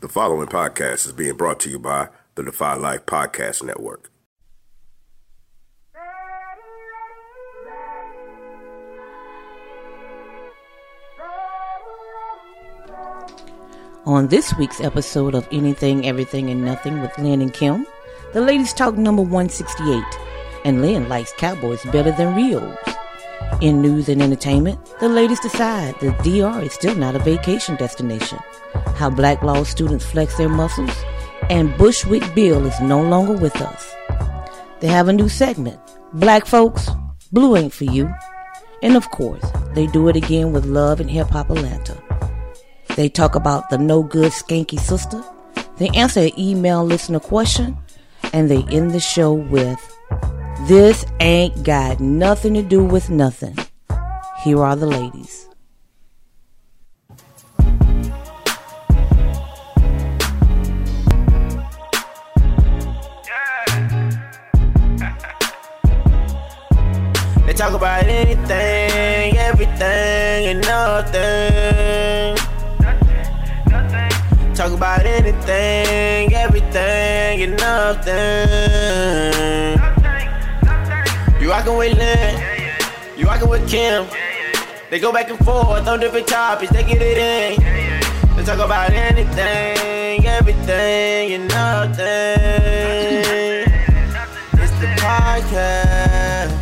The following podcast is being brought to you by the Defy Life Podcast Network. On this week's episode of Anything, Everything, and Nothing with Lynn and Kim, the ladies talk number 168, and Lynn likes cowboys better than Rios. In news and entertainment, the ladies decide the DR is still not a vacation destination, how black law students flex their muscles, and Bushwick Bill is no longer with us. They have a new segment, Black Folks, Blue Ain't For You, and of course, they do it again with Love and Hip Hop Atlanta. They talk about the no good skanky sister. They answer an email listener question. And they end the show with This ain't got nothing to do with nothing. Here are the ladies. They talk about anything, everything, and nothing. Talk about anything, everything, and nothing. You rockin' with Lynn, you rockin' with Kim. They go back and forth on different topics, they get it in. They talk about anything, everything, and nothing. It's the podcast.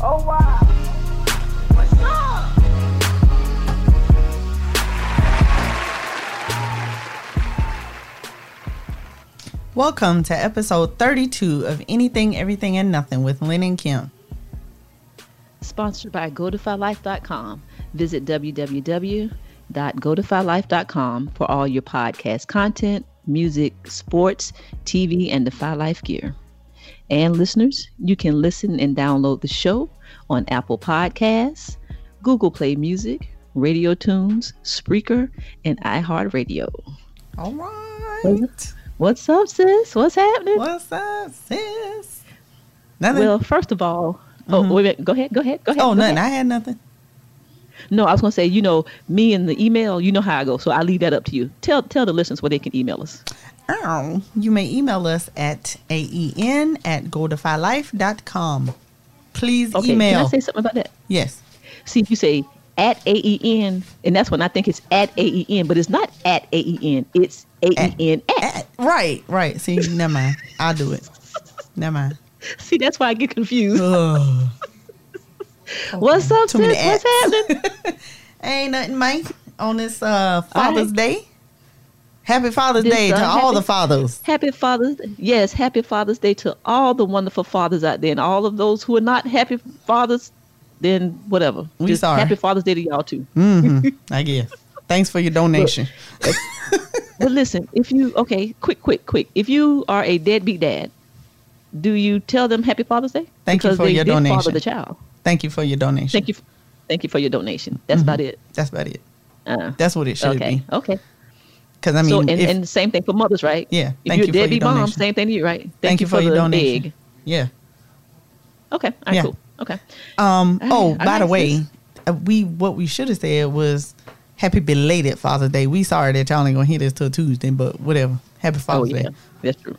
Oh wow. Welcome to episode 32 of Anything, Everything, and Nothing with Lynn and Kim. Sponsored by GoDefyLife.com. Visit www.godefylife.com for all your podcast content, music, sports, TV, and Defy Life gear. And listeners, you can listen and download the show on Apple Podcasts, Google Play Music, Radio Tunes, Spreaker, and iHeartRadio. All right. What's up, sis? What's happening? What's up, sis? Nothing. Well, first of all, oh, mm-hmm. wait, a minute. go ahead, go ahead, go ahead. oh, go nothing. ahead. I had nothing. No, I was gonna say, you know, me and the email, you know how I go, so I leave that up to you. Tell tell the listeners where they can email us. Oh, you may email us at aen at godefylife.com. Please Okay, email. can I say something about that? yes. See, if you say at AEN, and that's when I think it's at AEN, but it's not at AEN, it's AEN at. At- right, right. See, never mind. I'll do it. Never mind. See, that's why I get confused. Ugh. What's up, Too sis? What's happening? Ain't nothing, Mike, on this uh, Father's Day. Happy Father's This, Day to uh, all the fathers. Happy Father's Yes, happy Father's Day to all the wonderful fathers out there and all of those who are not happy fathers, then whatever. We Just sorry. happy Father's Day to y'all too. hmm I guess. Thanks for your donation. But listen, if you okay, quick, quick, quick. If you are a deadbeat dad, do you tell them Happy Father's Day? Thank you for your donation. Father the child. Thank you for your donation. Thank you, thank you for your donation. That's about it. That's about it. Uh, That's what it should okay, be. okay. Because I mean, so and, if, and the same thing for mothers, right? Yeah, If thank you're you a for your deadbeat mom, donation. same thing to you, right? Thank, thank you for, your donation. egg. Yeah. Okay, all right, Yeah. cool. Okay. Um. All oh, right, by the way, uh, we what we should have said was Happy belated Father's Day. We sorry that y'all ain't gonna hear this till Tuesday, but whatever. Happy Oh Father's yeah, Day. that's true.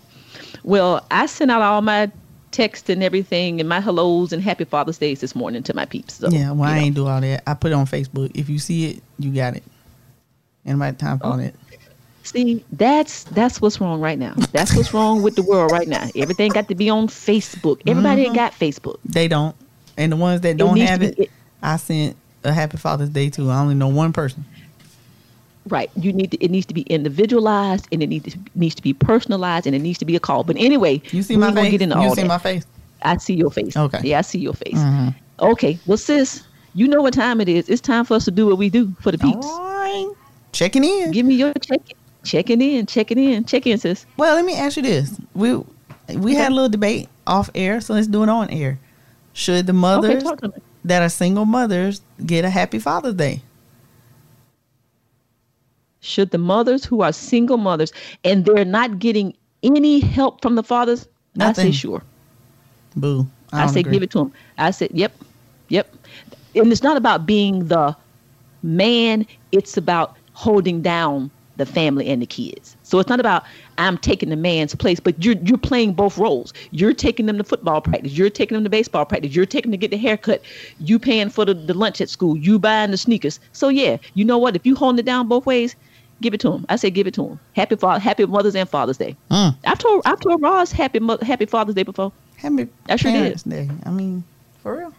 Well, I sent out all my texts and everything and my hellos and happy Father's Days this morning to my peeps. So, Yeah, well, I know. ain't do all that. I put it on Facebook. If you see it, you got it. Ain't nobody time for all that. See, that's that's what's wrong right now. That's what's wrong with the world right now. Everything got to be on Facebook. Everybody ain't got Facebook. They don't. And the ones that don't needs have it, it- I sent a Happy Father's Day to. I only know one person. Right. You need to, it needs to be individualized and it needs to, needs to be personalized and it needs to be a call. But anyway, You see my face? Get into You see that. my face? I see your face. Okay. Yeah, I see your face. Mhm. Okay. Well, sis, you know what time it is. It's time for us to do what we do for the All peeps. right. checking in. Give me your check. Checking in, checking in, check in, sis. Well, let me ask you this: we we had a little debate off air, so let's do it on air. Should the mothers me. that are single mothers get a happy Father's Day? Should the mothers who are single mothers and they're not getting any help from the fathers, I say sure. Boo! I, don't say agree. give it to them. I said, yep, yep. And it's not about being the man, it's about holding down the family and the kids. So it's not about I'm taking the man's place, but you're you're playing both roles. You're taking them to football practice, you're taking them to baseball practice, you're taking them to get the haircut, you paying for the, the lunch at school, you buying the sneakers. So yeah, you know what? If you holding it down both ways, give it to them. I say give it to them. Happy father, happy Mother's and Father's Day. Mm. I've told I've told Ross happy Mo- happy Father's Day before. Happy I sure did. Day. I mean, for real.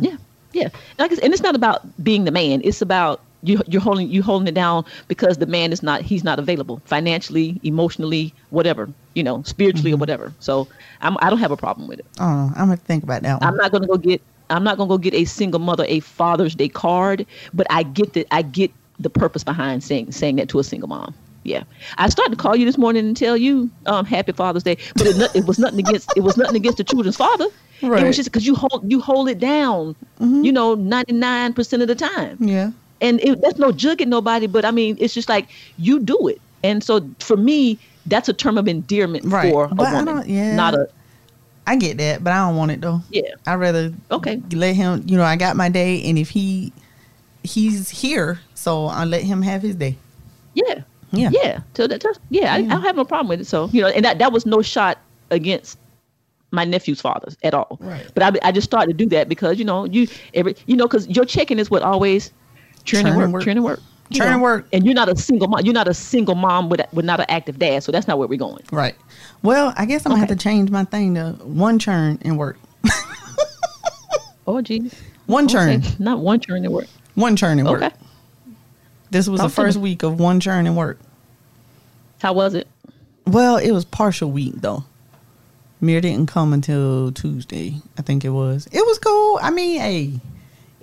Yeah, yeah. Like and it's not about being the man. It's about you. You're holding you holding it down because the man is not. He's not available financially, emotionally, whatever. You know, spiritually or whatever. So I'm. I don't have a problem with it. Oh. I'm gonna think about that one. I'm not gonna go get. I'm not gonna go get a single mother a Father's Day card. But I get that. I get the purpose behind saying saying that to a single mom. Yeah, I started to call you this morning and tell you um, Happy Father's Day, but it, it was nothing against it was nothing against the children's father. Right. It was just because you hold you hold it down, you know, ninety nine percent of the time yeah. And it, that's no jugging nobody but i mean it's just like you do it and so for me that's a term of endearment Right. for a But I woman yeah. not a I get that, but I don't want it though. yeah I'd rather Okay. let him. You know, I got my day, and if he he's here, so I let him have his day. yeah Yeah. yeah so that, that's- yeah, I, I don't have no problem with it so you know and that, that was no shot against my nephew's fathers at all Right. but I, I just started to do that because you know you every you know because your checking is what always churn and work, and work. churn and work you Churn and know. work. and you're not a single mom you're not a single mom with, with not an active dad so that's not where we're going Right. Well, I guess I'm gonna have to change my thing to one churn and work. oh geez One churn. Okay. not one churn and work One churn and work. okay This was Talk the first me. week of one churn and work. how was it Well, it was partial week though. Mir didn't come until Tuesday, I think it was. It was cool. I mean, hey,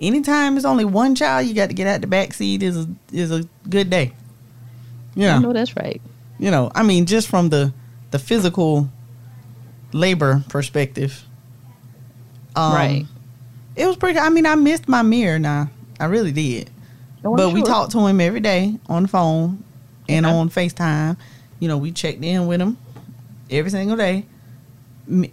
anytime it's only one child, you got to get out the back seat is a, is a good day. Yeah, I know that's right. you know, I mean, just from the the physical labor perspective, um, Right. It was pretty. I mean, I missed my mirror. Now I really did. Oh, but we talked to him every day on the phone and Okay. on Facetime. You know, we checked in with him every single day.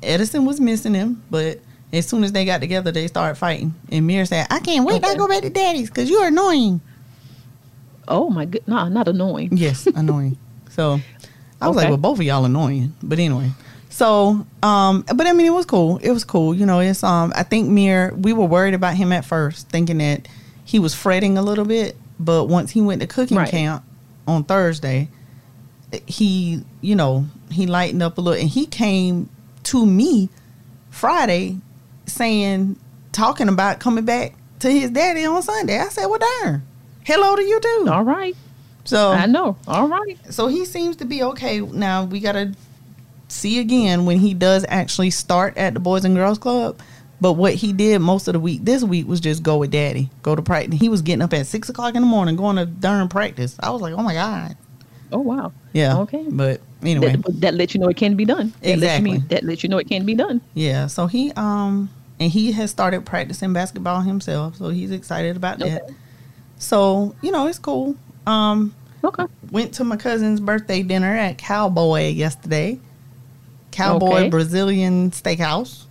Edison was missing him, but as soon as they got together, they started fighting. And Mir said, "I can't wait to Okay. go back to Daddy's because you're annoying." Oh my good, no, not annoying. Yes, annoying. So I was like, well, both of y'all annoying. But anyway. So, um, but I mean, it was cool. It was cool. You know, it's um, I think Mir, we were worried about him at first, thinking that he was fretting a little bit. But once he went to cooking Right. camp on Thursday, he, you know, he lightened up a little, and he came to me Friday saying, talking about coming back to his daddy on Sunday. I said, well, darn. Hello to you too. All right, So I know. All right, so he seems to be okay. Now we gotta see again when he does actually start at the Boys and Girls Club. But what he did most of the week this week was just go with daddy, go to practice. He was getting up at six o'clock in the morning going to darn practice. I was like, oh my god, oh wow. yeah. Okay. but anyway, That, that lets you know it can be done. That lets you Exactly. that lets you know it can be done. yeah. So he um and he has started practicing basketball himself, so he's excited about that. So you know it's cool. Um, Okay. went to my cousin's birthday dinner at Cowboy yesterday. Cowboy Okay. Brazilian Steakhouse.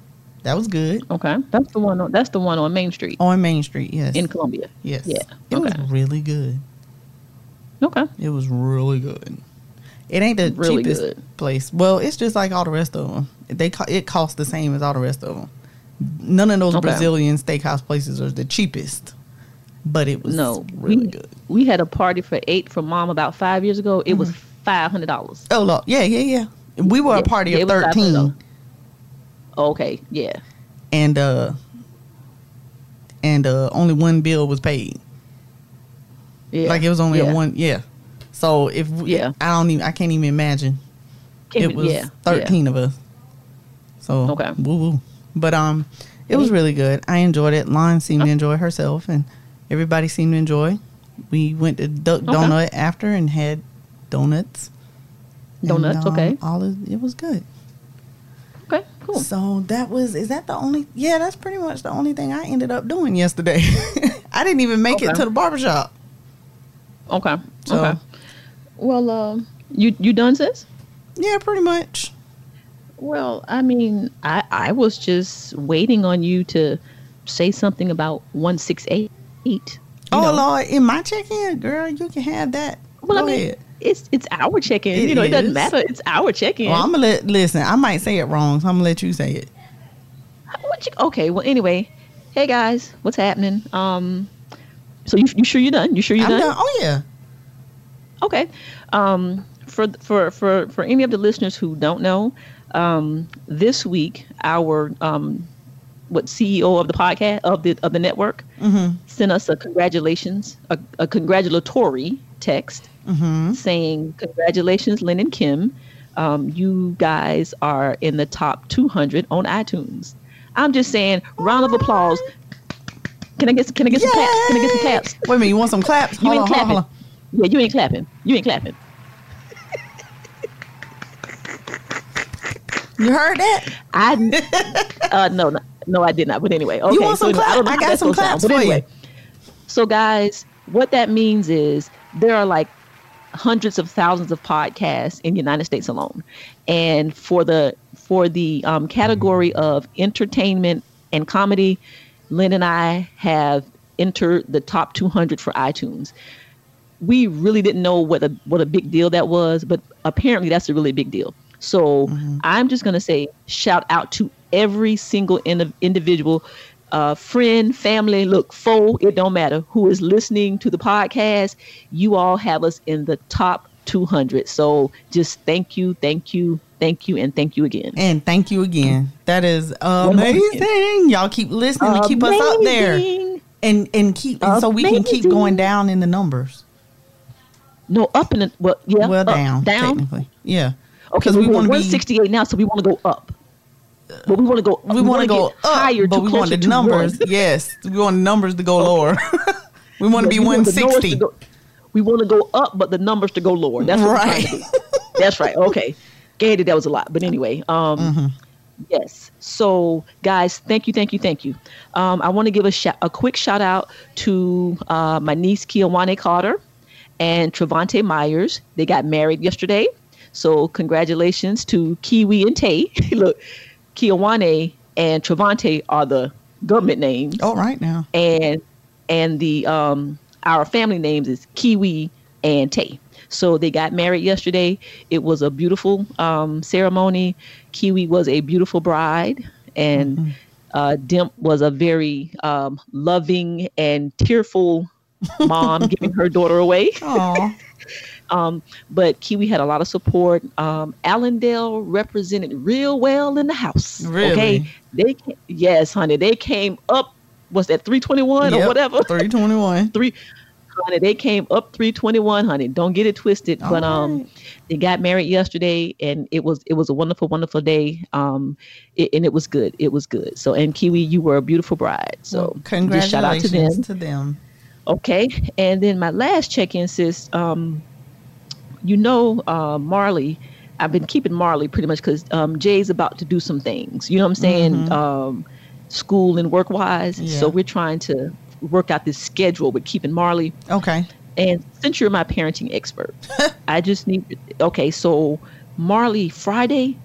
That was good. Okay. That's the one. On, that's the one on Main Street On Main Street, yes. in Columbia. yes. Yeah. It okay. was really good. Okay. It was really good. It ain't the Really cheapest good. place. Well, it's just like all the rest of them. They co- it costs the same as all the rest of them. None of those Okay. Brazilian steakhouse places are the cheapest, but it was No, really we, good. We had a party for eight for mom about five years ago. It was Mm-hmm. five hundred dollars. Oh, look, yeah, yeah, yeah. We were a party yeah, of thirteen. Okay. Yeah. and uh and uh only one bill was paid Yeah. like it was only yeah. a one yeah so if we, Yeah. i don't even i can't even imagine Can't it was yeah, 13 of us so Okay. woo woo but um it was really good i enjoyed it Lon seemed to enjoy herself and everybody seemed to enjoy We went to Duck Okay. Donut after and had donuts. And, Donuts, um, okay. All of, it was good. Okay, cool. So that was is that the only yeah, that's pretty much the only thing I ended up doing yesterday. I didn't even make it to the barbershop. Okay. So- okay. Well, um, you you done, sis? Yeah, pretty much. Well, I mean, I I was just waiting on you to say something about one six eight. oh Lord, in my check in, girl, you can have that. Well, Go I mean, ahead. it's it's our check in. It You know, it doesn't matter. It's our check in. Well, I'm gonna let listen. I might say it wrong, so I'm gonna let you say it. What you, okay. Well, anyway, hey guys, what's happening? Um, so you you sure you're done? You sure you're done? done. Oh yeah. Okay. Um, for for for for any of the listeners who don't know, um, this week our um, what CEO of the podcast of the of the network sent us a congratulations a, a congratulatory text saying congratulations Lynn and Kim, um, you guys are in the top 200 on iTunes. I'm just saying, round of applause. Can I get can I get some claps? Can I get some claps? Wait a minute, you want some claps? You Hold ain't on, hold on, clapping. hold on. Yeah, you ain't clapping. You ain't clapping. You heard that? I uh no, no no I did not. But anyway, okay. want so some anyway, I don't clap? know I got some gonna sound, claps for anyway. you. So guys, what that means is there are like hundreds of thousands of podcasts in the United States alone, and for the for the um, category of entertainment and comedy, Lynn and I have entered the top 200 for iTunes. We really didn't know what a what a big deal that was, but apparently that's a really big deal. So I'm just gonna say shout out to every single in- individual uh, friend, family, look, foe, it don't matter who is listening to the podcast. You all have us in the top 200. So just thank you, thank you, thank you, and thank you again. And thank you again. That is amazing. Y'all keep listening to keep us up there. And and keep and so we can keep going down in the numbers. No, up in the well, yeah, well, up, down, down. technically. Yeah. Okay, we, we want to be 168 now, so we want to go up. But we want to go. we want wanna go up, higher, but we want the numbers. one. Yes, we want the numbers to go lower. we want to be We numbers 160. We want to go up, but the numbers to go lower. That's to Right. That's right. Okay. Granted, that was a lot, but anyway. Um, Mm-hmm. Yes. So, guys, thank you, thank you, thank you. Um, I want to give a sh- a quick shout out to uh, my niece Kiawane Carter and Travante Myers. They got married yesterday, so congratulations to Kiwi and Tay. Look, Kiawane and Travante are the government names Oh, right now. and and the um our family names is Kiwi and Tay. So they got married yesterday. It was a beautiful um, ceremony. Kiwi was a beautiful bride, and uh, Dimp was a very um, loving and tearful mom giving her daughter away. Um, but Kiwi had a lot of support. Um, Allendale represented real well in the house. Really? Okay. They yes, honey. They came up. Was that three twenty one or whatever? 321. Three. Honey, they came up three twenty one. Honey, don't get it twisted. but All um, right. they got married yesterday, and it was it was a wonderful, wonderful day. Um, it, and it was good. It was good. So, and Kiwi, you were a beautiful bride. So, Well, just shout out to them. congratulations to them. Okay. And then my last check in sis, um, you know, uh, Marley, I've been keeping Marley pretty much because um, Jay's about to do some things. You know what I'm saying? Um, school and work wise. Mm-hmm. Yeah. So we're trying to work out this schedule with keeping Marley. Okay. And since you're my parenting expert, I just need, okay, so Marley Friday,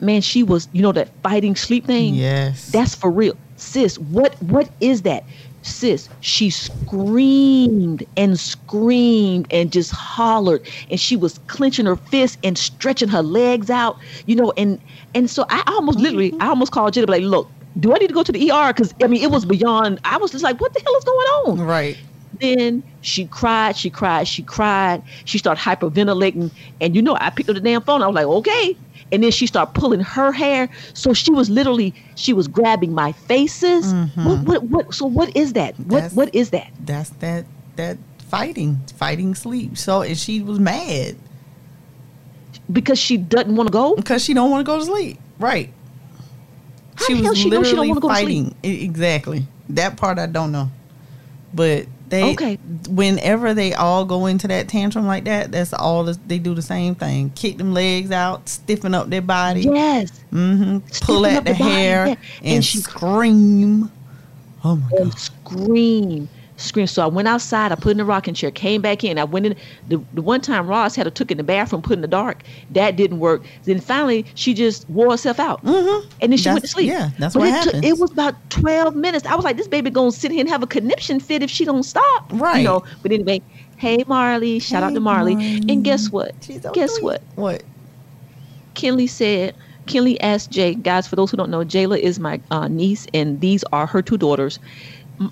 man, she was, you know, that fighting sleep thing. Yes. That's for real. Sis, what what is that? Sis, she screamed and screamed and just hollered and she was clenching her fists and stretching her legs out, you know, and and so I almost literally mm-hmm. I almost called Jenna like, look, do I need to go to the ER? Because I mean it was beyond I was just like, what the hell is going on? right. Then she cried, she cried, she cried. She started hyperventilating. And you know, I picked up the damn phone. I was like, okay. And then she started pulling her hair. So she was literally, she was grabbing my faces. What, what, what, so what is that? What, That's- what is that? That's that that fighting, fighting sleep. So and she was mad Because she doesn't want to go? because she don't want to go to sleep. Right. How she the hell was she know she don't literally wanna go to sleep? fighting. Exactly. That part I don't know. But They Okay. Whenever they all go into that tantrum like that, that's all the, they do the same thing. Kick them legs out, stiffen up their body, Yes. hmm pull at the body, hair, yeah. and, And she- scream. Oh my and god! scream, scream. So I went outside. I put in the rocking chair. Came back in. I went in. The, the one time Ross had her took in the bathroom, put in the dark. That didn't work. Then finally, she just wore herself out, mm-hmm. and then she went to sleep. yeah, that's But what it took- happens. it was about twelve minutes. I was like, this baby gonna sit here and have a conniption fit if she don't stop. Right. You know. But anyway, hey Marley, shout out to Marley. Marley. And guess what? She's guess what? What? Kinley said, Kinley asked Jay, guys, for those who don't know, Jayla is my uh, niece, and these are her two daughters.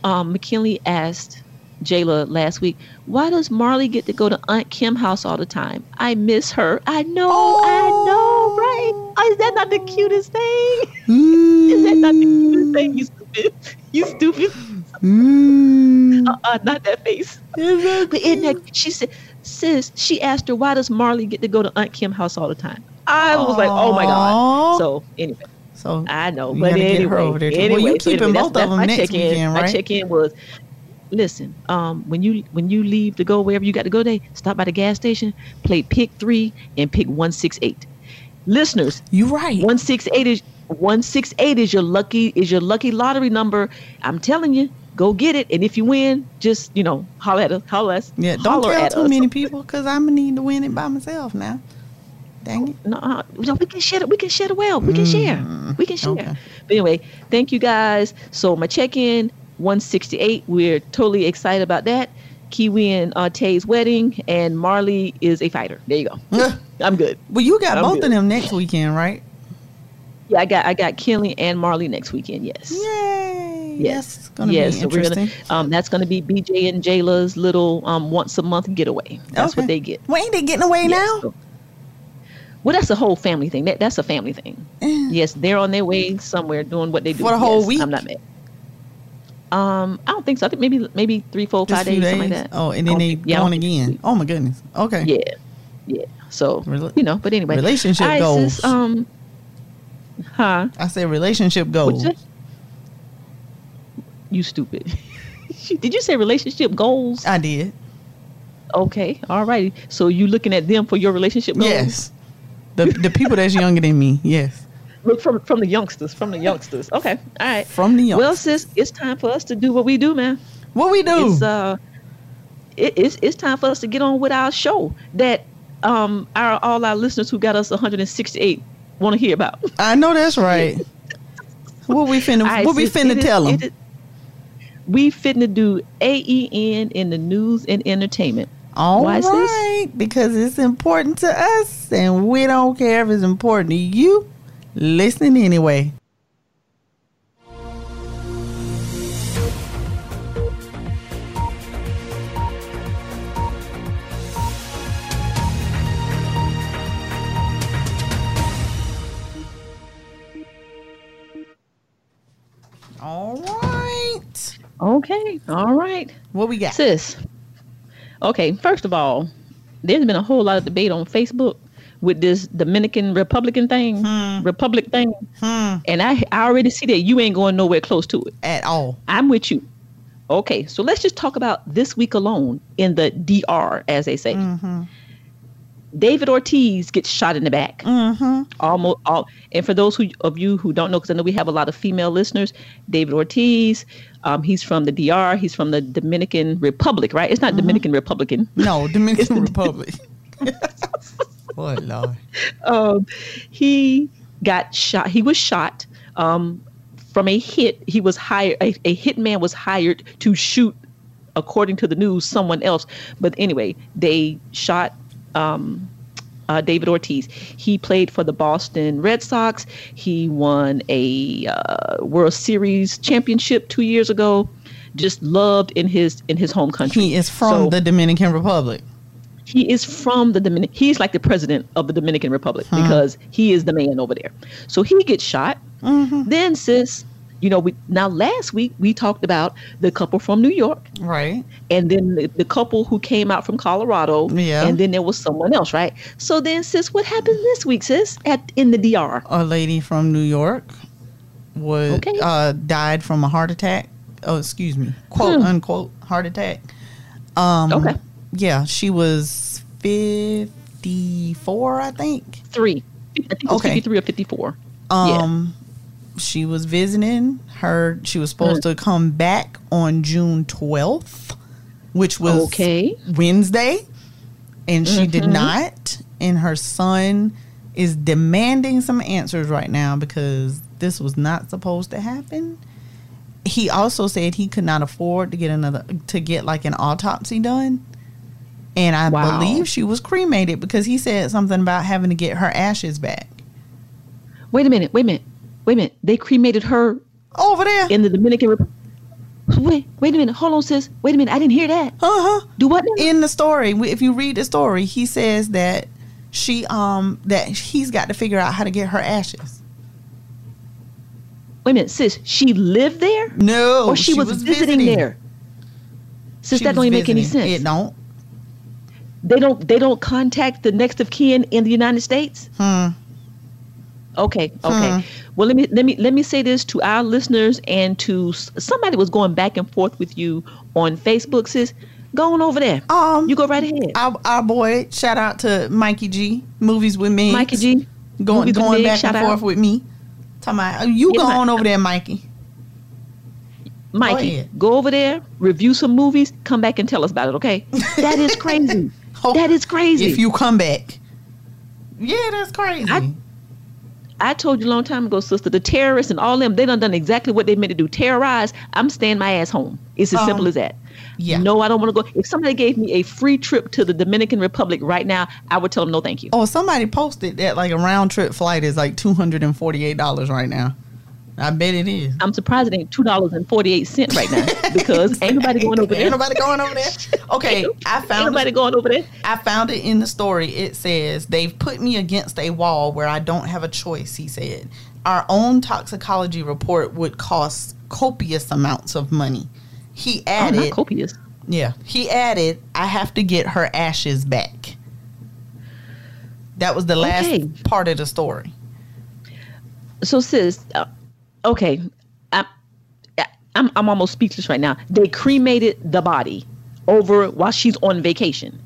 Um, McKinley asked Jayla last week, why does Marley get to go to Aunt Kim house all the time? I miss her. I know, I know, right? Oh, is that not the cutest thing? is that not the cutest thing? You stupid. You stupid. Mm. Uh-uh, not that face. But in that, she said, sis, she asked her, why does Marley get to go to Aunt Kim house all the time? I was like, oh my God. So anyway, So I know. But gotta get her anyway, over there, too. Well, anyway, you keeping anyway, both of them my next check-in. weekend, My check-in was, listen, um, when you when you leave to go wherever you got to go today, stop by the gas station, play pick three and pick one six eight. Listeners, you right. one six eight is one six eight is your lucky is your lucky lottery number. I'm telling you, go get it. And if you win, just you know, holler at us. Holler at us. Yeah, don't holler tell at too us. many people because I'm gonna need to win it by myself now. Dang it. No, uh, no, we can share. We can share the wealth. We can share. We can share. Mm, okay. But anyway, thank you guys. So my check-in 168. We're totally excited about that. Kiwi and uh, Tay's wedding, and Marley is a fighter. There you go. I'm good. Well, you got I'm both good. of them next weekend, right? Yeah, I got I got Kelly and Marley next weekend. Yes. Yay! Yes. That's gonna yes. be so we're gonna, um, that's going to be BJ and Jayla's little um, once a month getaway. That's what they get. Well, ain't they getting away Yes, now? so- well, that's a whole family thing. That that's a family thing. Yes, they're on their way somewhere doing what they do For the whole Yes, week? I'm not mad. Um, I don't think so. I think maybe maybe three, four, Just five days, days. something like that. Oh, and then they yeah, going again. Oh my goodness. Okay. Yeah, yeah. So you know, but anyway, relationship right, goals. um, huh? I said relationship goals. you? You stupid. Did you say relationship goals? I did. Okay, all righty. So you looking at them for your relationship goals? Yes. The the people that's younger than me. Yes. Look from from the youngsters, from the youngsters. Okay, all right. From the Well, youngsters. sis, it's time for us to do what we do, man. What we do? It's uh, it, it's it's time for us to get on with our show that um our all our listeners who got us 168 want to hear about. I know that's right. what we finna right, what we sis, finna it is- tell them? is- we finna do AEN in the news and entertainment. All Why, right, because it's important to us, and we don't care if it's important to you. Listen anyway. All right. Okay, all right. What we got? Sis. Okay, first of all, there's been a whole lot of debate on Facebook with this Dominican Republican thing, hmm. Republic thing. Hmm. And I, I already see that you ain't going nowhere close to it. At all. I'm with you. Okay, so let's just talk about this week alone in the DR, as they say. Mm-hmm. David Ortiz gets shot in the back. Almost all, and for those who, of you who don't know, because I know we have a lot of female listeners, David Ortiz, um, he's from the DR. He's from the Dominican Republic, right? It's not Dominican Republican. No, Dominican Republic. oh Lord. um, he got shot. He was shot um, from a hit. He was hired. A, a hitman was hired to shoot, according to the news, someone else. But anyway, they shot. Um, uh, David Ortiz. He played for the Boston Red Sox. He won a uh, World Series championship two years ago. Just loved in his in his home country. He is from So- the Dominican Republic. he is from the Dominican. He's like the president of the Dominican Republic because he is the man over there. So he gets shot. Then, sis, you know, we now last week we talked about the couple from New York, Right. and then the, the couple who came out from Colorado, Yeah. and then there was someone else, right? So then, sis, what happened this week, sis, at in the DR? A lady from New York was Okay. uh, died from a heart attack Oh, excuse me, quote Hmm. unquote heart attack. Um, Okay. Yeah, she was fifty four, I think. Three. I think it was Okay. 53 or 54. Um, she was visiting her. She was supposed to come back on June twelfth, which was Okay. Wednesday, and she did Mhm. not. And her son is demanding some answers right now because this was not supposed to happen. He also said he could not afford to get another to get like an autopsy done. And I Wow. believe she was cremated because he said something about having to get her ashes back. Wait a minute. Wait a minute. Wait a minute. They cremated her Over there. in the Dominican Republic. Wait, wait a minute. Hold on, sis. Wait a minute. I didn't hear that. Uh-huh. Do what? now? In the story, if you read the story, he says that she um that he's got to figure out how to get her ashes. Wait a minute, sis. She lived there, No, or she, was, visiting, there. Sis, She that don't even make any sense. It don't. They don't. They don't contact the next of kin in the United States. Hmm. Okay. Okay. Well, let me let me let me say this to our listeners and to somebody was going back and forth with you on Facebook. Sis, go on over there. Um, you go right ahead. Our, our boy, shout out to Mikey G, movies with me. Mikey G, going Movies going back and forth out. with me. Talking about you Yeah, go on over there, Mikey. Mikey, ahead. go over there, review some movies, come back and tell us about it. Okay? That is crazy. Oh, that is crazy. If you come back, yeah, that's crazy. I- I told you a long time ago, sister, the terrorists and all them, they done done exactly what they meant to do. Terrorize, I'm staying my ass home. It's as Um, simple as that. yeah. No, I don't want to go. If somebody gave me a free trip to the Dominican Republic right now, I would tell them no thank you. Oh, somebody posted that like a round trip flight is like two hundred and forty eight dollars right now. I bet it is. I'm surprised it ain't two dollars and forty eight cent right now because ain't nobody going over there. Ain't nobody going over there. Okay, I Ain't found nobody it, going over there. I found it in the story. It says they've put me against a wall where I don't have a choice. He said our own toxicology report would cost copious amounts of money. He Oh, added, not copious. yeah, he added, I have to get her ashes back. That was the last Okay. part of the story. So, sis, uh, okay, I, I- I'm I'm almost speechless right now. They cremated the body over while she's on vacation.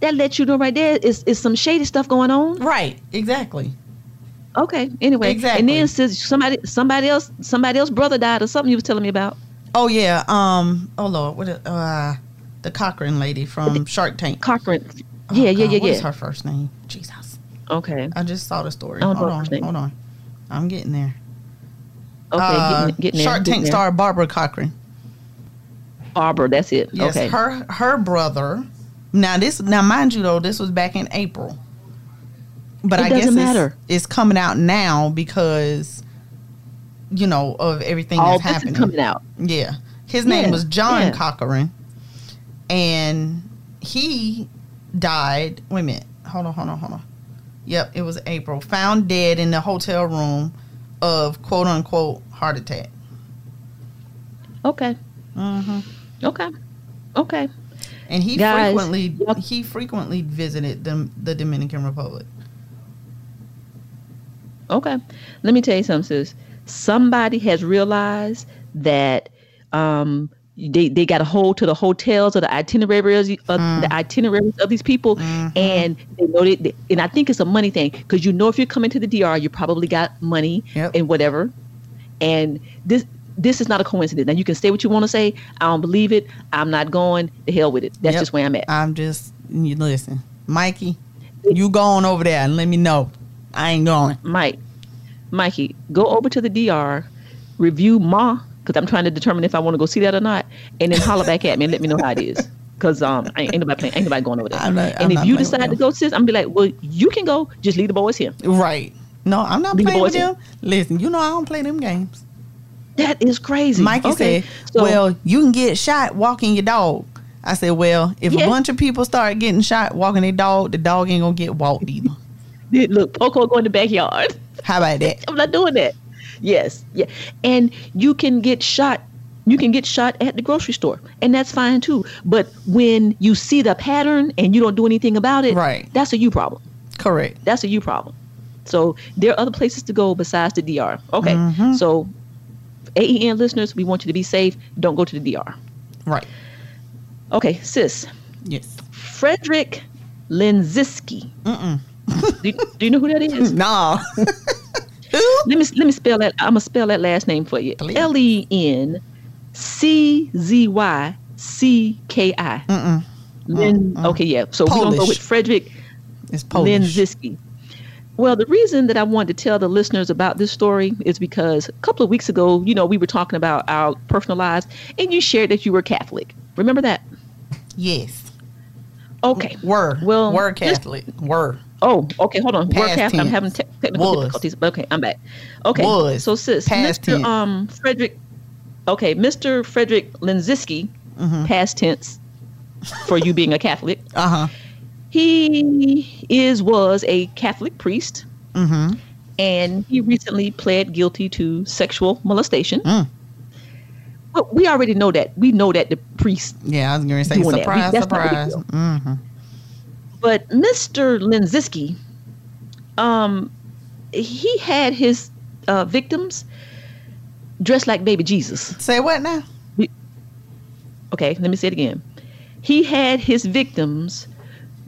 That lets you know right there is is some shady stuff going on. Right, exactly. Okay, anyway, Exactly. and then says somebody somebody else somebody else brother died or something you was telling me about. Oh yeah. Um. Oh Lord. What? a- Uh, the Corcoran lady from Shark Tank. Corcoran. Oh, Yeah, yeah, God, yeah, What is yeah. her first name? Jesus. Okay, I just saw the story. Hold on. Hold on. I'm getting there. Okay, Uh, getting, getting there. Shark getting Tank there. star Barbara Corcoran. Barbara. That's it. Yes. okay. Her her brother. Now this. Now mind you though, this was back in April. But It I guess it's, it's coming out now because, you know, of everything All that's happening. coming out. Yeah. His name was John yeah. Corcoran. And he died. Wait a minute. Hold on, hold on, hold on. Yep, it was April. Found dead in the hotel room of quote unquote heart attack. Okay. hmm Okay. Okay. And he Guys, frequently y'all- he frequently visited the, the Dominican Republic. Okay. Let me tell you something, sis. Somebody has realized that um, they, they got a hold to the hotels or the itineraries of the mm. itineraries of these people, mm-hmm. and they know they, they- and I think it's a money thing because you know if you're coming to the DR, you probably got money Yep. and whatever, and this this is not a coincidence. Now you can say what you want to say. I don't believe it. I'm not going. The hell with it. That's Yep. just where I'm at. I'm just you listen, Mikey. You go on over there and let me know. I ain't going. Mike, Mikey, go over to the DR, review Ma, because I'm trying to determine if I want to go see that or not, and then holler back at me and let me know how it is. Because um, ain't, ain't nobody playing, ain't nobody going over there. I'm not- I'm and if you decide to go, sis, I'm gonna be like, well, you can go. Just leave the boys here. Right. No, I'm not Leave the playing with boys in. them. Listen, you know I don't play them games. That is crazy. Mikey okay. said, so, "Well, you can get shot walking your dog." I said, "Well, if Yeah. a bunch of people start getting shot walking their dog, the dog ain't gonna get walked either." look, Poco go in the backyard. How about that? I'm not doing that. Yes, yeah, and you can get shot. You can get shot at the grocery store, and that's fine too. But when you see the pattern and you don't do anything about it, Right. That's a you problem. Correct. That's a you problem. So there are other places to go besides the DR. Okay, Mm-hmm. so AEN listeners, we want you to be safe. Don't go to the DR. Right. Okay, sis. Yes. Frederick Lenczycki. do, do you know who that is? Let me let me spell that. I'm gonna spell that last name for you. L E N C Z Y C K I. Lin. Okay, yeah. So we're gonna go with Frederick It's Polish. Lenczycki. Well, the reason that I wanted to tell the listeners about this story is because a couple of weeks ago, you know, we were talking about our personal lives, and you shared that you were Catholic. Remember that? Yes. Okay. Were. Well, Were Catholic. Were. Oh, okay. Hold on. Past Catholic. I'm having te- technical Was. difficulties, but okay, I'm back. Okay. Was. So, sis, Past Mr. tense. Um, Frederick. Okay, Mr. Frederick Lenczycki, Mm-hmm. past tense, for you being a Catholic. Uh huh. He is was a Catholic priest, Mm-hmm. and he recently pled guilty to sexual molestation. Mm. Well, we already know that. We know that the priest Yeah, I was going to say Doing that. We- surprise, that's not a big surprise. Mm-hmm. But Mr. Lenczycki, um, he had his uh, victims dressed like baby Jesus. Say what now? Okay, let me say it again. He had his victims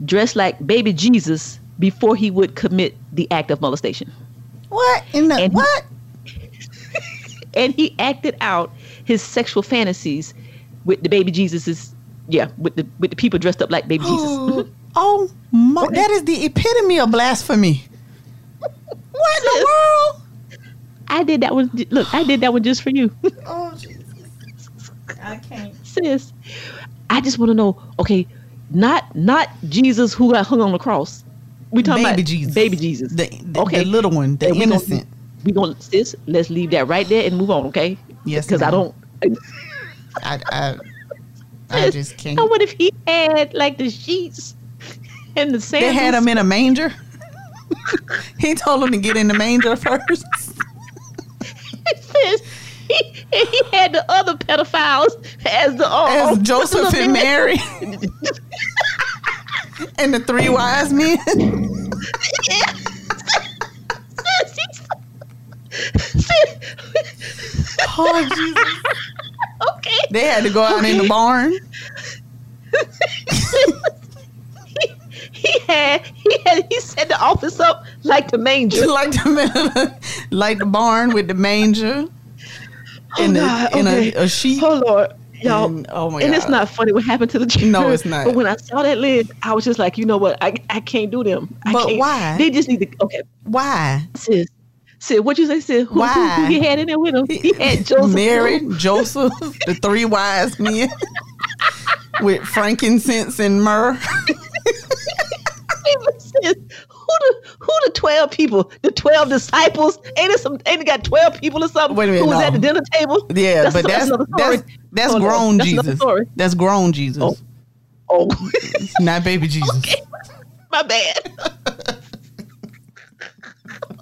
dressed like baby Jesus before he would commit the act of molestation. What in the And- what? And he acted out his sexual fantasies with the baby Jesus's yeah, with the with the people dressed up like baby Jesus. oh, my, that is the epitome of blasphemy. What in the world? I did that one look, I did that one just for you. Oh, Jesus. I can't. sis, I just want to know. Okay, not not Jesus who got hung on the cross. We talking about Baby about Jesus. baby Jesus. The, the, okay, the little one, the And we gonna- innocent. we gonna sis. Let's leave that right there and move on. Okay. Yes, Because I don't. I, I, I just can't. I what if he had like the sheets and the sandals? They had him in a manger. he told him to get in the manger first. He, he had the other pedophiles as the uh, As Joseph and. Mary. and the three wise men. Sis. Oh, Jesus. okay. They had to go out in the barn. he had he had he set the office up like the manger. like the like the barn with the manger oh, and, Oh, God, a, and okay. a, a sheep. Oh Lord, y'all. And- oh my and it's not funny what happened to the children. No, it's not. But when I saw that list, I was just like, you know what? I I can't do them. I But can't. why? They just need to. Okay, Why? sis. Sis, what you say, sis? Who, who, Why? who he had in there with him? He had Joseph. Mary, Joseph, the three wise men with frankincense and myrrh. Sis, who the who the twelve people? The twelve disciples? Ain't it some? Ain't it got twelve people or something? Wait a minute, Who was no. at the dinner table? Yeah, but that's another story. that's that's Hold grown that's Jesus. That's grown Jesus, Oh. Oh, not baby Jesus. my bad.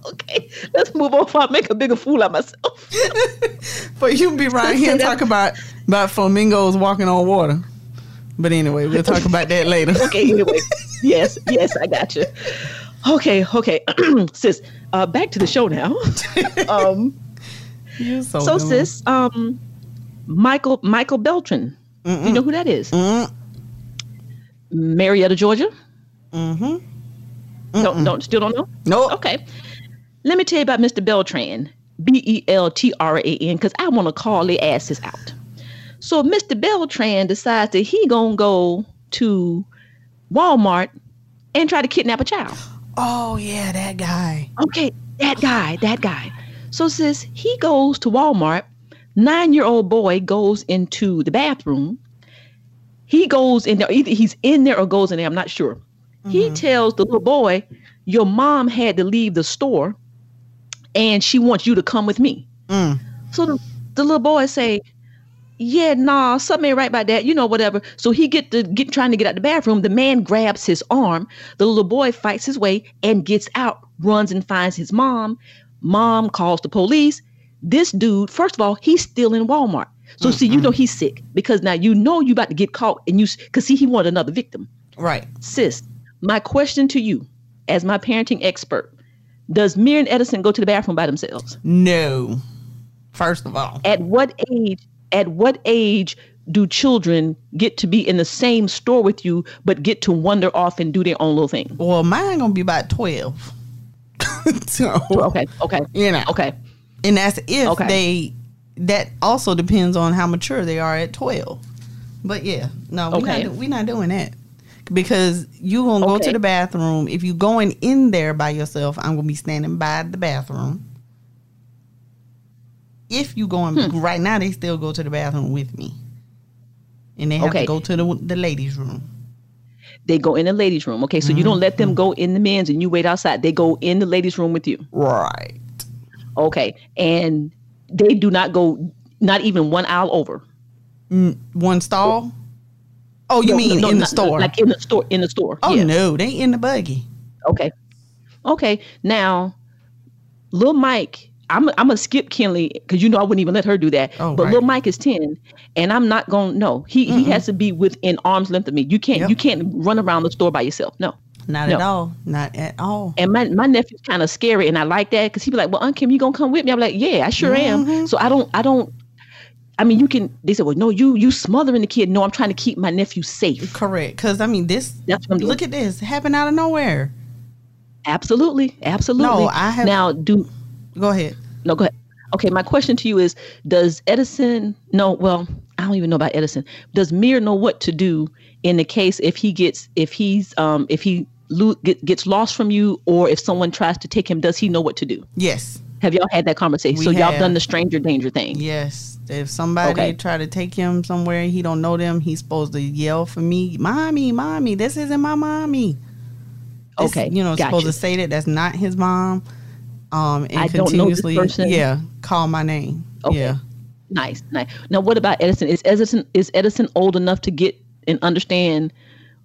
okay, let's move on before I make a bigger fool of myself. But you be right here and talk about about flamingos walking on water. But anyway, we'll talk about that later. okay, anyway. yes, yes, I got you. Okay, okay. sis, uh, back to the show now. um, so, so, sis, um, Michael Michael Beltran. You know who that is? Mm, Marietta, Georgia. mm-hmm. Don't, don't still don't know? Nope. Okay. Let me tell you about Mr. Beltran, B E L T R A N, because I want to call the asses out. So Mr. Beltran decides that he gonna go to Walmart and try to kidnap a child. Oh yeah, that guy. Okay, that guy, that guy. So sis, he goes to Walmart. Nine-year-old boy goes into the bathroom. He goes in there, either he's in there or goes in there. I'm not sure. He tells the little boy, "Your mom had to leave the store, and she wants you to come with me." Mm. So the, the little boy say, "Yeah, nah, something ain't right about that. You know, whatever." So he get to get trying to get out the bathroom. The man grabs his arm. The little boy fights his way and gets out. Runs and finds his mom. Mom calls the police. This dude, first of all, he's still in Walmart. So see, you know mm-hmm. he's sick because now you know you about to get caught, and you because see he wanted another victim. Right. Sis, my question to you, as my parenting expert, does Mir and Edison go to the bathroom by themselves? No. First of all, At what age? At what age do children get to be in the same store with you, but get to wander off and do their own little thing? well, mine gonna be about twelve. so Okay, okay, you know, okay. and that's if Okay. they. That also depends on how mature they are at twelve. But yeah, no, we're Okay. not, we not doing that because you gonna go to the bathroom. If you going in there by yourself, I'm gonna be standing by the bathroom. If you going Hmm. right now, they still go to the bathroom with me, and they have Okay. to go to the the ladies' room. They go in the ladies' room. Okay, so you don't let them go in the men's and you wait outside. They go in the ladies' room with you. Right. Okay, and they do not go, not even one aisle over. One stall. Oh, you No, mean no, in the store? Like in the store. In the store. oh yeah. no, they in the buggy. Okay. Okay. Now, little Mike, I'm I'm gonna skip Kinley because you know I wouldn't even let her do that. Oh, but right. Lil Mike is ten, and I'm not gonna no. He he has to be within arm's length of me. You can't Yep. you can't run around the store by yourself. No. Not No. at all. Not at all. And my, my nephew's kind of scary, and I like that because he be like, "Well, Aunt Kim, you gonna come with me?" I'm like, "Yeah, I sure Mm-hmm. am." So I don't, I don't. I mean, you can. They said, "Well, no, you you smothering the kid." No, I'm trying to keep my nephew safe. Correct. Because I mean, this. That's what I'm doing. Look at this. Happened out of nowhere. Absolutely, absolutely. No, I have- now do Go ahead. no go ahead. Okay, my question to you is: Does Edison know? Well, I don't even know about Edison. Does Mir know what to do in the case if he gets if he's um if he lo- get, gets lost from you or if someone tries to take him? Does he know what to do? Yes. Have y'all had that conversation? We so y'all done the stranger danger thing? Yes. If somebody Okay. try to take him somewhere he don't know them, he's supposed to yell for me, "Mommy, mommy, this isn't my mommy." This- Okay, You know, supposed to say that that's not his mom. Um, and I don't know this continuously, yeah, call my name. Okay. Yeah. Nice, nice. Now, what about Edison? Is Edison is Edison old enough to get and understand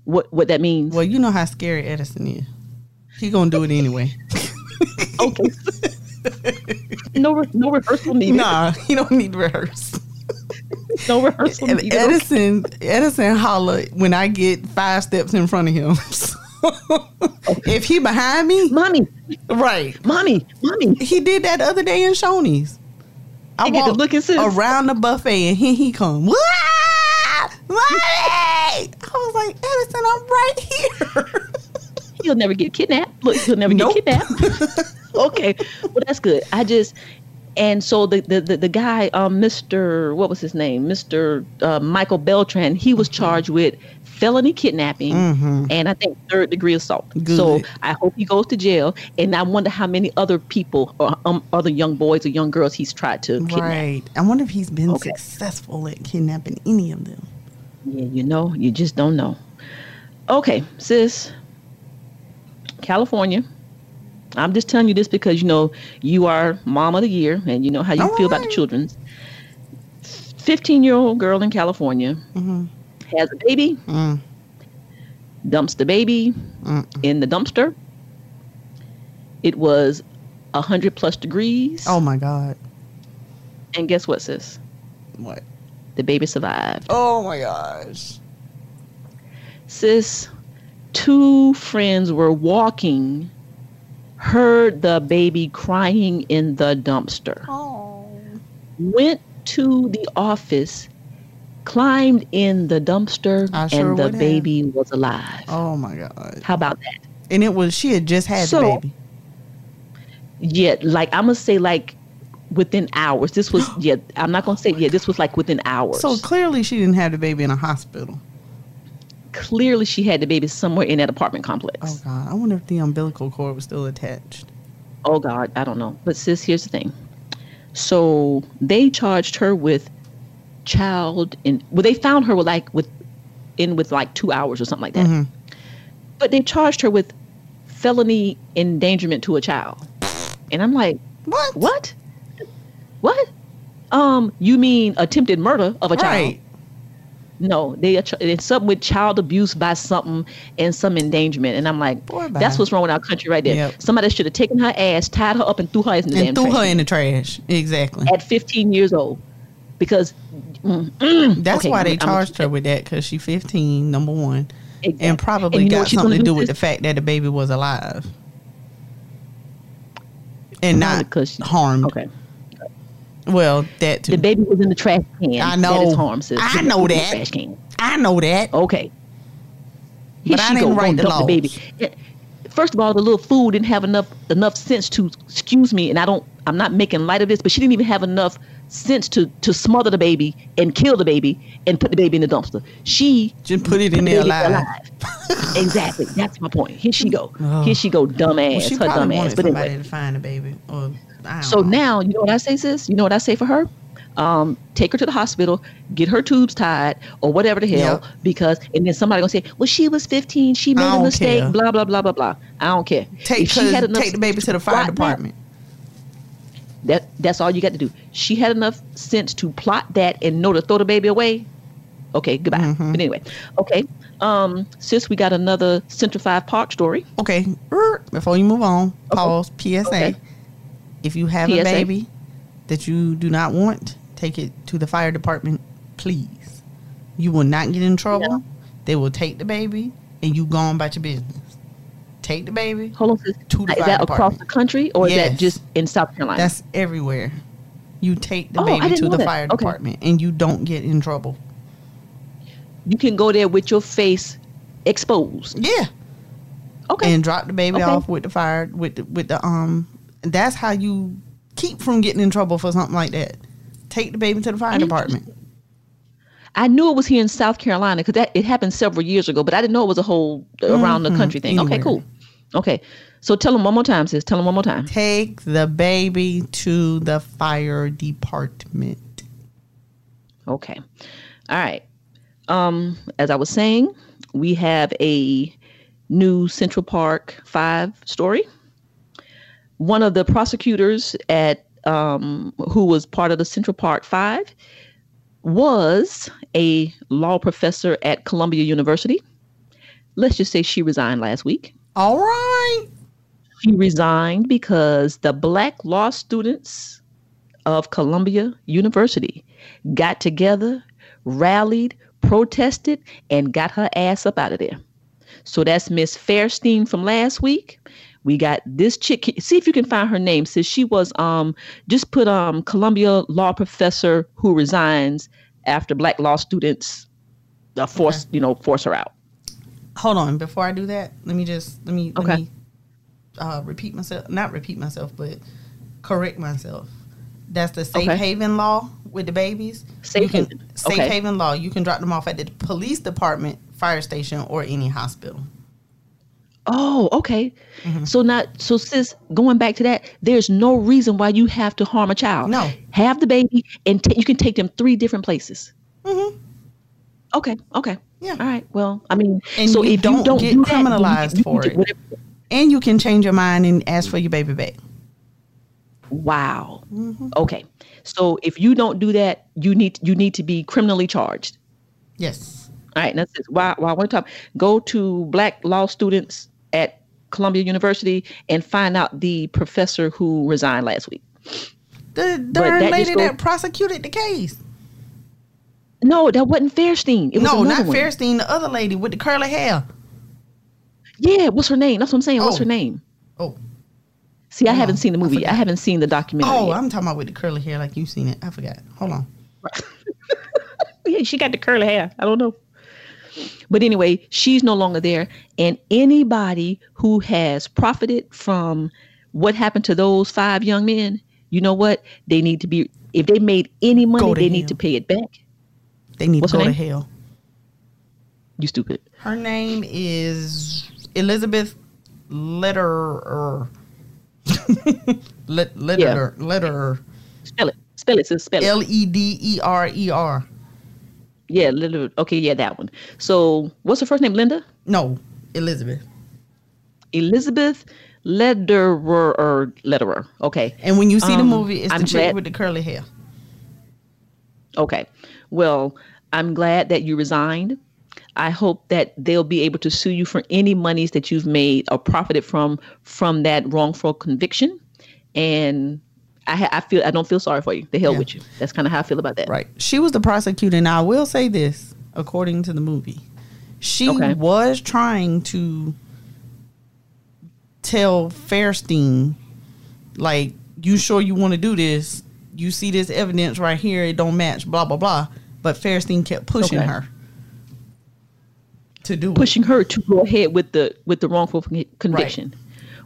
what what that means? Well, you know how scary Edison is. He gonna do it anyway. Okay. no, re- no rehearsal needed. nah, he don't need to rehearse. No rehearsal needed. Edison, Edison holler when I get five steps in front of him. if he behind me, mommy, right? mommy, mommy. He did that the other day in Shoney's. I get to look and sis. around the buffet and here he come. Mommy! I was like, Edison, I'm right here. He'll never get kidnapped. Look, he'll never Nope. get kidnapped. okay, well that's good. I just and so the the the, the guy, um, Mr. What was his name? Mr. Uh, Michael Beltran. He Mm-hmm. was charged with felony kidnapping and I think third degree assault. So I hope he goes to jail. And I wonder how many other people or um, other young boys or young girls he's tried to kidnap. right. I wonder if he's been Okay. successful at kidnapping any of them. Yeah, you know, you just don't know. Okay, sis. California. I'm just telling you this because you know you are mom of the year and you know how you feel about the Alright. children's. 15 year old girl in California has a baby, Mm. dumps the baby in the dumpster. It was a 100 plus degrees. Oh my God. And guess what, sis? What? The baby survived. Oh my gosh. sis, two friends were walking, heard the baby crying in the dumpster, Oh. went to the office, climbed in the dumpster, sure and the have. baby was alive. Oh my God. How about that? And it was she had just had So- the baby. Yeah, like I'm gonna say like within hours. This was yeah, I'm not gonna say yeah, this was like within hours. So clearly she didn't have the baby in a hospital. clearly she had the baby somewhere in that apartment complex. Oh God. I wonder if the umbilical cord was still attached. Oh God, I don't know. But sis, here's the thing. So they charged her with child and well, they found her with like with in with like two hours or something like that. But they charged her with felony endangerment to a child. And I'm like, What? what? What? Um, you mean attempted murder of a child? Right. No, they it's something with child abuse by something and some endangerment. And I'm like, Boy, that's what's wrong with our country right there. Yep. Somebody should have taken her ass, tied her up, and threw her in the And threw trash her in the trash. Exactly. at 15 years old. Because mm, That's okay, why I'm- they I'm- charged her with that because she's 15, number one. Exactly. And probably And got something gonna do with the fact that the baby was alive. And not because she- harmed. Okay. Well, that too. The baby was in the trash can. I know. That is harm, sis. I The know baby was in the that. Trash can. I know that. Okay. Here But I she didn't go, write the dump the baby. First of all, the little fool didn't have enough enough sense to excuse me, and I don't. I'm not making light of this, but she didn't even have enough sense to to smother the baby and kill the baby and put the baby in the dumpster. She Just put it in the there baby alive. exactly. That's my point. Here she go. Oh. Here she go, dumb ass. Well, she her dumb probably ass. But somebody anyway. to find the baby. Or I don't So know. now, you know what I say, sis? You know what I say for her? Um, take her to the hospital, get her tubes tied, or whatever the hell, Yep. because and then somebody gonna say, "Well, she was 15, she made a mistake." care. Blah blah blah blah blah. I don't care. take she had enough take the baby to the fire that- department. That that's all you got to do. She had enough sense to plot that and know to throw the baby away. Okay, goodbye. Mm-hmm. But anyway, okay. Um, sis, we got another Central Five Park story. Okay, er, before you move on, pause. PSA: Okay. If you have a baby that you do not want, take it to the fire department, please. You will not get in trouble. They will take the baby, and you go on about your business. Take the baby. Hold on, sis. To the is that across the country or is that just in South Carolina? That's everywhere. You take the Oh, baby to the that. fire Okay. department, and you don't get in trouble. you can go there with your face exposed. Yeah. Okay. and drop the baby Okay. off with the fire with the, with the um. That's how you keep from getting in trouble for something like that. Take the baby to the fire department. I knew it was here in South Carolina because that it happened several years ago, but I didn't know it was a whole around the country thing. Okay, cool. Okay, so tell them one more time, sis. Tell them one more time. Take the baby to the fire department. Okay, all right. Um, as I was saying, we have a new Central Park Five story. One of the prosecutors at um, who was part of the Central Park Five was a law professor at Columbia University. Let's just say she resigned last week. All right. She resigned because the black law students of Columbia University got together, rallied, protested, and got her ass up out of there. So that's Miss Fairstein from last week. We got this chick. See if you can find her name. Says she was um just put um Columbia law professor who resigns after black law students uh, force you know force her out. Hold on. Before I do that, let me just let me Okay. let me uh, repeat myself. Not repeat myself, but correct myself. That's the safe Okay. haven law with the babies. Safe can, haven. Safe Okay. haven law. You can drop them off at the police department, fire station, or any hospital. Oh, okay. Mm-hmm. So not so sis, going back to that, there's no reason why you have to harm a child. No. Have the baby and ta- you can take them three different places. Hmm. Okay, okay. Yeah. All right. Well, I mean, And so you if don't you don't get do that, criminalized you for it. whatever- And you can change your mind and ask for your baby back. Wow. Mm-hmm. Okay. So if you don't do that, you need you need to be criminally charged. Yes. All right, it. While, while we're talking, go to black law students at Columbia University and find out the professor who resigned last week. The that lady goes- that prosecuted the case. No, that wasn't Fairstein. It was No, not one. Fairstein, the other lady with the curly hair. Yeah, what's her name? That's what I'm saying. What's Oh. her name? Oh. See, I Hold haven't on. seen the movie. I, forgot. haven't seen the documentary. Oh, yet. I'm talking about with the curly hair like you've seen it. I forgot. Hold on. yeah, she got the curly hair. I don't know. But anyway, she's no longer there. And anybody who has profited from what happened to those five young men, you know what? They need to be, if they made any money, Go to they need to pay it back. They need What's to her go to name? hell. You stupid. Her name is Elizabeth Letterer. Let, Letterer. Letterer. Spell it. Spell it, sis. Spell it. L E D E R E R. yeah, little. Okay, yeah, that one. So what's her first name? Linda? No, Elizabeth. Elizabeth Lederer or Lederer. Okay. And when you see the Um, movie, it's I'm the chick glad- with the curly hair. Okay. Well, I'm glad that you resigned. I hope that they'll be able to sue you for any monies that you've made or profited from from that wrongful conviction. And I, ha- I feel I don't feel sorry for you. The hell Yeah. with you. That's kind of how I feel about that. Right. She was the prosecutor. Now, I will say this, according to the movie, she Okay. was trying to tell Fairstein, like, you sure you want to do this? you see this evidence right here, it don't match, blah blah blah. But Fairstein kept pushing Okay. her to do it. pushing her to go ahead with the with the wrongful con- conviction.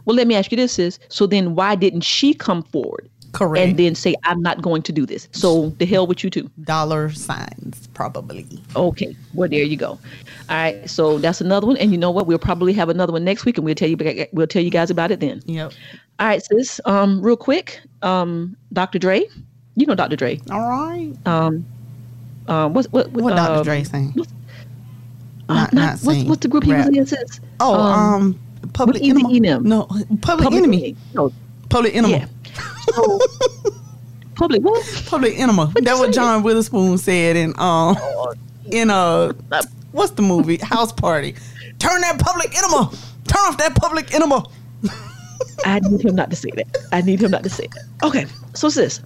Well, let me ask you this: is so then why didn't she come forward it. Correct. and then say I'm not going to do this? So the hell with you too. dollar signs probably. Okay, well there you go. All right, so that's another one, and you know what? We'll probably have another one next week, and we'll tell you we'll tell you guys about it then. Yep. All right, sis. Um, real quick, um, Dr. Dre, you know Dr. Dre. All right. Um, um, what's what? What Dr. um, Dre saying? what's- Not, uh, not not- what's, saying. what's the group he was in? Sis? Oh, um, Public Enemy. No, Public, Enemy. No, Public Enemy. yeah. So, public what? Public Enema. you That what? John Witherspoon said in um in uh Uh, what's the movie House Party. Turn that Public Enema. Turn off that Public Enema. I need him not to say that. I need him not to say that. Okay, so sis,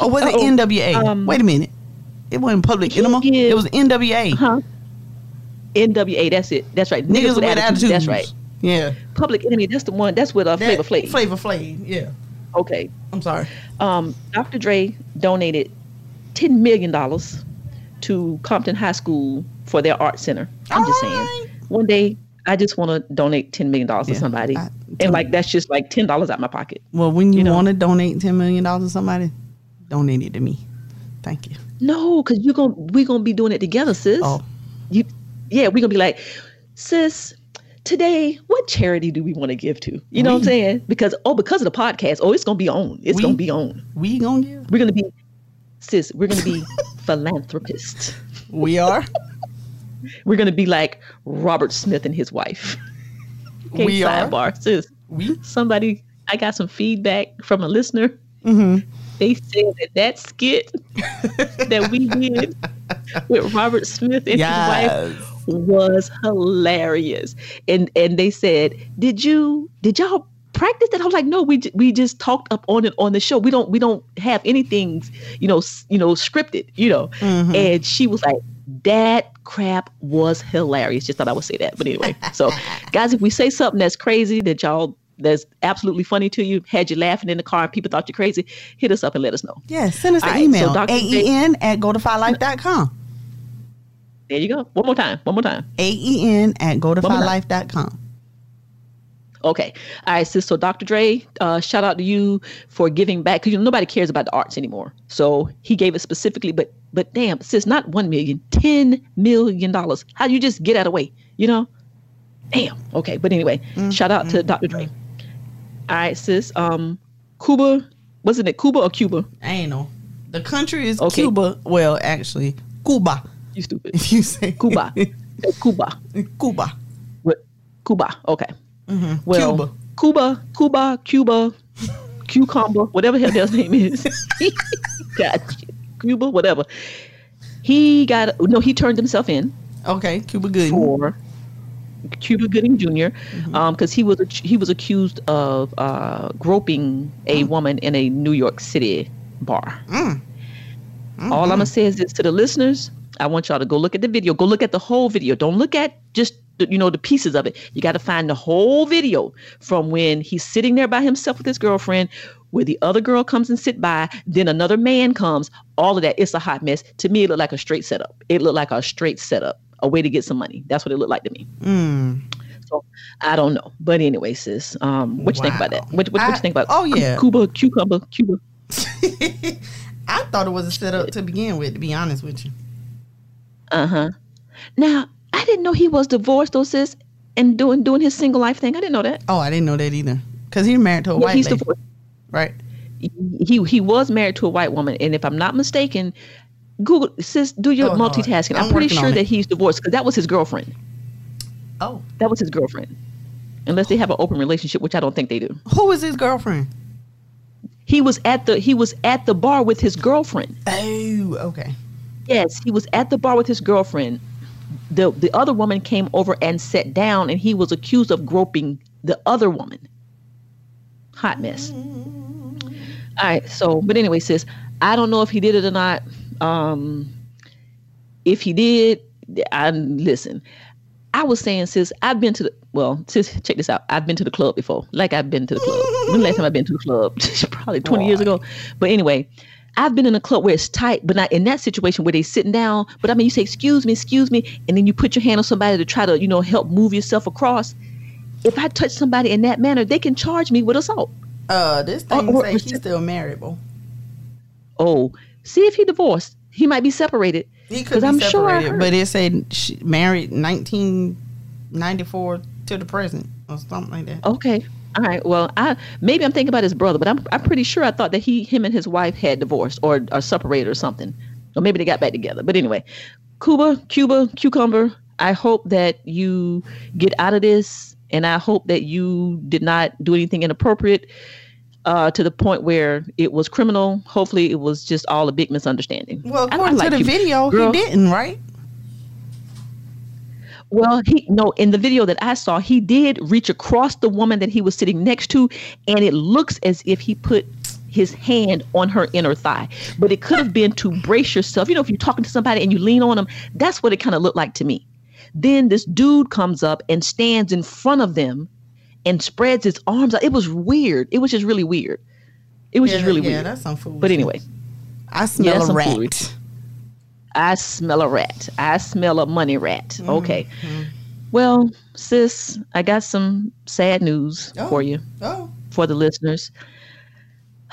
Oh, was it Uh-oh. NWA? Um, Wait a minute. It wasn't Public he Enema. is- It was NWA. huh? NWA, that's it. That's right. Niggas, with attitudes. That's right. Yeah. Public Enemy, that's the one. That's with uh, Flavor Flav. Flavor Flav. Yeah. Okay. I'm sorry. Um, Dr. Dre donated ten million dollars to Compton High School for their art center. I'm just Alright. saying. One day, I just want to donate ten million dollars Yeah, to somebody, I- and like that's just like ten dollars out of my pocket. Well, when you, You know. want to donate ten million dollars to somebody, donate it to me. Thank you. No, because you're gonna we're gonna be doing it together, sis. Oh. You, yeah, we're gonna be like, sis. Today, what charity do we want to give to? You know what I'm saying? Because oh, because of the podcast, oh, it's gonna be on. It's We- gonna be on. We gonna give. We're gonna be, sis. We're gonna be philanthropists. We are. We're gonna be like Robert Smith and his wife. Okay, we are. sidebar, sis. We. Somebody, I got some feedback from a listener. Mm-hmm. They said that that skit that we did with Robert Smith and his wife was hilarious. And and they said, "Did you did y'all practice that?" I was like, "No, we we just talked up on it on the show. We don't we don't have anything, you know, you know, scripted, you know." Mm-hmm. And she was like, "That crap was hilarious." Just thought I would say that, but anyway. So, guys, if we say something that's crazy that y'all that's absolutely funny to you, had you laughing in the car and people thought you're crazy, hit us up and let us know. Yeah, send us All an right, so email. Dr. AEN at godefylife.com. There you go. One more time. One more time. AEN at more godefylife.com. Okay. All right, sis. So, Dr. Dre, uh, shout out to you for giving back because you know, nobody cares about the arts anymore. So he gave it specifically, but but damn, sis, not one million, ten million dollars. How you just get out of the way? You know? Damn. Okay. But anyway, shout out to Dr. Dre. All right, sis. Um, Cuba, wasn't it Cuba or Cuba? I ain't know. The country is Okay. Cuba. Well, actually, Cuba. You stupid. If you say Cuba. Cuba. Cuba. What? Cuba. Okay. Mm-hmm. Well, Cuba. Cuba, Cuba, Cuba, Cucumber, whatever hell his name is. God, Cuba, whatever. He got no. He turned himself in Okay, Cuba Good. for Cuba Gooding Jr. because mm-hmm. um, he was he was accused of uh, groping a mm. woman in a New York City bar. Mm. All I'm gonna mm-hmm. say is this to the listeners: I want y'all to go look at the video. Go look at the whole video. Don't look at just the, you know the pieces of it. You got to find the whole video from when he's sitting there by himself with his girlfriend, where the other girl comes and sit by, then another man comes. All of that. It's a hot mess. To me, it looked like a straight setup. It looked like a straight setup, a way to get some money. That's what it looked like to me. So I don't know, but anyway, sis, um, what you think about that? Wow. What, what, what I- you think about? oh, yeah. Cuba, cucumber, Cuba. I thought it was a setup to begin with, to be honest with you. Uh huh. Now I didn't know he was divorced, though, sis, and doing doing his single life thing. I didn't know that. Oh, I didn't know that either. Because he's married to a Yeah, white he's lady. divorced. Right. He he was married to a white woman, and if I'm not mistaken, Google sis, do your Oh, multitasking. I'm, I'm pretty sure that he's divorced because that was his girlfriend. Oh. That was his girlfriend, unless they have an open relationship, which I don't think they do. Who was his girlfriend? He was at the he was at the bar with his girlfriend. Oh, okay. Yes, he was at the bar with his girlfriend. The the other woman came over and sat down and he was accused of groping the other woman. Hot mess. All right, so but anyway, sis, I don't know if he did it or not. Um if he did, I listen. I was saying, sis, I've been to the well, sis, check this out. I've been to the club before. Like I've been to the club. when the last time I've been to the club? Probably 20 years ago. But anyway, I've been in a club where it's tight, but not in that situation where they're sitting down. But I mean, you say, "Excuse me, excuse me," and then you put your hand on somebody to try to, you know, help move yourself across. If I touch somebody in that manner, they can charge me with assault. Uh, this thing or- say he's still marriable. Oh, see if he divorced, he might be separated. He could be I'm sure separated, heard- but it said married 1994 to the present or something like that. Okay. All right. Well, I maybe I'm thinking about his brother, but I'm I'm pretty sure I thought that he him and his wife had divorced or or separated or something. Or maybe they got back together. But anyway, Cuba, Cuba, cucumber. I hope that you get out of this and I hope that you did not do anything inappropriate uh, to the point where it was criminal. Hopefully it was just all a big misunderstanding. Well, I- I according like to the Cuba. video, Girl, he didn't, right? Well, he no, in the video that I saw, he did reach across the woman that he was sitting next to, and it looks as if he put his hand on her inner thigh. But it could have been to brace yourself. You know, if you're talking to somebody and you lean on them, that's what it kind of looked like to me. Then this dude comes up and stands in front of them and spreads his arms out. It was weird. It was just really weird. It was just really yeah, weird. that's some fool. But anyway, I smell that's a rat. I smell a rat. I smell a money rat. Mm-hmm. Okay. Well, sis, I got some sad news Oh. for you, Oh, for the listeners.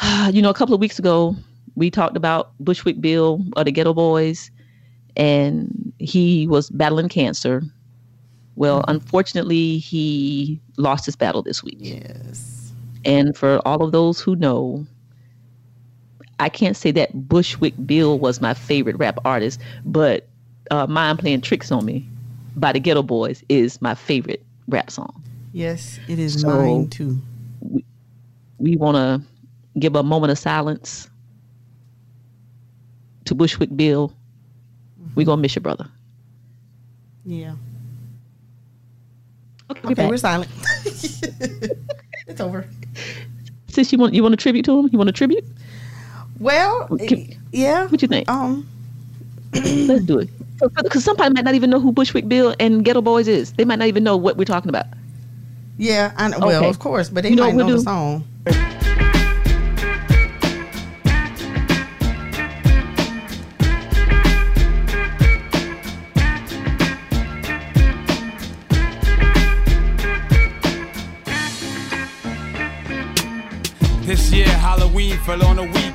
You know, a couple of weeks ago, we talked about Bushwick Bill of the Geto Boys, and he was battling cancer. Well, Mm-hmm. unfortunately, he lost his battle this week. yes. And for all of those who know, I can't say that Bushwick Bill was my favorite rap artist, but uh, Mind Playing Tricks on Me by the Geto Boys is my favorite rap song. Yes, it is So- mine too. We want to give a moment of silence to Bushwick Bill. We're going to miss your brother. Yeah. Okay, Okay, we're silent. it's over. Since you want, you want a tribute to him? You want a tribute? Well, Can- yeah. What you think? Um, Let's do it. Because somebody might not even know who Bushwick Bill and Geto Boys is. They might not even know what we're talking about. yeah. I know. Well, Okay. of course, but they You know might know we'll the do? song. This year Halloween fell on a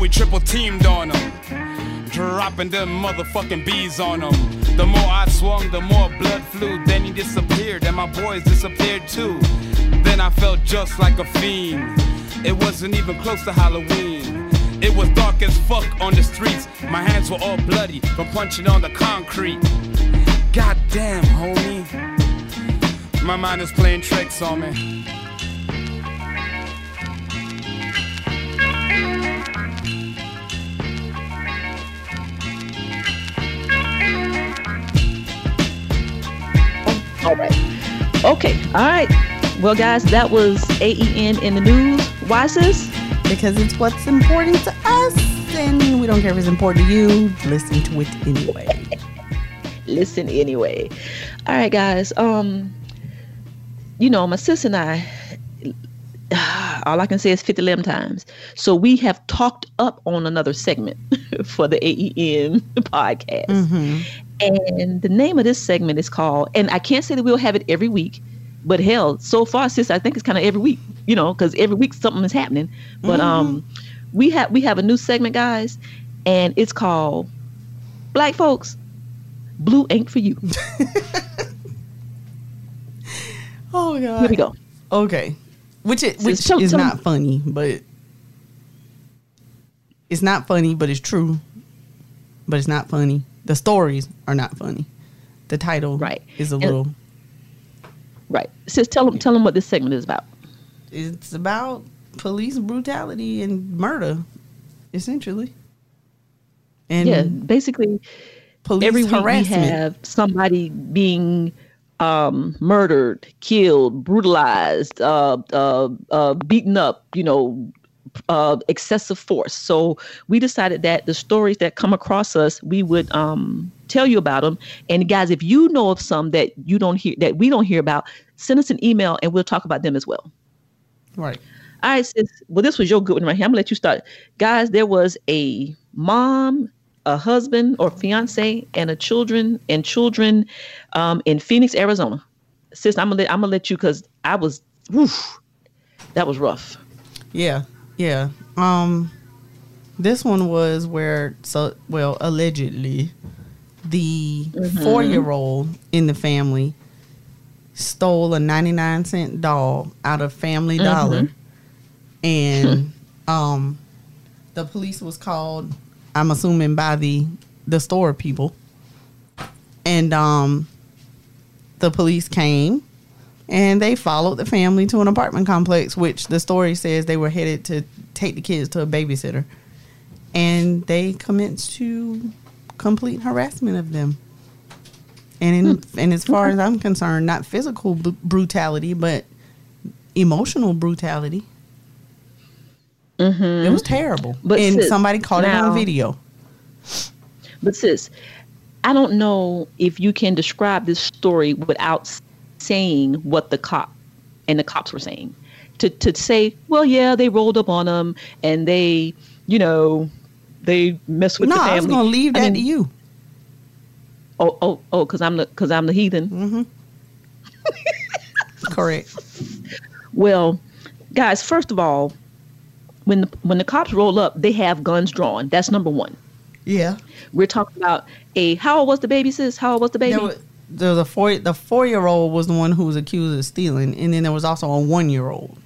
We triple teamed on him, dropping them motherfucking bees on him. The more I swung, the more blood flew. Then he disappeared, and my boys disappeared too. Then I felt just like a fiend. It wasn't even close to Halloween. It was dark as fuck on the streets. My hands were all bloody from punching on the concrete. Goddamn, homie. My mind is playing tricks on me. All right. Okay. All right. Well, guys, that was AEN in the news. Why, sis? because it's what's important to us, and we don't care if it's important to you. Listen to it anyway. Listen anyway. All right, guys. Um, you know, my sis and I, all I can say is 50 limb times. So we have talked up on another segment for the AEN podcast. And the name of this segment is called, and I can't say that we'll have it every week, but hell, so far, sis, I think it's kind of every week, you know, because every week something is happening. But um, we have we have a new segment, guys, and it's called Black Folks, Blue Ain't for You. Oh god. Here we go. Okay. Which it which tell- is tell not funny, but it's not funny, but it's true. But it's not funny. The stories are not funny. The title Right. is a And- little Right. Sis, tell them tell them what this segment is about. it's about police brutality and murder, essentially. And yeah, basically police every week we harassment. have somebody being um, murdered, killed, brutalized, uh, uh, uh, beaten up, you know, uh, excessive force. So we decided that the stories that come across us, we would um, tell you about them. And guys, if you know of some that you don't hear, that we don't hear about, send us an email and we'll talk about them as well. right. All right, sis. Well, this was your good one right here. I'm gonna let you start. Guys, there was a mom, a husband or fiance, and a children and children um, in Phoenix, Arizona. Sis, I'm gonna let, I'm gonna let you because I was, woof, that was rough. Yeah, yeah. Um, this one was where so well allegedly, the four year old in the family stole a ninety nine cent doll out of Family Dollar, and um, the police was called. I'm assuming by the the store people, and um, the police came and they followed the family to an apartment complex, which the story says they were headed to take the kids to a babysitter. And they commenced to complete harassment of them. And in, hmm. and as far as I'm concerned, not physical br- brutality, but emotional brutality. Mm-hmm. It was terrible. But and sis, somebody caught it on video. But sis, I don't know if you can describe this story without saying what the cop and the cops were saying. To to say, well, yeah, they rolled up on them and they, you know, they mess with No, the family. I was going to leave I that mean, to you. Oh, oh, oh, because I'm the because I'm the heathen. Mm-hmm. Correct. Well, guys, first of all, when the, when the cops roll up, they have guns drawn. That's number one. Yeah. We're talking about a how old was the baby, sis? How old was the baby? Was, there was a four the four year old was the one who was accused of stealing, and then there was also a one year old.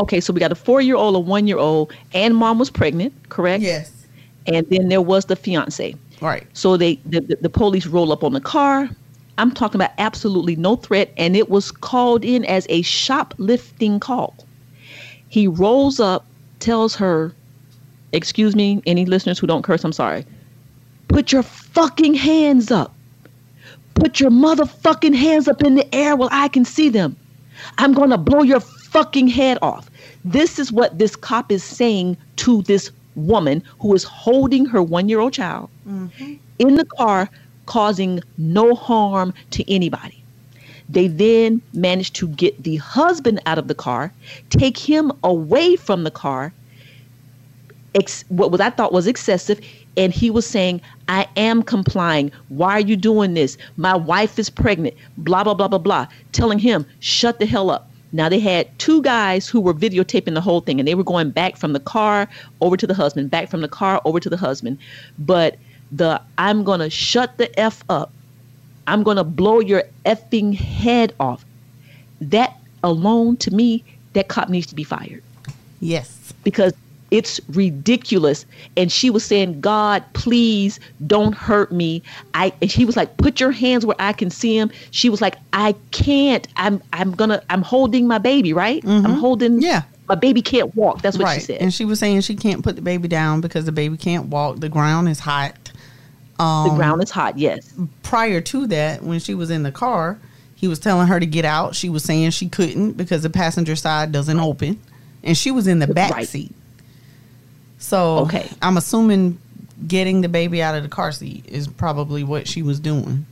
Okay, so we got a four year old, a one year old, and mom was pregnant, correct? Yes. And then there was the fiance. Right. So they the, the, the police roll up on the car. I'm talking about absolutely no threat, and it was called in as a shoplifting call. He rolls up, tells her, "Excuse me, any listeners who don't curse, I'm sorry. Put your fucking hands up. Put your motherfucking hands up in the air while I can see them. I'm gonna blow your fucking head off." This is what this cop is saying to this woman who is holding her one-year-old child mm-hmm. in the car, causing no harm to anybody. They then managed to get the husband out of the car, take him away from the car, ex- what was I thought was excessive, and he was saying, "I am complying. Why are you doing this? My wife is pregnant." Blah blah blah blah blah, telling him, "Shut the hell up." Now they had two guys who were videotaping the whole thing, and they were going back from the car over to the husband, back from the car over to the husband. But the "I'm gonna shut the f up," I'm gonna blow your effing head off. That alone, to me, that cop needs to be fired Yes. because it's ridiculous. And she was saying, God, please don't hurt me. I and he was like, put your hands where I can see him. She was like, I can't. I'm I'm gonna I'm holding my baby, right? I'm holding Mm-hmm. Yeah. My baby can't walk. That's what right. she said. And she was saying she can't put the baby down because the baby can't walk. The ground is hot. Um, the ground is hot, yes. Prior to that, when she was in the car, he was telling her to get out. She was saying she couldn't because the passenger side doesn't open, and she was in the back Right. seat. So Okay. I'm assuming getting the baby out of the car seat is probably what she was doing.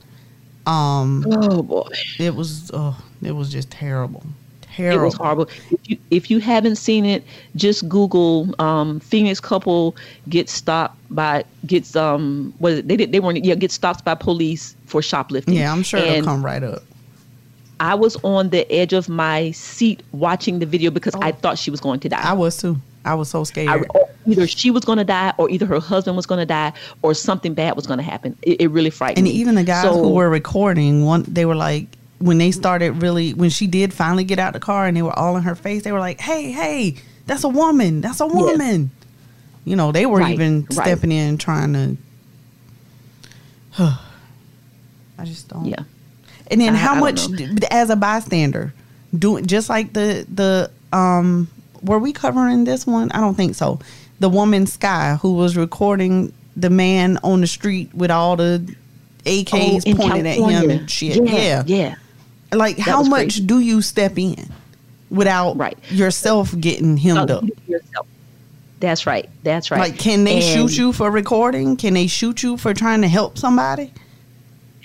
Um, Oh boy. it was oh, it was just terrible, Terrible. It was horrible. If you, if you haven't seen it, just Google um, Phoenix couple gets stopped by gets um was it, they did they weren't yeah get stopped by police for shoplifting. Yeah, I'm sure And it'll come right up. I was on the edge of my seat watching the video because I thought she was going to die. Oh. I was too. I was so scared. I- or either she was going to die, or either her husband was going to die, or something bad was going to happen. It, it really frightened and me. even the guys So- who were recording, one they were like, when they started really, when she did finally get out the car and they were all in her face, they were like, "Hey, hey, that's a woman. That's a woman." You know, they were Right, even right. stepping in trying to. I just don't. yeah, And then I- how I much as a bystander doing just like the the um were we covering this one? I don't think so. The woman Sky who was recording the man on the street with all the AKs Oh, in pointed at him and shit. Yeah, Yeah, yeah. Like, how much crazy. do you step in without Right. yourself getting hemmed Oh, up? yourself. That's right. That's right. Like, can they And- shoot you for recording? Can they shoot you for trying to help somebody?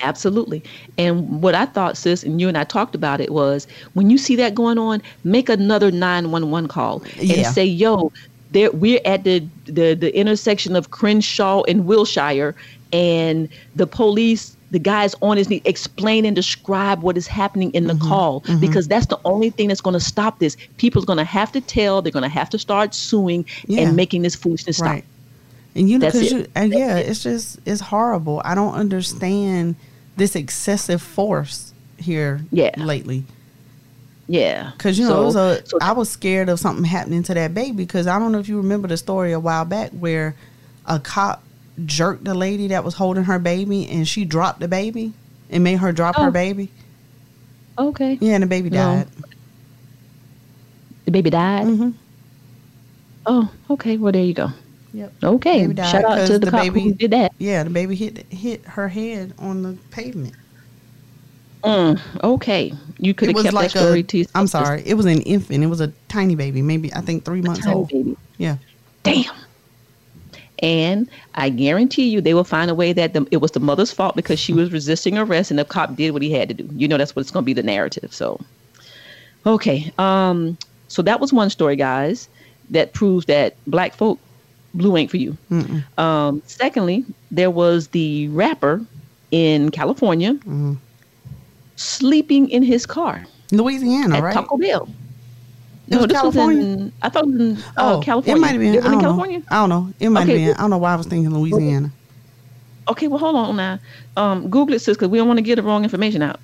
Absolutely. And what I thought, sis, and you and I talked about it was when you see that going on, make another 911 call and Yeah. say, yo, there we're at the, the the intersection of Crenshaw and Wilshire and the police the guy's on his knee explain and describe what is happening in the Mm-hmm. call because that's the only thing that's going to stop this people's going to have to tell they're going to have to start suing Yeah. and making this foolishness stop Right. And you know, That's because you, and yeah, it's just it's horrible. I don't understand this excessive force here Yeah. lately. Yeah Because you know, it was So- a, so I was scared of something happening to that baby. Because I don't know if you remember the story a while back where a cop jerked the lady that was holding her baby, and she dropped the baby and made her drop her Oh. baby. okay Yeah, and the baby No. died. the baby died hmm Oh, okay. Well, there you go. Yep. Okay. Shout out to the, the cop baby- who did that. Yeah, the baby hit hit her head on the pavement. Mm, okay. You could have kept like that story a. to yourself. I'm sorry. It was an infant. It was a tiny baby, maybe I think three months Tiny old. baby. Yeah. Damn. And I guarantee you, they will find a way that the, it was the mother's fault because she was resisting arrest, and the cop did what he had to do. You know, that's what's going to be the narrative. So, okay. Um. So that was one story, guys, that proves that black folk blue ain't for you. Um. Secondly, there was the rapper in California Mm-hmm. Sleeping in his car Louisiana, right? Taco Bell. Was this California? was in. I thought it was uh, California. Oh, It might have been. I in don't California. know. I don't know. It might Okay, have been. I don't know why I was thinking Louisiana. Okay, well, hold on now. Um, Google it, sis, because we don't want to get the wrong information out.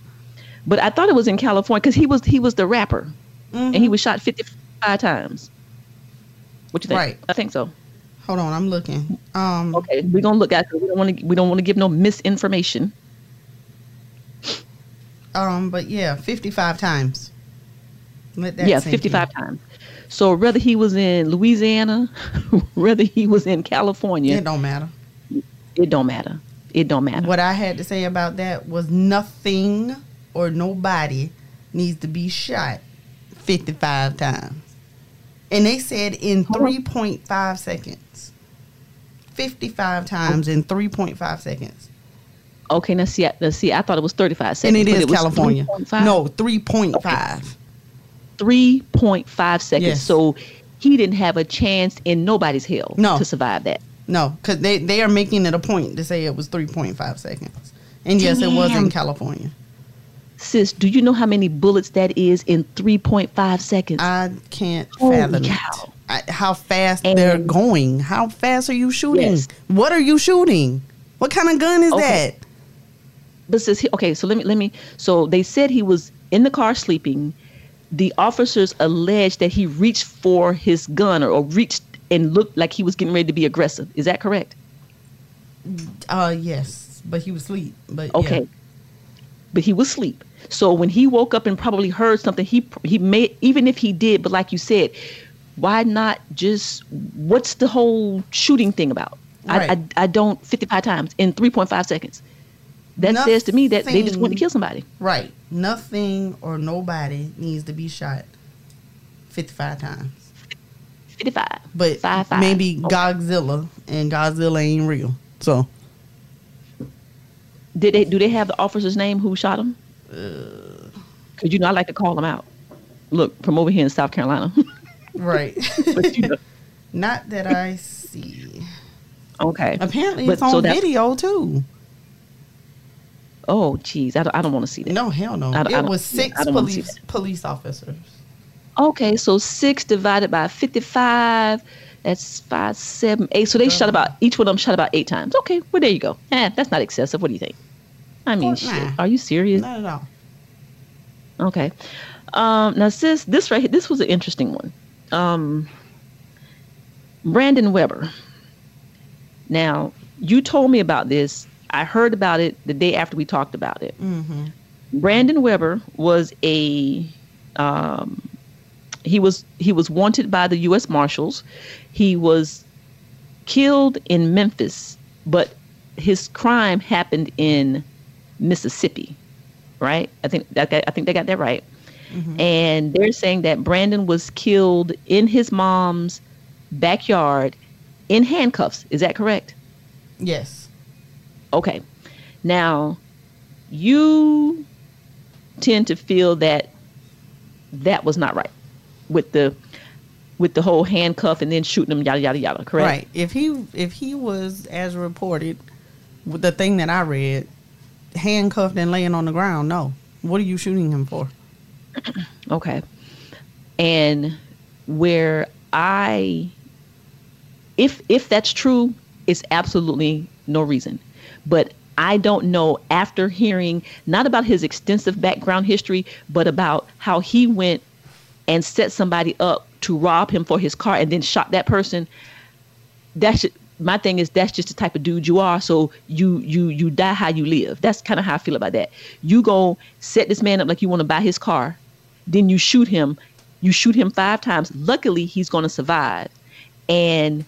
But I thought it was in California because he was he was the rapper, and he was shot fifty five times. What you think? Right. I think so. Hold on, I'm looking. Um, Okay, we're gonna look at it. We don't want to we don't want to give no misinformation. Um, but yeah, 55 times. Let that yeah, fifty five in. times. So whether he was in Louisiana, whether he was in California, It don't matter. it don't matter. It don't matter. What I had to say about that was nothing or nobody needs to be shot 55 times. And they said in 3.5 seconds. 55 times in 3.5 seconds. Okay, now see, I- now see, I thought it was 35 seconds. And it is was California. 3.5. No, 3.5. 3.5 seconds. Yes. So he didn't have a chance in nobody's hell No. to survive that. No, because they, they are making it a point to say it was 3.5 seconds. And yes, it was in California. Sis, do you know how many bullets that is in 3.5 seconds? I can't Holy fathom cow. it. I, how fast And- they're going. How fast are you shooting? Yes. What are you shooting? What kind of gun is Okay. that? But sis, he- okay, so let me let me. So they said he was in the car sleeping. The officers alleged that he reached for his gun or, or reached and looked like he was getting ready to be aggressive. Is that correct? Uh, yes, but he was asleep. But Okay. yeah. But he was asleep. So when he woke up and probably heard something, he he may even if he did, but like you said, why not just what's the whole shooting thing about? I, I I don't 55 times in 3.5 seconds. That says to me that they just want to kill somebody. right. Nothing or nobody needs to be shot 55 times. 55. But five, five. maybe Okay. Godzilla and Godzilla ain't real. So Did they do they have the officer's name who shot him? Uh. Because you know I like to call them out. Look from over here in South Carolina. right. but you know. Not that I see. Okay. Apparently, But it's on so video too. Oh, geez, I don't, I don't want to see that. No, hell no. I don't- I it was six I don't wanna see police police officers. Okay, so six divided by fifty-five. That's five, seven, eight. So they shot about each one of them shot about eight times. Okay, well there you go. Eh, that's not excessive. What do you think? I mean, Nah. shit. Are you serious? Not at all. Okay. Um, now, sis, this right here, this was an interesting one. Um, Brandon Webber. Now, you told me about this. I heard about it the day after we talked about it. Brandon Webber was a um, he was he was wanted by the U.S. Marshals. He was killed in Memphis but his crime happened in Mississippi, right? I think that I think they got that right. And they're saying that Brandon was killed in his mom's backyard in handcuffs. Is that correct? Yes. Okay. Now, you tend to feel that that was not right with the with the whole handcuff and then shooting them yada yada yada, correct? Right. If he if he was as reported with the thing that I read, handcuffed and laying on the ground, no. What are you shooting him for? Okay. And where I if if that's true, it's absolutely no reason. But I don't know after hearing not about his extensive background history, but about how he went and set somebody up to rob him for his car and then shot that person. That's my thing is that's just the type of dude you are. So you you you die how you live. That's kind of how I feel about that. You go set this man up like you want to buy his car, then you shoot him. You shoot him five times. Luckily, he's going to survive. And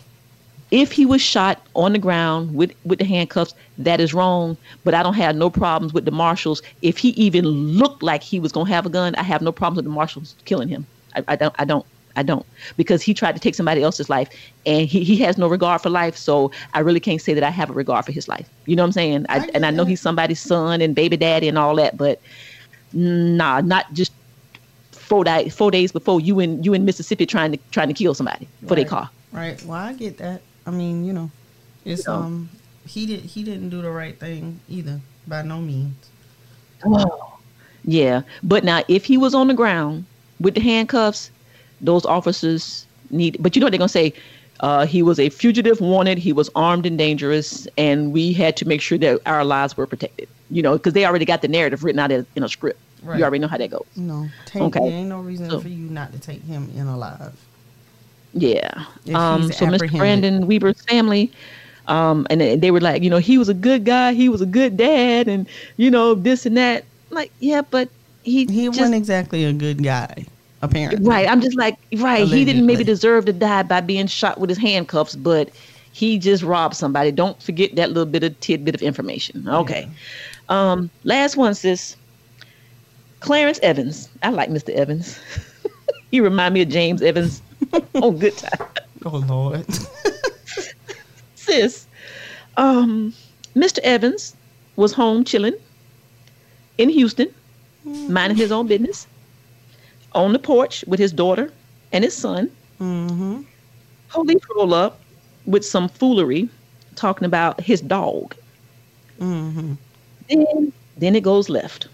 if he was shot on the ground with with the handcuffs, that is wrong. But I don't have no problems with the marshals. If he even looked like he was gonna have a gun, I have no problems with the marshals killing him. I, I don't. I don't. I don't because he tried to take somebody else's life and he, he has no regard for life. So I really can't say that I have a regard for his life. You know what I'm saying? I, I and I know he's somebody's son and baby daddy and all that, but nah, not just four days four days before you in you in Mississippi trying to trying to kill somebody for their car. Right. Well, I get that. I mean, you know, it's You know. um he did he didn't do the right thing either by no means. Yeah, but now if he was on the ground with the handcuffs, those officers need. But you know what they're gonna say? Uh, he was a fugitive wanted. He was armed and dangerous, and we had to make sure that our lives were protected. You know, because they already got the narrative written out in in a script. Right. You already know how that goes. No, take, Okay. there ain't no reason So- for you not to take him in alive. Yeah. Um, so Mr. Brandon Webber's family, um, and they were like, you know, he was a good guy. He was a good dad, and you know this and that. Like, yeah, but he He just, wasn't exactly a good guy, apparently. Right. I'm just like, right. He didn't maybe deserve to die by being shot with his handcuffs, but he just robbed somebody. Don't forget that little bit of tidbit of information. Okay. Um, last one, sis. Clarence Evans. I like Mr. Evans. he remind me of James Evans. Oh, good time. Oh Lord. Sis. Um, Mr. Evans was home chilling in Houston, minding his own business, on the porch with his daughter and his son. mm-hmm. Police roll up with some foolery, talking about his dog. Mm-hmm. Then, then it goes left.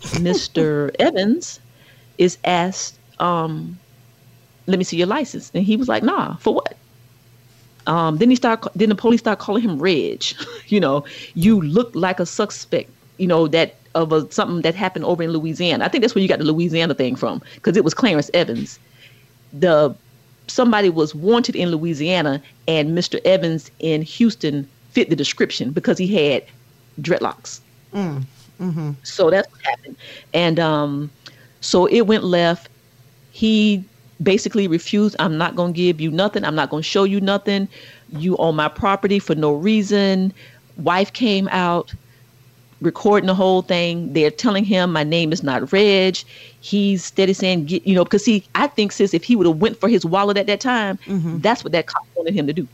Mr. Evans is asked, um, "Let me see your license," and he was like, "Nah, for what?" Um, then he start. Then the police start calling him Reg. you know, you look like a suspect. You know that of a, something that happened over in Louisiana. I think that's where you got the Louisiana thing from, because it was Clarence Evans. The somebody was wanted in Louisiana, and Mr. Evans in Houston fit the description because he had dreadlocks. So that's what happened. And um, so it went left. He basically refused, I'm not going to give you nothing. I'm not going to show you nothing. You own my property for no reason. Wife came out recording the whole thing. They're telling him my name is not Reg. He's steady saying, get, you know, because see, I think sis, if he would have went for his wallet at that time, mm-hmm. that's what that cop wanted him to do.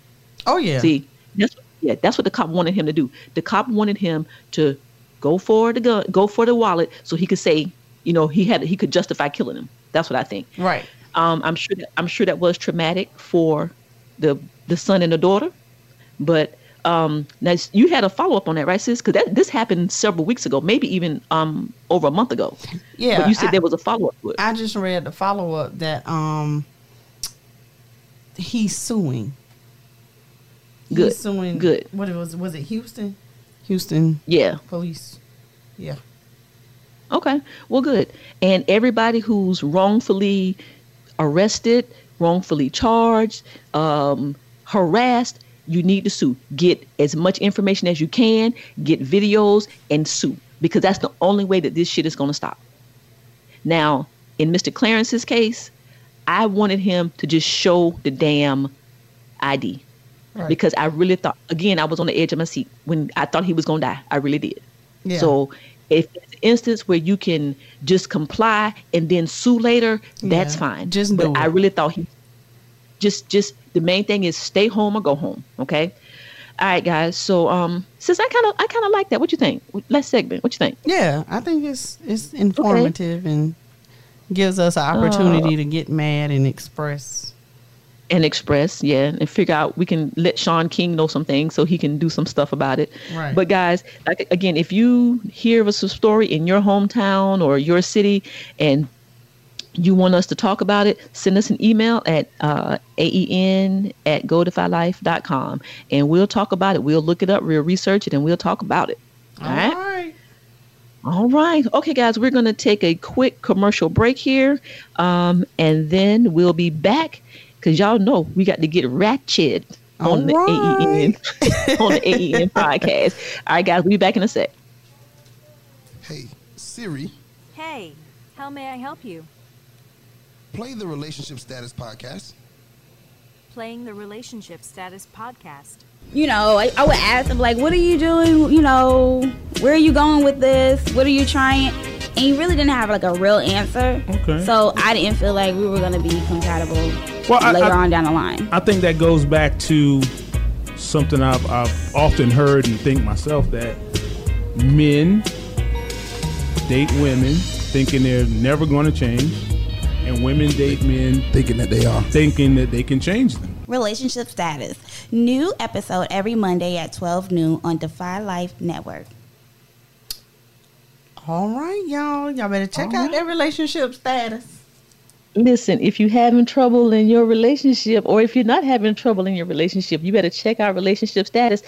Oh yeah. See, that's yeah, that's what the cop wanted him to do. The cop wanted him to go for the gun, go for the wallet, so he could say, you know, he had he could justify killing him. That's what I think. Right. Um, I'm sure that I'm sure that was traumatic for the the son and the daughter, but um, now you had a follow up on that, right, sis? Because this happened several weeks ago, maybe even um over a month ago. Yeah. but you said I- there was a follow up. I just read the follow up that um he's suing. Good. He's suing. Good. What it was? Was it Houston? Houston yeah. police. Yeah. Okay. Well, good. And everybody who's wrongfully arrested, wrongfully charged, um, harassed, you need to sue. Get as much information as you can, get videos, and sue because that's the only way that this shit is going to stop. Now, in Mr. Clarence's case, I wanted him to just show the damn ID. Right. because I really thought again I was on the edge of my seat when I thought he was gonna die. I really did. Yeah. So if it's an instance where you can just comply and then sue later, that's fine. just but I really thought he just just the main thing is stay home or go home. Okay. All right, guys. So um, since I kind of I kind of like that. What you think? Let's segment. What you think? Yeah, I think it's it's informative and gives us an opportunity Uh, to get mad and express. And express, yeah, and figure out we can let Shaun King know some things so he can do some stuff about it. Right. But guys, like again, if you hear of a story in your hometown or your city and you want us to talk about it, send us an email at uh, aen at godifylife.com and we'll talk about it. We'll look it up, we'll research it, and we'll talk about it. All right. right. All right. Okay, guys, we're going to take a quick commercial break here. Um, and then we'll be back because y'all know we got to get ratchet on the All AEN on the AEN podcast. All right, guys, we'll be back in a sec. Hey, Siri, Hey, how may I help you? play the Relationship Status Podcast. Playing the Relationship Status Podcast. You know, I, I would ask him like, "What are you doing? You know, where are you going with this? What are you trying?" And he really didn't have like a real answer. Okay. So I didn't feel like we were gonna be compatible Well, I- later I- on down the line. I think that goes back to something I've, I've often heard and think myself that men date women thinking they're never going to change, and women date men thinking that they are, thinking that they can change them. Relationship status. New episode every Monday at 12 noon on Defy Life Network. All right, y'all. Y'all better check out their relationship status. Listen, if you're having trouble in your relationship, or if you're not having trouble in your relationship, you better check out relationship status.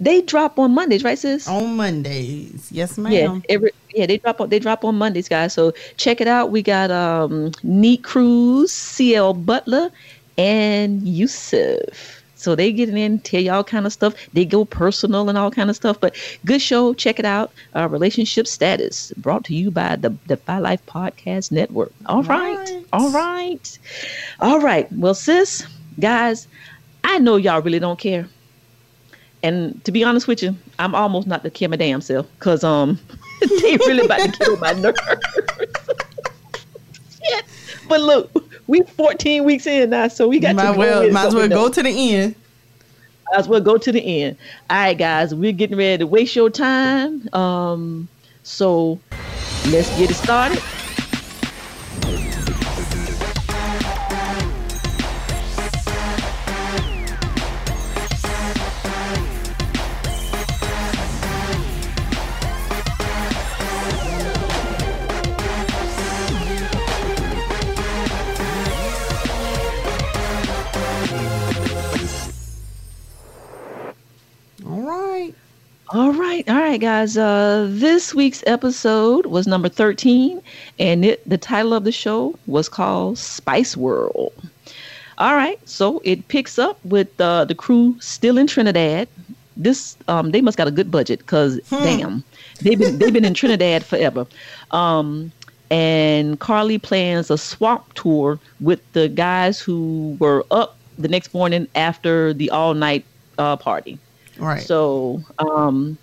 They drop on Mondays, right, sis? On Mondays, yes, ma'am. Yeah, every yeah they drop on they drop on Mondays, guys. So check it out. We got um Neat Cruz, CL Butler, and Yusuf. So they get in, tell you all kind of stuff. They go personal and all kind of stuff. But good show. Check it out. Uh, Relationship Status brought to you by the Defy Life Podcast Network. All right. All right. All right. Well, sis, guys, I know y'all really don't care. And to be honest with you, I'm almost not to care my damn self because um they really about to kill my nerves. Shit. But look, we 14 weeks in now, so we got might to go well might as well go to the end. Might as well go to the end. All right, guys, we're getting ready to waste your time. Um, so let's get it started. All right, all right, guys. Uh, this week's episode was number 13, and it, the title of the show was called Spice World. All right, so it picks up with uh, the crew still in Trinidad. This um, they must got a good budget because damn, they've been they've been in Trinidad forever. Um, and Karlie plans a swamp tour with the guys who were up the next morning after the all night uh, party. Right. So um,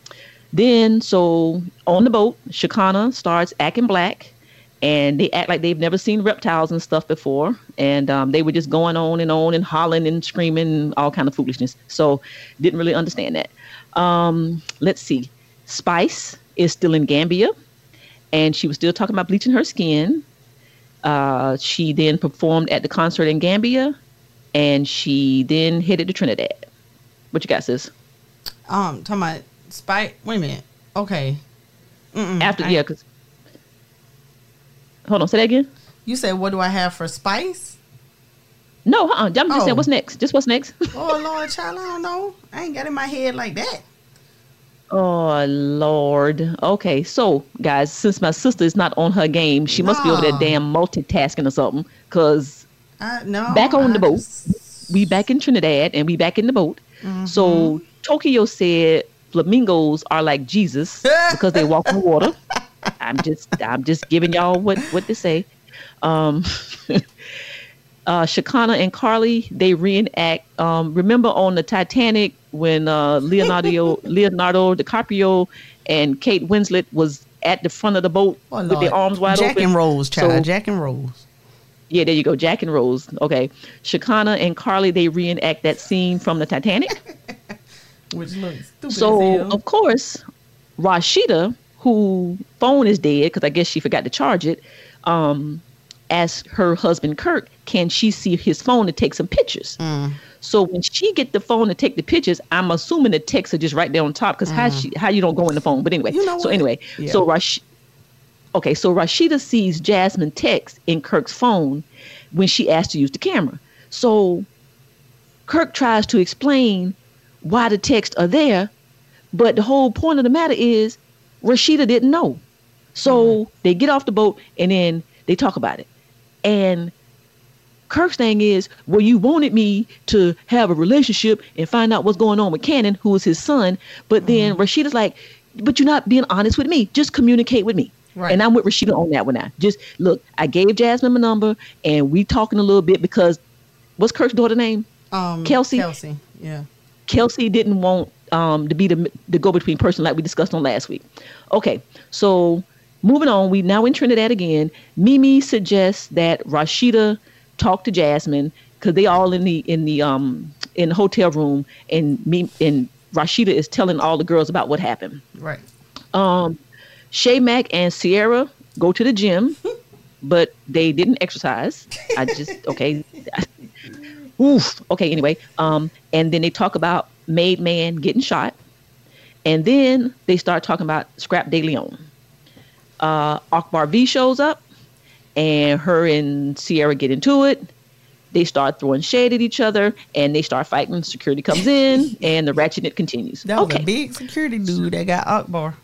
then, so on the boat, Shakana starts acting black, and they act like they've never seen reptiles and stuff before, and um, they were just going on and on and hollering and screaming and all kind of foolishness. So didn't really understand that. Um, let's see, Spice is still in Gambia, and she was still talking about bleaching her skin. Uh, she then performed at the concert in Gambia, and she then headed to Trinidad. What you got, sis? Um, talking about Spike. Wait a minute. Okay. Mm-mm, After I- yeah, cause hold on, say that again. You said, what do I have for Spice? No, uh-uh. I'm just Oh. saying what's next. Just what's next. Oh Lord, child, I don't know. I ain't got it in my head like that. oh Lord. Okay, so guys, since my sister is not on her game, she must be over there damn multitasking or something. Cause I no. back on I the boat, just- we back in Trinidad and we back in the boat. So Tokyo said flamingos are like Jesus because they walk on water. I'm just I'm just giving y'all what what to say. Um, uh, Shakana and Karlie they reenact. Um, remember on the Titanic when uh, Leonardo Leonardo DiCaprio and Kate Winslet was at the front of the boat Oh, with Lord. their arms wide Jack open. and Rose, child. So- Jack and Rose. Yeah, there you go. Jack and Rose. Okay. Shakana and Karlie, they reenact that scene from the Titanic. Which looks stupid so, as hell. of course, Rasheeda, who phone is dead because I guess she forgot to charge it, um, asked her husband Kirk, can she see his phone to take some pictures? Mm. So when she get the phone to take the pictures, I'm assuming the texts are just right there on top because how Mm. she how you don't go in the phone. But anyway, You know so anyway, Yeah. so Rash, okay, so Rasheeda sees Jasmine text in Kirk's phone when she asked to use the camera. So Kirk tries to explain why the texts are there, but the whole point of the matter is Rasheeda didn't know. So mm-hmm. they get off the boat and then they talk about it. And Kirk's thing is, well, you wanted me to have a relationship and find out what's going on with Kannon, who is his son. But then mm-hmm. Rasheeda's like, but you're not being honest with me. Just communicate with me. Right. And I'm with Rasheeda on that one now. Just look, I gave Jasmine my number and we talking a little bit because what's Kirk's daughter name? Um, Kelsie. Kelsie, yeah. Kelsie didn't want um, to be the, the go between person like we discussed on last week. Okay, so moving on, we now in Trinidad again. Mimi suggests that Rasheeda talk to Jasmine because they all in the in the um in the hotel room, and me and Rasheeda is telling all the girls about what happened. Right. Um, Shay Mack and Sierra go to the gym, but they didn't exercise. I just okay. Oof. Okay. Anyway, um, and then they talk about Made Man getting shot, and then they start talking about Scrapp DeLeon. Uh, Akbar V shows up, and her and Sierra get into it. They start throwing shade at each other, and they start fighting. Security comes in, and the ratchet continues. That was okay a big security dude that got Akbar.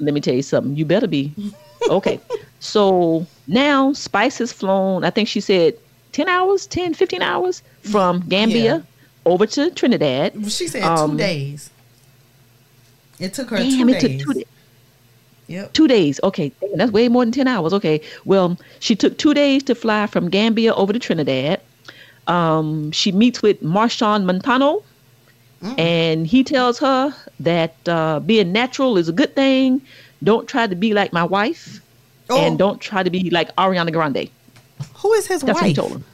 Let me tell you something. You better be. Okay. so now Spice has flown, I think she said 10 hours, 10, 15 hours from Gambia Yeah. over to Trinidad. She said Um, two days. It took her Damn, two it days. took two days. Yep. Two days. Okay. That's way more than 10 hours. Okay. Well, she took two days to fly from Gambia over to Trinidad. Um, she meets with Machel Montano, and he tells her that uh, being natural is a good thing. Don't try to be like my wife, and don't try to be like Ariana Grande. Who is his wife? That's what he told him.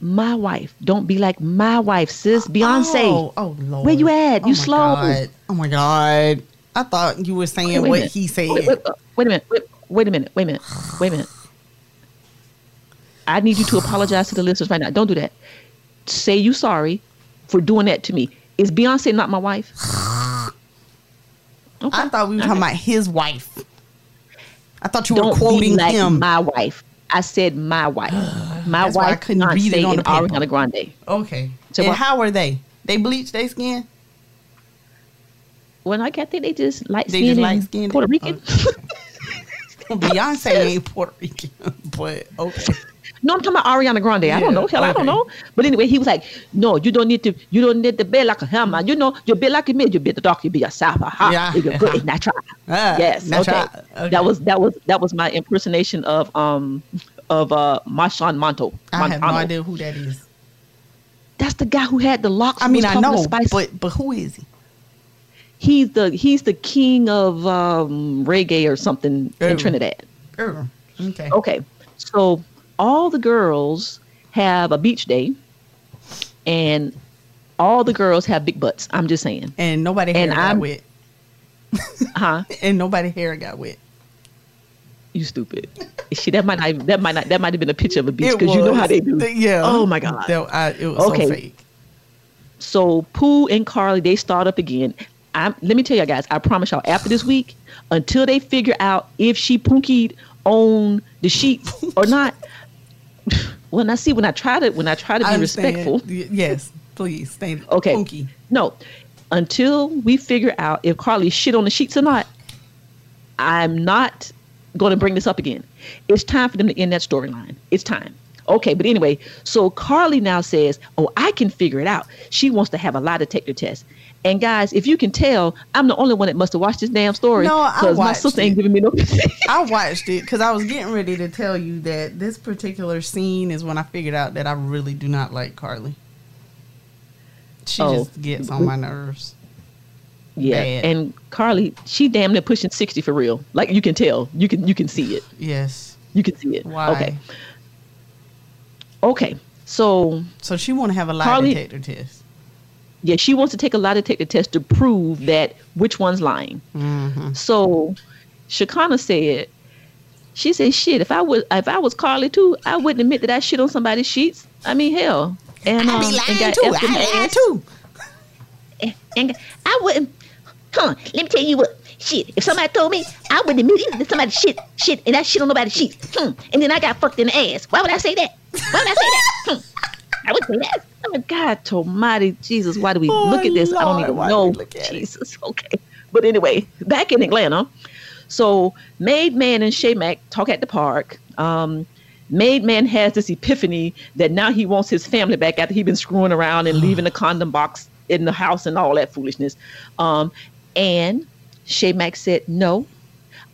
My wife. Don't be like my wife, sis. Beyonce. Oh, oh Lord. Where you at? Oh You slow. God. Oh my God. I thought you were saying Wait, wait what he said. Wait, wait, wait a minute. Wait, wait a minute. Wait a minute. Wait a minute. I need you to apologize to the listeners right now. Don't do that. Say you sorry for doing that to me. Is Beyonce not my wife? I thought we were talking about his wife. I thought you Don't were quoting like him. my wife. I said my wife. My That's why I wife couldn't Beyonce read it on the paper. Ariana Grande. Okay. So and how are they? They bleach their skin? When I got there, they just light skin, They just light-skinned? Puerto Rican. Beyonce ain't Puerto Rican, but okay. No, I'm talking about Ariana Grande. I don't know. Hell, I don't know. But anyway, he was like, "No, you don't need to. You don't need to be like a hammer. You know, you be like a me. You be the dark. You be yourself. Ha. Yeah. You're good, it's natural. Ah, yes. natural. Okay. Okay. That was that was that was my impersonation of um of uh Marshawn Monto. I have no idea who that is. That's the guy who had the locks. I mean, I know, Spice. but but who is he? he's the he's the king of um reggae or something Oh. in Trinidad. Er, Okay. Okay. So all the girls have a beach day and all the girls have big butts. I'm just saying. And nobody hair And got I'm- wet. Huh? And nobody hair got wet. You stupid. See, that might not that might not that might have been a picture of a beach because you know how they do. Yeah. Oh my god. That- I- it was Okay. so fake. So Pooh and Karlie they start up again. I'm, let me tell you guys, I promise y'all, after this week, until they figure out if she punkied on the sheet or not. When I see when I try to when I try to be respectful, Yes, please. Stay Okay. funky. No, until we figure out if Karlie shit on the sheets or not, I'm not going to bring this up again. It's time for them to end that storyline. It's time. Okay, but anyway, so Karlie now says, "Oh, I can figure it out." She wants to have a lie detector test, And guys, if you can tell, I'm the only one that must have watched this damn story No, I because my sister it. ain't giving me no. I watched it because I was getting ready to tell you that this particular scene is when I figured out that I really do not like Karlie. She Oh. just gets on my nerves. yeah, Bad. and Karlie, she damn near pushing sixty for real. Like you can tell, you can you can see it. Yes. You can see it. Why? Okay. Okay. So So she want to have a lie Karlie- detector test. Yeah, she wants to take a lie detector test to prove that which one's lying. Mm-hmm. So Shakana said, she said, "Shit, if I was if I was Karlie too, I wouldn't admit that I shit on somebody's sheets. I mean, hell, and I um, be lying got too. effed in the I lie ass. too. And, and I wouldn't. Huh? Let me tell you what. Shit, if somebody told me, I wouldn't admit either that somebody shit, shit, and I shit on nobody's sheets. Hmm. And then I got fucked in the ass. Why would I say that? Why would I say that? Hmm. I would say that. Oh, God almighty, Jesus, why do we Oh, look at this? I don't even know. we look at it? Jesus, okay. But anyway, back in Atlanta. So, Made Man and Shay Mac talk at the park. Um, Made Man has this epiphany that now he wants his family back after he's been screwing around and leaving the condom box in the house and all that foolishness. Um, and Shay Mac said, No,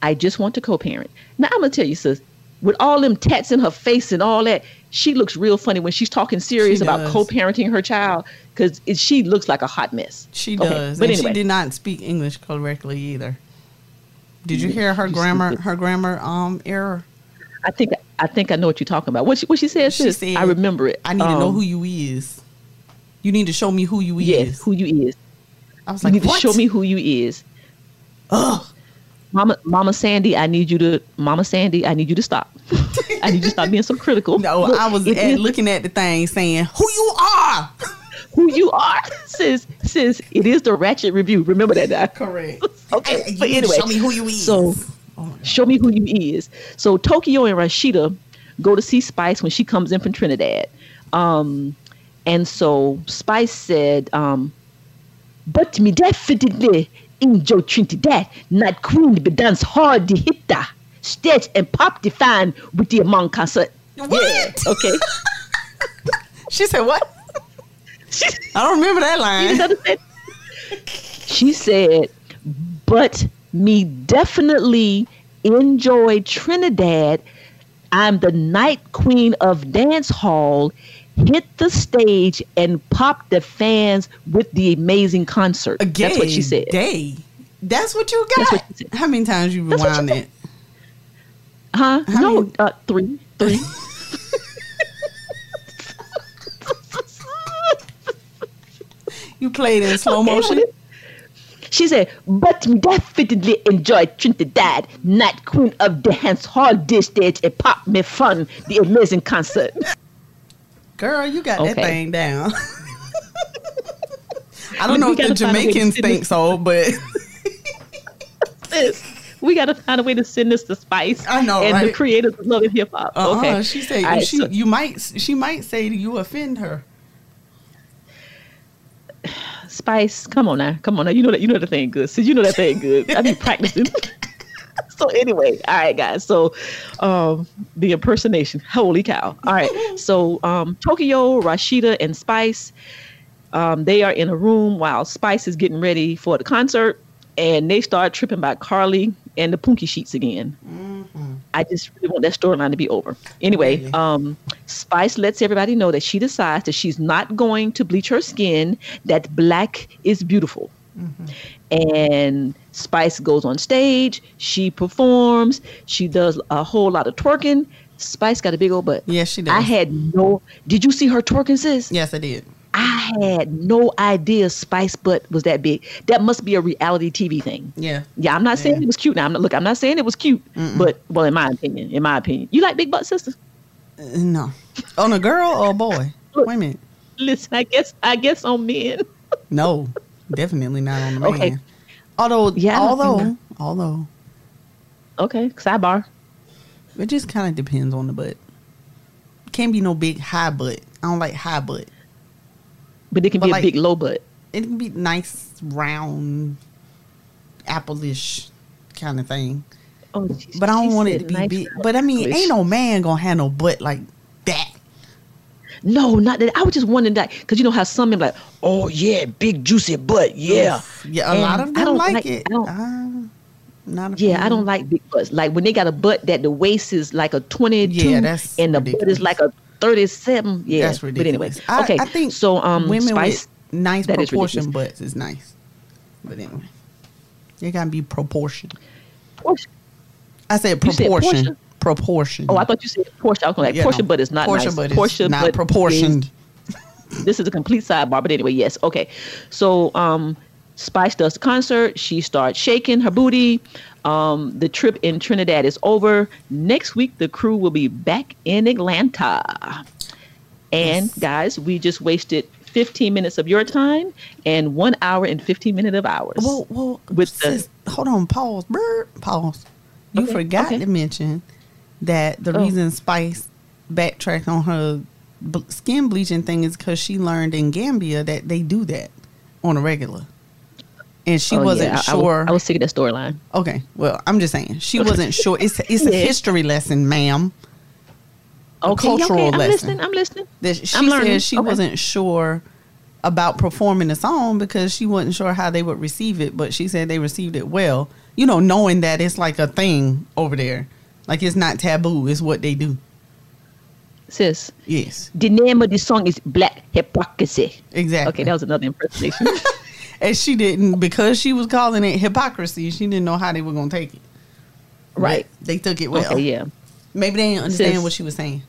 I just want to co parent. Now, I'm going to tell you, sis, with all them tats in her face and all that, she looks real funny when she's talking serious She about co parenting her child because she looks like a hot mess. She Okay, does, But and anyway, she did not speak English correctly either. Did you hear her grammar? Her grammar um error. I think I think I know what you're talking about. What she, what she said, She said, I remember it. I need to know Um, who you is. You need to show me who you Yes, is. Yes, who you is. I was like, You need what? to show me who you is. Ugh. Mama, Mama Sandy, I need you to, Mama Sandy, I need you to stop. I need you to stop being so critical. No, Look, I was at, is looking at the thing saying, "Who you are?" who you are, sis. Sis, it is the Ratchet Review. Remember that now. Correct. Okay, but anyway, show me who you is. So, show me who you is. So Tokyo and Rasheeda go to see Spice when she comes in from Trinidad. Um, and so Spice said, um, but me definitely enjoy Trinidad, Night queen be dance hard the hitter, stage and pop the fan with the among concert. What? Yeah, okay. She said, "What?" I don't remember that line. She said, but me definitely enjoy Trinidad. I'm the night queen of dance hall. Hit the stage and pop the fans with the amazing concert. Again, That's what she said. Day. That's what you got. what. How many times you rewound it? Huh? How no, many- uh, three. Three. You played in slow motion. She said, but definitely enjoy Trinidad, night queen of the dance hall this stage and pop me fun, the amazing concert. Girl, you got that thing down. I don't know if the gotta find a way to Jamaicans think so, but we got to find a way to send this to Spice. I know, and the right? creators of Love and Hip Hop. uh-uh, okay, she said right, she so- you might she might say you offend her. Spice, come on now, come on now. You know that you know that thing good. Sis, you know that thing good. I be practicing. so anyway, all right, guys. So, um, the impersonation. Holy cow! All right. So, um, Tokyo, Rasheeda, and Spice, um, they are in a room while Spice is getting ready for the concert, and they start tripping by Karlie and the Punky Sheets again. I just really want that storyline to be over. Anyway, Really? um, Spice lets everybody know that she decides that she's not going to bleach her skin, that black is beautiful. And Spice goes on stage, she performs, she does a whole lot of twerking. Spice got a big old butt. Yes, she does. I had no. Did you see her twerking, sis? Yes, I did. I had no idea Spice butt was that big. That must be a reality TV thing. Yeah. Yeah, I'm not saying it was cute. Now, I'm not, look, I'm not saying it was cute, but well, in my opinion, in my opinion, you like big butt sisters. Uh, no. On a girl or a boy? Wait a minute. Listen, I guess I guess on men. No, definitely not on the man. Okay. Although, Yeah, although, although, Okay, sidebar. it just kind of depends on the butt. Can't be no big high butt. I don't like high butt. But it can But be like- a big low butt. It can be nice, round, apple-ish kind of thing. Oh, she- But I don't want it to be nice big. But I mean, ain't no man gonna have no butt like that. No, not that. I was just wondering that because you know how some men like, oh yeah, big juicy butt, yeah, Yeah, a lot And of I don't like, like- it. I don't- Uh, not a Yeah, I don't like big butts. Like when they got a butt that the waist is like a 22 Yeah, that's and the butt ridiculous. is like a 37. Yeah, That's ridiculous. But anyway. I- okay. I think so. Um, women Spice, with nice is proportion ridiculous. butts is nice. But anyway, they gotta be proportion. Portia. I said proportion. Proportion. Oh, I thought you said Portia. I was like You Portia, know, butt is not Portia nice. butt is Portia not proportioned. is- this is a complete sidebar, but anyway, yes. Okay, so um, Spice does the concert. She starts shaking her booty. Um, the trip in Trinidad is over. Next week, the crew will be back in Atlanta. And guys, we just wasted 15 minutes of your time and one hour and 15 minutes of ours. Well, well, with sis, hold on, pause, pause. You Okay, forgot okay. to mention that the Oh. reason Spice backtracked on her b- skin bleaching thing is because she learned in Gambia that they do that on a regular, and she Oh, wasn't yeah, I- I was- sure. I was sick of that storyline. Okay, well, I'm just saying she wasn't sure. It's it's a history lesson, ma'am. A Okay, cultural okay, I'm lesson. listening. I'm listening. That she I'm learning. said she Okay. wasn't sure about performing the song because she wasn't sure how they would receive it, but she said they received it well. You know, knowing that it's like a thing over there, like it's not taboo. It's what they do. Sis. Yes. The name of the song is Black Hypocrisy. Exactly. Okay, that was another impersonation. And she didn't because she was calling it hypocrisy. She didn't know how they were gonna take it. Right. But they took it well. Okay, yeah. Maybe they didn't understand Sis. what she was saying.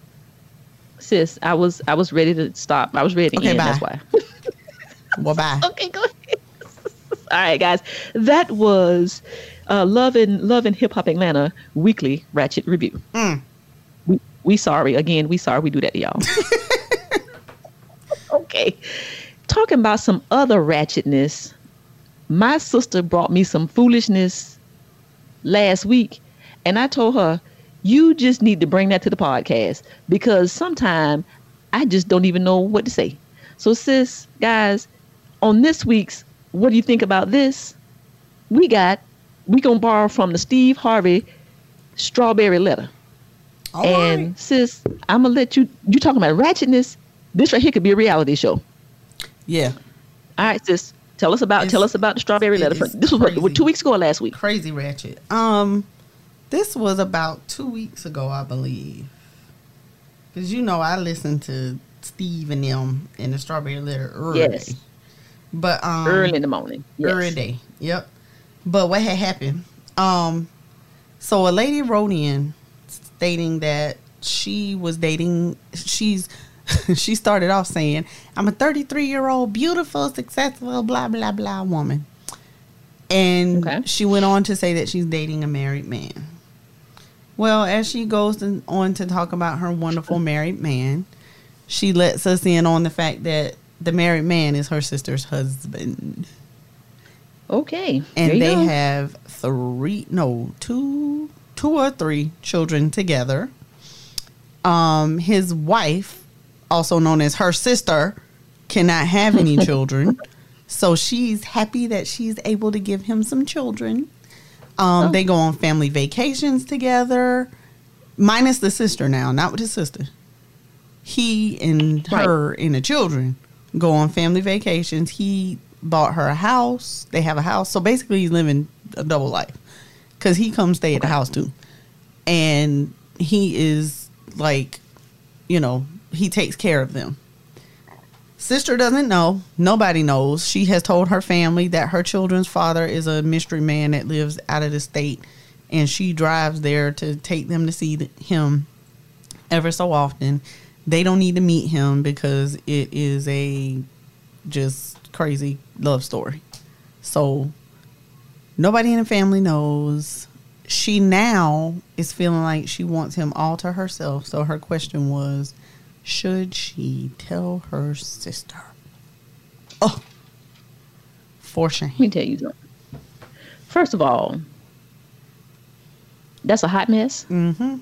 Sis, I was I was ready to stop. I was ready to Okay, end. bye. That's why. Well, bye. okay, go ahead. All right, guys. That was uh, Love and Love and Hip Hop Atlanta weekly Ratchet review. Mm. We we sorry again. We sorry we do that to y'all. okay, talking about some other ratchetness. My sister brought me some foolishness last week, and I told her, "You just need to bring that to the podcast because sometimes I just don't even know what to say." So, sis, guys, on this week's "What do you think about this?" we got we gonna borrow from the Steve Harvey strawberry letter. and sis, I'm gonna let you. You talking about ratchetness? This right here could be a reality show. Yeah. All right, sis. Tell us about tell us about the strawberry letter. This was what, two weeks ago or last week. Crazy ratchet. Um, this was about two weeks ago, I believe. Because you know I listened to Steve and them in the Strawberry Letter early. Yes. But um, Early in the morning. Yes. Early day. Yep. But what had happened? Um, so a lady wrote in stating that she was dating. She's she started off saying, "I'm a 33 year old, beautiful, successful, blah blah blah woman," and she went on to say that she's dating a married man. Well, as she goes on to talk about her wonderful married man, she lets us in on the fact that the married man is her sister's husband. Okay. And they go. have three, no, two, two or three children together. Um, his wife, also known as her sister, cannot have any children. So she's happy that she's able to give him some children. Um, They go on family vacations together, minus the sister now, not with his sister. He and her and the children go on family vacations. He bought her a house. They have a house. So basically, he's living a double life because he comes stay at the house too. And he is like, you know, he takes care of them. Sister doesn't know. Nobody knows. She has told her family that her children's father is a mystery man that lives out of the state, and she drives there to take them to see him ever so often. They don't need to meet him because it is a just crazy love story. So nobody in the family knows. She now is feeling like she wants him all to herself. So her question was, should she tell her sister? Oh, for shame. Let me tell you something. First of all, that's a hot mess. Mm-hmm.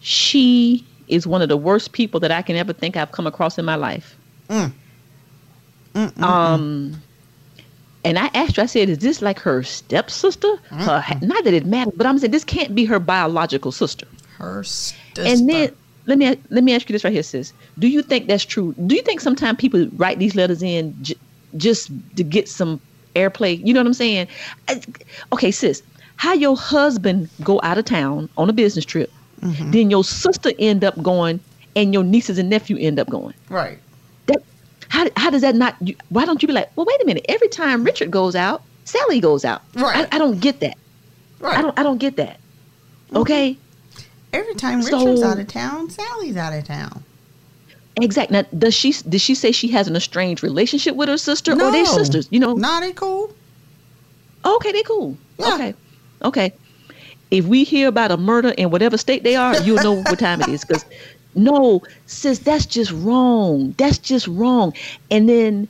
She is one of the worst people that I can ever think I've come across in my life. Mm. Um, and I asked her, I said, is this like her stepsister? Her, not that it matters, but I'm saying this can't be her biological sister. Her sister. And then, let me let me ask you this right here, sis. Do you think that's true? Do you think sometimes people write these letters in j- just to get some airplay? You know what I'm saying? Okay, sis. How your husband go out of town on a business trip, then your sister end up going, and your nieces and nephew end up going. Right. How how does that not? you- Why don't you be like, well, wait a minute. Every time Richard goes out, Sally goes out. Right. I, I don't get that. Right. I don't I don't get that. Mm-hmm. Okay. Every time So- Richard's out of town, Sally's out of town. Exactly. Now, does she did she say she has an estranged relationship with her sister, or they sisters? You know. Nah, they cool. Okay, they cool. Okay, okay. If we hear about a murder in whatever state they are, you'll know what time it is. Because no, sis, that's just wrong. That's just wrong. And then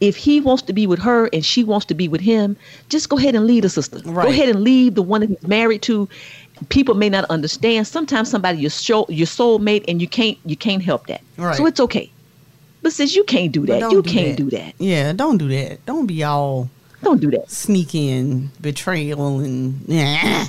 if he wants to be with her and she wants to be with him, just go ahead and leave the sister. Go ahead and leave the one that he's married to. People may not understand. Sometimes somebody your soul your soulmate and you can't you can't help that. Right. So it's okay. But sis, you can't do that. You do can't that. do that. Yeah, don't do that. Don't be all Don't do that. sneaky and betrayal and yeah.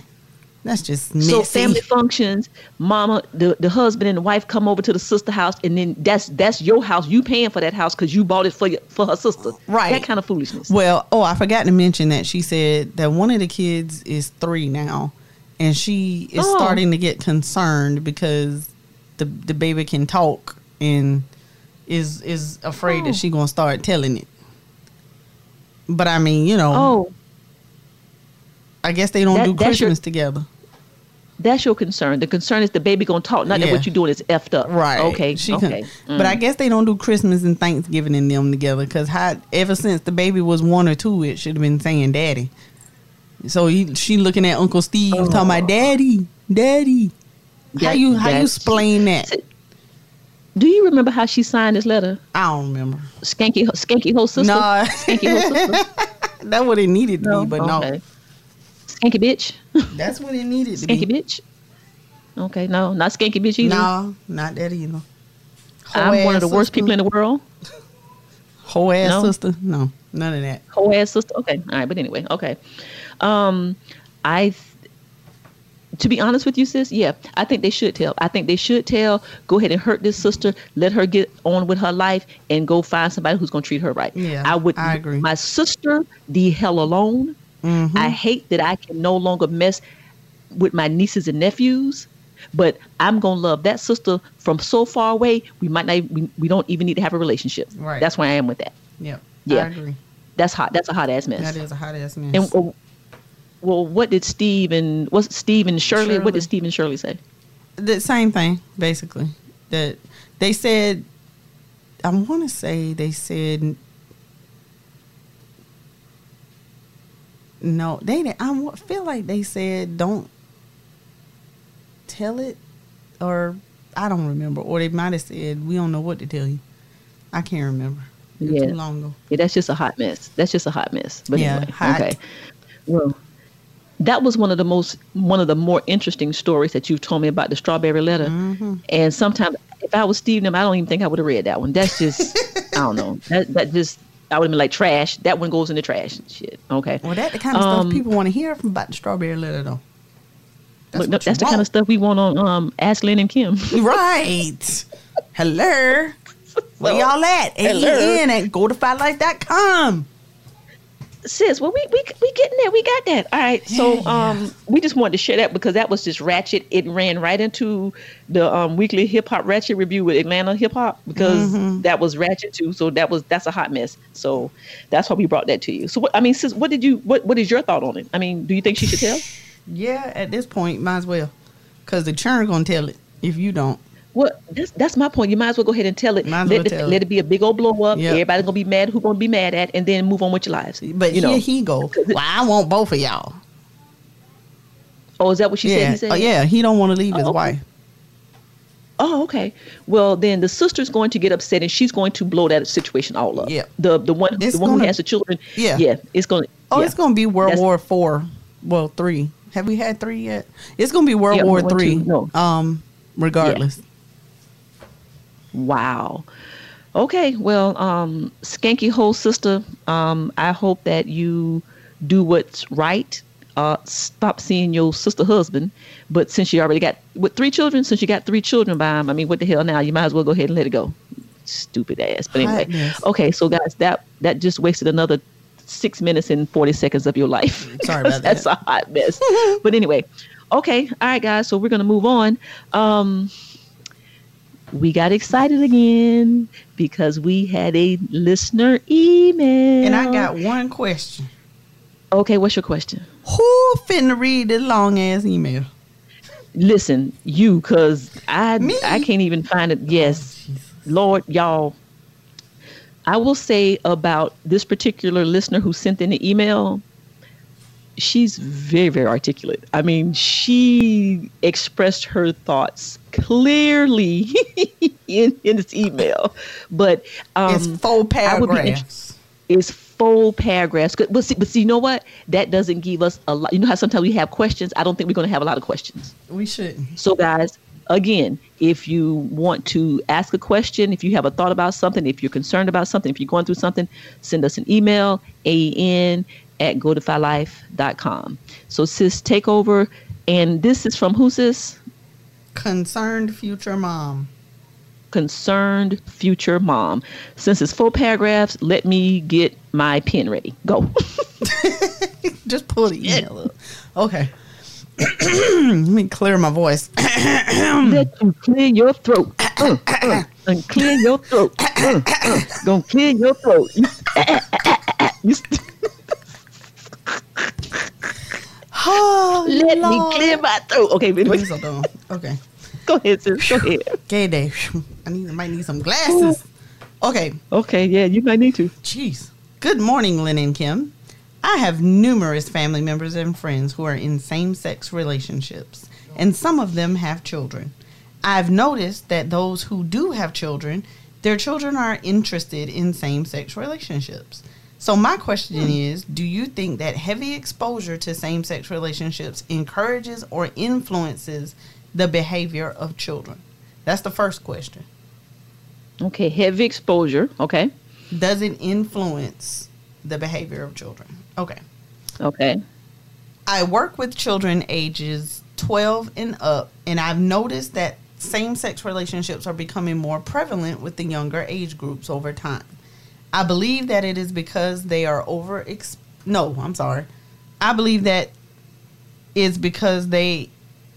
That's just messy. So family functions, mama, the, the husband and the wife come over to the sister house, and then that's that's your house. You paying for that house because you bought it for your, for her sister. Right. That kind of foolishness. Well, oh, I forgot to mention that she said that one of the kids is three now, and she is Oh. starting to get concerned because the the baby can talk and is is afraid Oh. that she gonna start telling it. But I mean, you know, Oh, I guess they don't That- do that's your- Christmas together. That's your concern. The concern is the baby gonna talk, not that what you're doing is effed up. Right. Okay. She okay. Can, But I Mm. guess they don't do Christmas and Thanksgiving in them together because ever since the baby was one or two, it should have been saying daddy. So he, she looking at Uncle Steve talking about daddy, daddy. how you how you explain that? Do you remember how she signed this letter? I don't remember. Skanky, skanky whole sister. No. Skanky whole sister. That's what it needed to No? be, but no, Okay. Skanky bitch. that's what it needed to Skanky bitch. Okay, no, not skanky bitch either. No, not that either. I'm one of the worst people in the world. Whole ass No? sister. No, none of that. whole ass sister. Okay, all right, but anyway, okay. Um, I, th- to be honest with you, sis, yeah, I think they should tell. I think they should tell. Go ahead and hurt this sister. Let her get on with her life and go find somebody who's gonna treat her right. Yeah, I would. I agree. My sister, the hell alone. Mm-hmm. I hate that I can no longer mess with my nieces and nephews. But I'm gonna love that sister from so far away. We might not. We, we don't even need to have a relationship. Right. That's where I am with that. Yeah. Yeah. I agree. That's hot. That's a hot ass mess. That is a hot ass mess. And uh, well, what did Steve and what's Steve and Shirley? What did Steve and Shirley say? the same thing basically that they said i want to say they said no they didn't i feel like they said don't tell it or i don't remember or they might have said we don't know what to tell you i can't remember Yeah. too long ago Yeah, that's just a hot mess. That's just a hot mess. But Yeah, anyway, hot. okay. Well, that was one of the most one of the more interesting stories that you've told me about the strawberry letter. Mm-hmm. And sometimes, if I was Steve, I don't even think I would have read that one. That's just I don't know. That that just I would have been like trash. That one goes in the trash. Shit. Okay. well that the kind of Um, stuff people want to hear from about the strawberry letter though That's, what that's you the kind of stuff we want on um Ask Lynn and Kim. Right. Hello. Where y'all at? Hello. A-E-N at gotofightlike.com. sis well we, we we getting there. We got that. All right. So um we just wanted to share that because that was just ratchet. It ran right into the um weekly hip-hop ratchet review with atlanta hip-hop because Mhm. that was ratchet too. So that was that's a hot mess. So that's why we brought that to you. So what i mean sis what did you what what is your thought on it? I mean do you think she should tell? Yeah, at this point, might as well. Because the churn going to tell it if you don't. Well that's that's my point you might as well go ahead and tell it let, well it tell let it. it be a big old blow up Yep. everybody's gonna be mad who gonna be mad at and then move on with your lives But you know he go. Well, I want both of y'all. oh is that what she yeah. said he said Oh, yeah, he don't want to leave his Oh, okay. wife. Oh, okay. Well, then the sister's going to get upset and she's going to blow that situation all up. Yeah. The the one It's the one gonna- who has the children. Yeah. Yeah. It's going. Oh, yeah. it's going to be World That's- War Four. Well, three. Have we had three yet? It's going to be World Yeah, War Three. no. Um, regardless. Wow. Okay. Well, um, skanky hole sister. Um, I hope that you do what's right. uh, stop seeing your sister husband. But since you already got with three children, since you got three children by him, I mean, what the hell now? You might as well go ahead and let it go. Stupid ass. But anyway, Hotness. okay. So guys, that that just wasted another six minutes and forty seconds of your life. Sorry about That's that. a hot mess. but anyway, okay. All right, guys. So we're gonna move on. Um, we got excited again because we had a listener email. And I got one question. Okay, what's your question? Who finna read this long ass email? Listen, you, cause I I can't even find it. Yes, oh, Lord, y'all. I will say about this particular listener who sent in the email. She's very, very articulate. I mean, she expressed her thoughts clearly in, in this email. But um, It's full I would be int- paragraphs. It's full paragraphs. But see, but see, you know what? That doesn't give us a lot. You know how sometimes we have questions. I don't think we're going to have a lot of questions. We shouldn't. So, guys, again, if you want to ask a question, if you have a thought about something, if you're concerned about something, if you're going through something, send us an email, aen at godifylife.com. So, sis, take over. And this is from who, sis? Concerned future mom. Concerned future mom. Since it's full paragraphs, let me get my pen ready. Go. Just pull the email up. Okay. Let me clear my voice. let you clear your throat. Uh, uh, and clear your throat. Uh, uh, gonna clear your throat. You- you st- Oh, Let Lord. me clear my throat. Okay, but anyway, Please hold. Okay. go ahead, sis. Go ahead. Gay day. I need. I might need some glasses. Okay. Okay, yeah, you might need to. Jeez. Good morning, Lynn and Kim. I have numerous family members and friends who are in same sex relationships, and some of them have children. I've noticed that those who do have children, their children are interested in same sex relationships. So, my question is Do you think that heavy exposure to same sex relationships encourages or influences the behavior of children? That's the first question. Okay, heavy exposure. Okay. Does it influence the behavior of children? Okay. Okay. I work with children ages 12 and up, and I've noticed that same sex relationships are becoming more prevalent with the younger age groups over time. I believe that it is because they are over. Ex- no, I'm sorry. I believe that is because they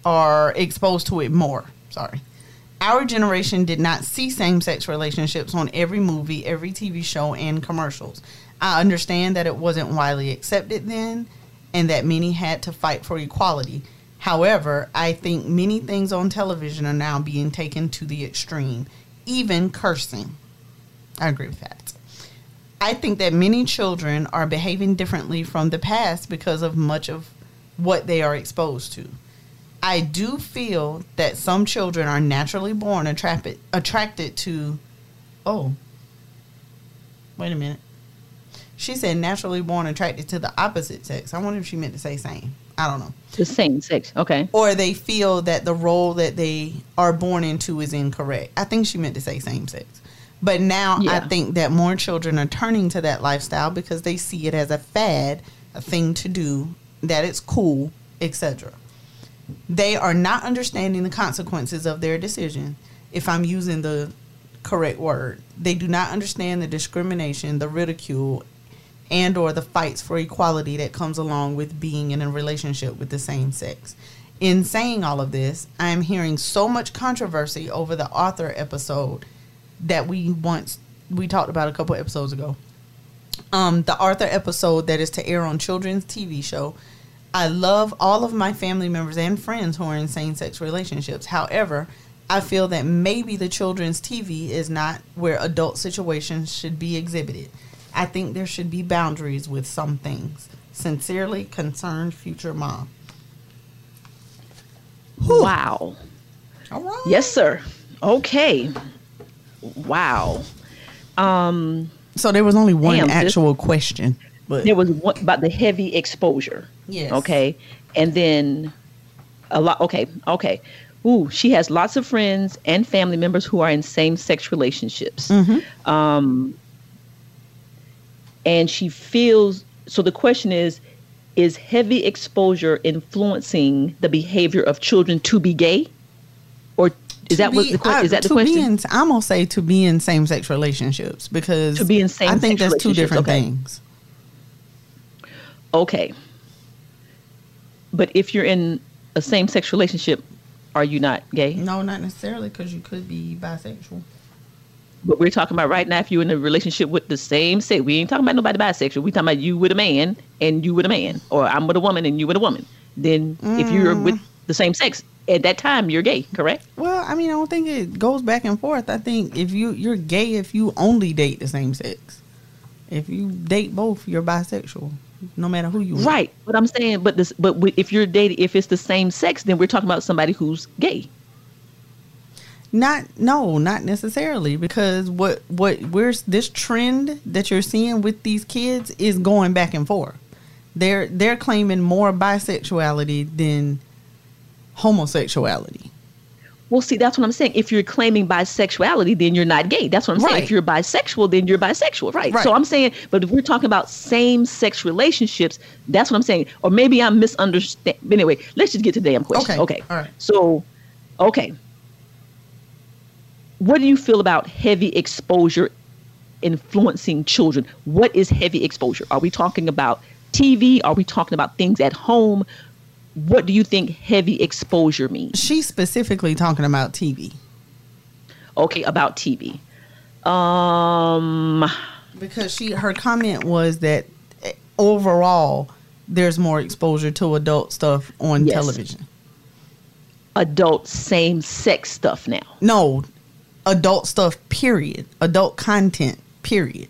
are exposed to it more. Sorry. Our generation did not see same sex relationships on every movie, every TV show, and commercials. I understand that it wasn't widely accepted then and that many had to fight for equality. However, I think many things on television are now being taken to the extreme, even cursing. I agree with that. I think that many children are behaving differently from the past because of much of what they are exposed to. I do feel that some children are naturally born attracted attracted to oh wait a minute. She said naturally born attracted to the opposite sex. I wonder if she meant to say same. I don't know. The same sex. Okay. Or they feel that the role that they are born into is incorrect. I think she meant to say same sex. But now I think that more children are turning to that lifestyle because they see it as a fad, a thing to do, that it's cool, etc. They are not understanding the consequences of their decision, if I'm using the correct word. They do not understand the discrimination, the ridicule, and or the fights for equality that comes along with being in a relationship with the same sex. In saying all of this, I am hearing so much controversy over the Arthur episode that we once we talked about a couple episodes ago. Um, the Arthur episode that is to air on children's TV show. I love all of my family members and friends who are in same sex relationships. However, I feel that maybe the children's TV is not where adult situations should be exhibited. I think there should be boundaries with some things. Sincerely, concerned future mom. Wow. All right. Yes, sir. Okay. Wow. Um, So there was only one Damn, actual question, but there was one about the heavy exposure. Yes. Okay. And then a lot. Okay. Okay. Ooh, she has lots of friends and family members who are in same-sex relationships. Mm-hmm. Um, and she feels. So the question is, is heavy exposure influencing the behavior of children to be gay? Is that what the que- I- is that the to question? In, I'm gonna say to be in same sex relationships because To be in I same-sex think that's two different okay. things. Okay. But if you're in a same sex relationship, are you not gay? No, not necessarily because you could be bisexual. But we're talking about right now if you're in a relationship with the same sex. We ain't talking about nobody bisexual. We talking about you with a man and you with a man. Or I'm with a woman and you with a woman. Then if you're Mm. with the same sex, at that time you're gay, correct? Well, I mean, I don't think it goes back and forth. I think if you you're gay if you only date the same sex. If you date both, you're bisexual, no matter who you are. Right. But I'm saying, but this, but if you're dating, if it's the same sex, then we're talking about somebody who's gay. Not no, not necessarily because what what where's this trend that you're seeing with these kids is going back and forth. They're they're claiming more bisexuality than homosexuality. Well, see, that's what I'm saying. If you're claiming bisexuality, then you're not gay. That's what I'm saying. Right. If you're bisexual, then you're bisexual, right? Right. So I'm saying, but if we're talking about same-sex relationships, that's what I'm saying. Or maybe I'm misunderstanding. Anyway, let's just get to the damn question. Okay. Okay. All right. So, okay. What do you feel about heavy exposure influencing children? What is heavy exposure? Are we talking about TV? Are we talking about things at home? What do you think heavy exposure means? She's specifically talking about TV. Okay, about TV. Um, because she her comment was that eh, overall there's more exposure to adult stuff on Yes. television. adult same sex stuff now. No, adult stuff. Period. Adult content. Period.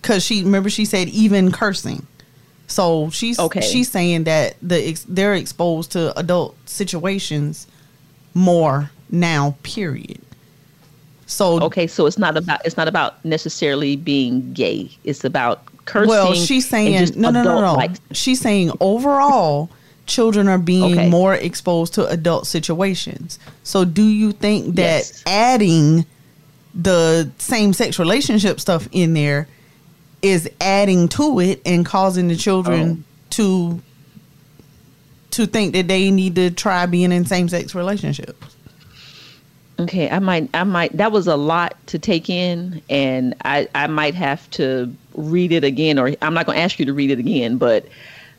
Because she remember she said even cursing. So she's Okay. she's saying that the ex, they're exposed to adult situations more now. Period. So Okay, so it's not about it's not about necessarily being gay. It's about cursing. Well, she's saying no, no, no, no. adult-like. She's saying overall, children are being Okay. more exposed to adult situations. So, do you think that Yes. adding the same sex relationship stuff in there is adding to it and causing the Oh. children to to think that they need to try being in same sex relationships? Okay, I might I might that was a lot to take in and I I might have to read it again or I'm not going to ask you to read it again, but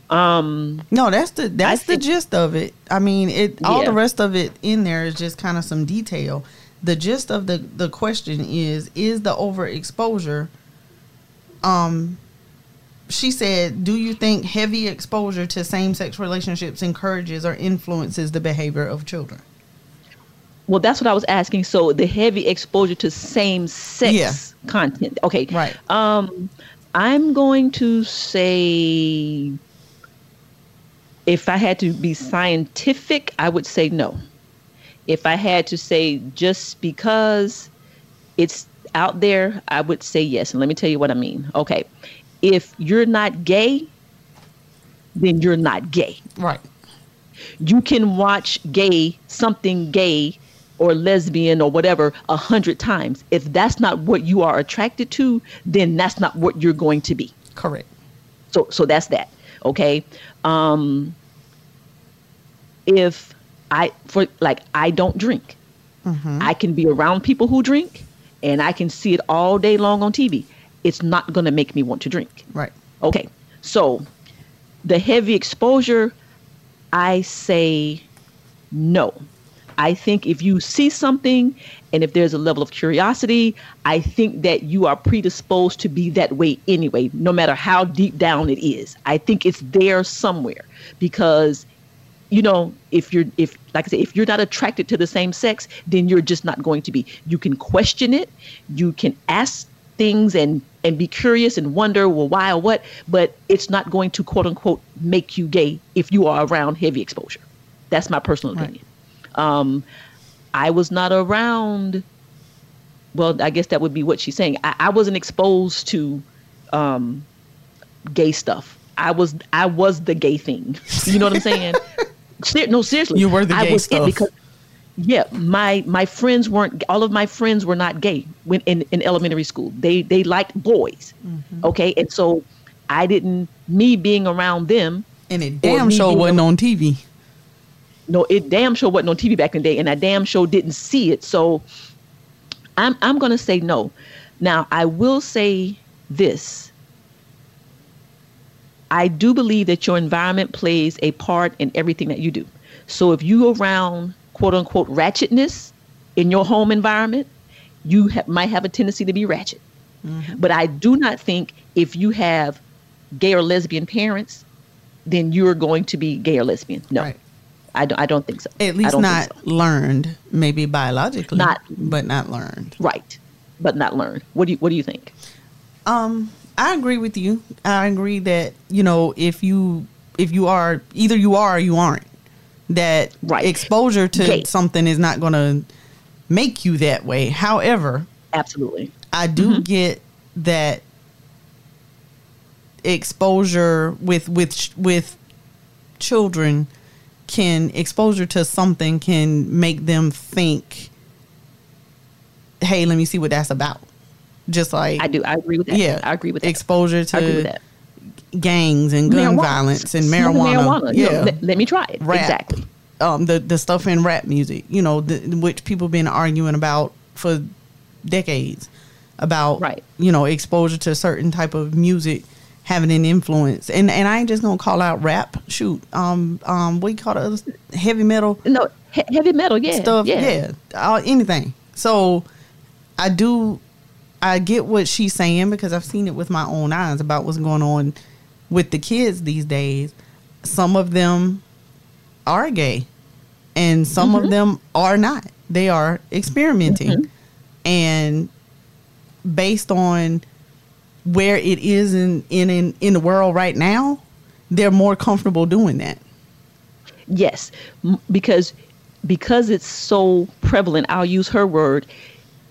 um No, that's the that's the think- gist of it. I mean, it all Yeah. the rest of it in there is just kind of some detail. The gist of the the question is is the overexposure um she said, "Do you think heavy exposure to same-sex relationships encourages or influences the behavior of children?" well that's what I was asking. So the heavy exposure to same sex Yeah. content. Okay. Right. Um I'm going to say if I had to be scientific, I would say no. If I had to say just because it's out there, I would say yes. And let me tell you what I mean. Okay. If you're not gay, then you're not gay. Right. You can watch gay, something gay or lesbian or whatever a hundred times. If that's not what you are attracted to, then that's not what you're going to be. Correct. So so that's that. Okay. Um if I for like I don't drink. I can be around people who drink and I can see it all day long on TV. It's not going to make me want to drink. Right. Okay. So the heavy exposure I say no. I think if you see something and if there's a level of curiosity, I think that you are predisposed to be that way anyway, no matter how deep down it is. I think it's there somewhere because you know, if you're if like I said, if you're not attracted to the same sex, then you're just not going to be. You can question it, you can ask things and and be curious and wonder well why or what, but it's not going to quote unquote make you gay if you are around heavy exposure. That's my personal Right. opinion. Um, I was not around. Well, I guess that would be what she's saying. I, I wasn't exposed to um, gay stuff. I was I was the gay thing. You know what I'm saying? Ser- no, seriously. You were the I was stuff. it because yeah, my my friends weren't all of my friends were not gay when in, in elementary school. They they liked boys. Mm-hmm. Okay, and so I didn't me being around them And it damn sure wasn't on TV. no, it damn sure wasn't on TV back in the day, and I damn sure didn't see it. So I'm I'm gonna say no. Now I will say this. I do believe that your environment plays a part in everything that you do. So if you go around quote unquote ratchetness in your home environment, you ha- might have a tendency to be ratchet. But I do not think if you have gay or lesbian parents, then you're going to be gay or lesbian. No, I don't. I don't think so. At least don't so. learned, maybe biologically, Not- but not learned. right, but not learned. What do you What do you think? Um, I agree with you. I agree that you know if you if you are either you are or you aren't. That exposure to Gay. something is not going to make you that way. However, absolutely, I do mm-hmm. get that exposure with with with children can exposure to something can make them think hey let me see what that's about just like I do. I agree with that. yeah I agree with that. exposure to I agree with that. gangs and gun Marijuana. violence and marijuana, marijuana. You know, yeah let, let me try it. Rap. Exactly. um the the stuff in rap music you know the, which people been arguing about for decades about Right. you know exposure to certain type of music having an influence and and I ain't just gonna call out rap shoot um um what you call it heavy metal no he- heavy metal yeah stuff yeah. yeah, all, anything so I do I get what she's saying because I've seen it with my own eyes about what's going on with the kids these days some of them are gay and some Mm-hmm. of them are not they are experimenting Mm-hmm. and based on where it is in, in in in the world right now they're more comfortable doing that Yes, because because it's so prevalent. I'll use her word.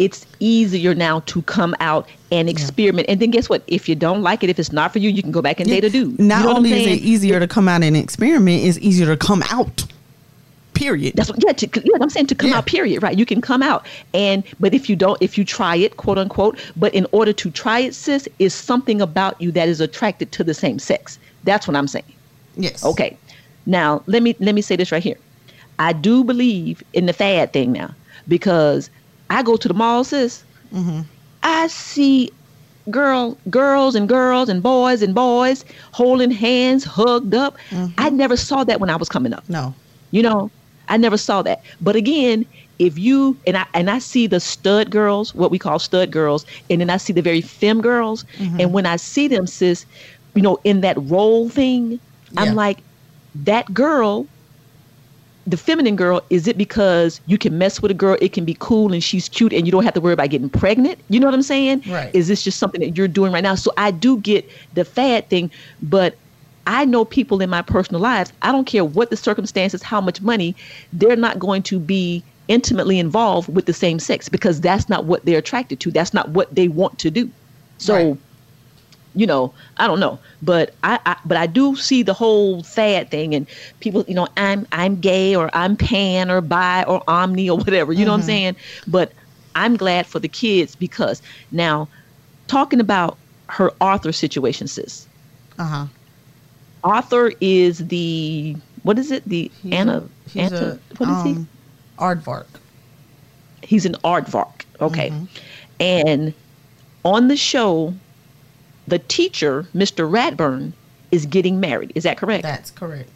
It's easier now to come out and experiment. And then guess what? If you don't like it, if it's not for you, you can go back and date a dude. not you know only is it easier to come out and experiment it's easier to come out period That's what, yeah, to, yeah, I'm saying to come out, period, right? You can come out. And, but if you don't, if you try it, quote unquote, but in order to try it, sis, is something about you that is attracted to the same sex. That's what I'm saying. Yes. Okay. Now, let me, let me say this right here. I do believe in the fad thing now because I go to the mall, sis. Mm-hmm. I see girl, girls and girls and boys and boys holding hands, hugged up. I never saw that when I was coming up. No. You know, I never saw that. But again, if you and I and I see the stud girls, what we call stud girls, and then I see the very femme girls, and when I see them, sis, you know, in that role thing, Yeah. I'm like, that girl, the feminine girl, is it because you can mess with a girl, it can be cool and she's cute and you don't have to worry about getting pregnant? You know what I'm saying? Right. Is this just something that you're doing right now? So I do get the fad thing, but I know people in my personal lives, I don't care what the circumstances, how much money, they're not going to be intimately involved with the same sex because that's not what they're attracted to. That's not what they want to do. So, Right. You know, I don't know, but I, I but I do see the whole fad thing and people, you know, I'm I'm gay or I'm pan or bi or omni or whatever, you know what I'm saying? But I'm glad for the kids because now talking about her Arthur situation, sis. uh-huh Arthur is the what is it? The He's Anna a- he's Anta, a, what is he? um, aardvark He's an aardvark. Okay. Mm-hmm. And on the show, the teacher, Mr. Ratburn, is getting married. Is that correct? that's correct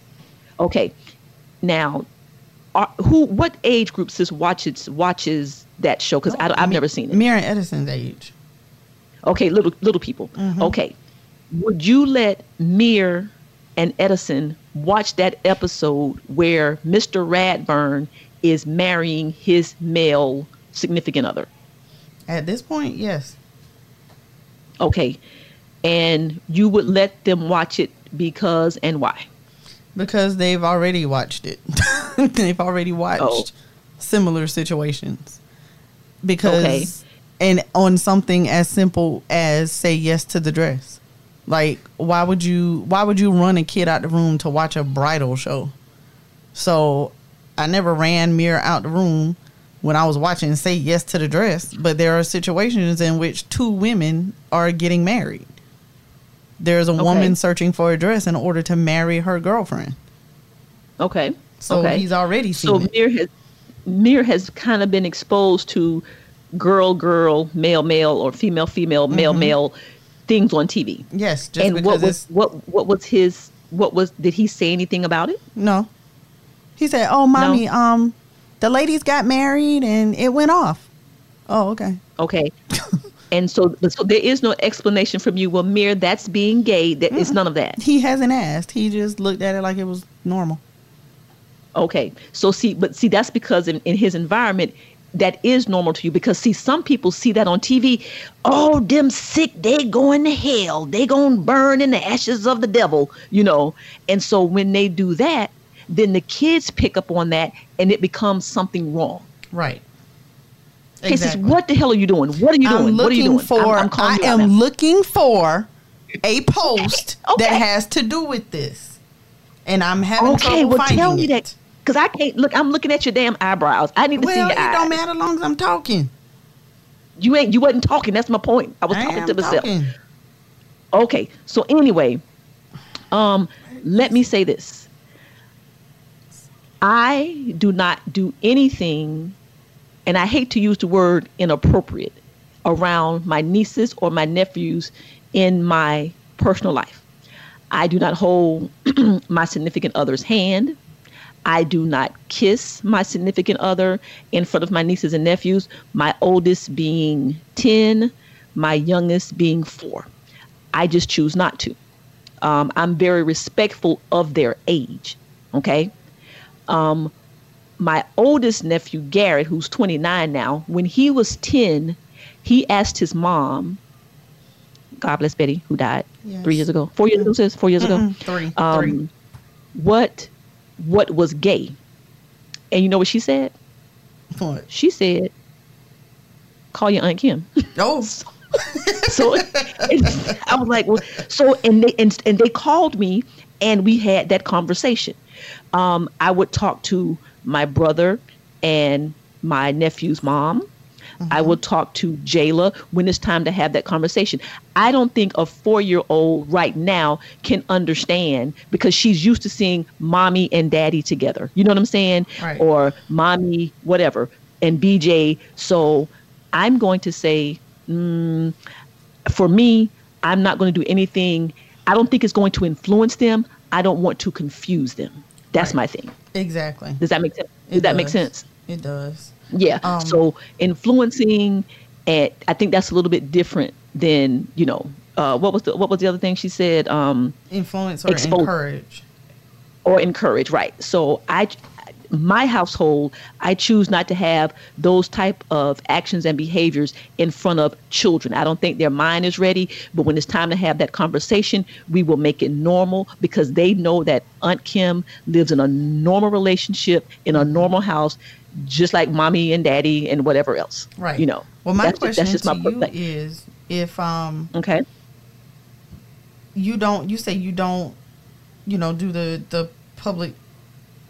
Okay. Now, are, who? What age group sis watches watches that show? Because I've never seen it. Mira Edison's age Okay, little little people. Mhm. Okay, would you let Mir and Edison watch that episode where Mr. Ratburn is marrying his male significant other? at this point yes Okay, and you would let them watch it because and why? because they've already watched it they've already watched Oh. similar situations because Okay. and on something as simple as say yes to the dress like why would you why would you run a kid out the room to watch a bridal show so i never ran mirror out the room when i was watching say yes to the dress but there are situations in which two women are getting married there's a Okay. woman searching for a dress in order to marry her girlfriend. Okay. So okay. he's already so seen it. Mir has Mir has kind of been exposed to girl, girl, male, male, or female, female, male, Mhm. male things on TV. Yes, just and because what was what what was his what was did he say anything about it? no. He said, "Oh, mommy, um, the ladies got married and it went off." Oh, okay. Okay. and so so there is no explanation from you. Well, Mir, that's being gay. That it's none of that. He hasn't asked. He just looked at it like it was normal. Okay. So see, but see, that's because in, in his environment, that is normal to you. Because see, some people see that on TV. Oh, them sick, they going to hell. They gonna burn in the ashes of the devil, you know. And so when they do that, then the kids pick up on that, and it becomes something wrong. Right. He says, "What the hell are you doing? What are you doing? I'm what are you doing?" for. I'm, I'm I am looking for a post that has to do with this, and I'm having Okay, trouble well, tell me it. that because I can't look. I'm looking at your damn eyebrows. I need to see Well, your it eyes. don't matter as long as I'm talking. You ain't. You wasn't talking. That's my point. I was I talking to myself. talking. Okay. So anyway, um, let me say this. I do not do anything, and I hate to use the word inappropriate around my nieces or my nephews in my personal life. I do not hold my significant other's hand. I do not kiss my significant other in front of my nieces and nephews, my oldest being 10, my youngest being 4. I just choose not to. Um, I'm very respectful of their age. Okay. Um, my oldest nephew, Garrett, who's 29 now, when he was 10, he asked his mom, God bless Betty, who died Yes. three years ago, four years ago, sis, four years ago. Three, Um, three. What, what was gay? And you know what she said? What? She said, call your Aunt Kim. Oh. so and I was like, well, so and they and, and they called me and we had that conversation. Um, I would talk to my brother and my nephew's mom. I will talk to Jayla when it's time to have that conversation. I don't think a four year old right now can understand because she's used to seeing mommy and daddy together. You know what I'm saying? Right. Or mommy, whatever, and BJ. So I'm going to say, mm, for me, I'm not going to do anything. I don't think it's going to influence them. I don't want to confuse them. That's my thing. Exactly. Does that make sense? Does It that make does. sense? It does. Yeah. Um, so influencing, and I think that's a little bit different than you know. Uh, what was the what was the other thing she said? Um, Influence or Expose- encourage. or encourage, right? So I, my household, I choose not to have those type of actions and behaviors in front of children. I don't think their mind is ready, but when it's time to have that conversation, we will make it normal because they know that Aunt Kim lives in a normal relationship in a normal house, just like mommy and daddy and whatever else. Right. You know. Well, my that's question just, that's just to my you is if um Okay. you don't you say you don't you know do the the public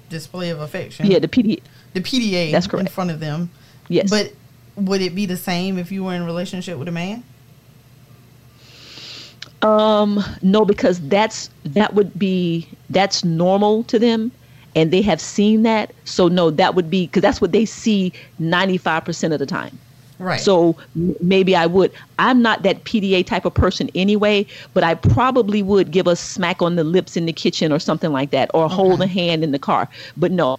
display of affection. Yeah, the PDA. The PDA That's correct. in front of them. Yes. But would it be the same if you were in a relationship with a man? Um, no, because that's that would be that's normal to them, and they have seen that. So no, that would be because that's what they see ninety five percent of the time. Right. So maybe I would. I'm not that PDA type of person anyway, but I probably would give a smack on the lips in the kitchen or something like that, or hold a hand in the car. But no,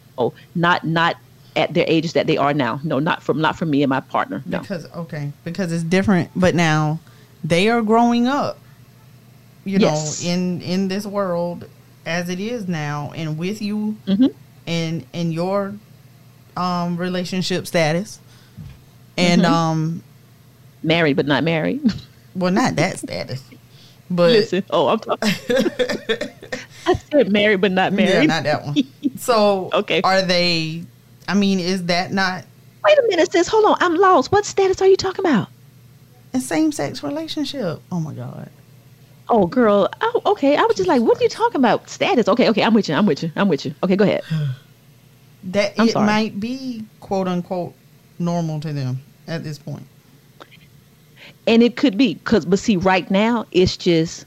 not not at their ages that they are now. No, not from not from me and my partner. No. Because okay, because it's different. But now they are growing up. You Yes. know, in in this world as it is now, and with you Mhm. and and your um relationship status, and Mhm. um Married but not married. well, not that status, but Listen, oh, I'm talking. I said married but not married. yeah, not that one. So Okay. are they? I mean, is that not Wait a minute, sis. Hold on. I'm lost. What status are you talking about? a same sex relationship? Oh my god. Oh, girl. Oh, okay. I was just like, what are you talking about? Status. Okay, okay. I'm with you. I'm with you. I'm with you. Okay, go ahead. That I'm it sorry. might be quote unquote normal to them at this point. And it could be because, but see, right now it's just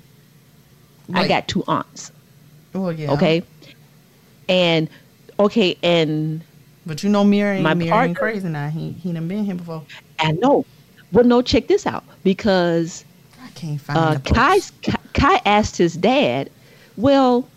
I got two aunts. Well, yeah. Okay. And okay, and But you know, ain't, My Mirror partner- crazy now. He he done been here before. I know. Well, no, check this out because I can't find uh. Kai's, Kai, Kai asked his dad, "Well,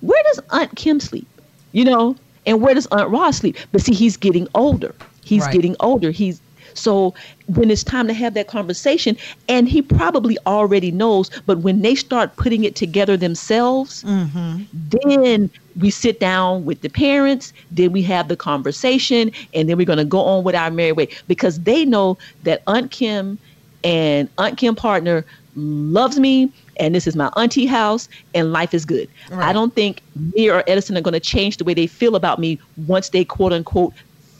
where does Aunt Kim sleep? You know, and where does Aunt Ross sleep?" But see, he's getting older. He's Right. getting older. He's so when it's time to have that conversation, and he probably already knows. But when they start putting it together themselves, Mm-hmm. then we sit down with the parents then we have the conversation and then we're going to go on with our merry way because they know that aunt kim and aunt kim partner loves me and this is my auntie house and life is good i don't think me or edison are going to change the way they feel about me once they quote unquote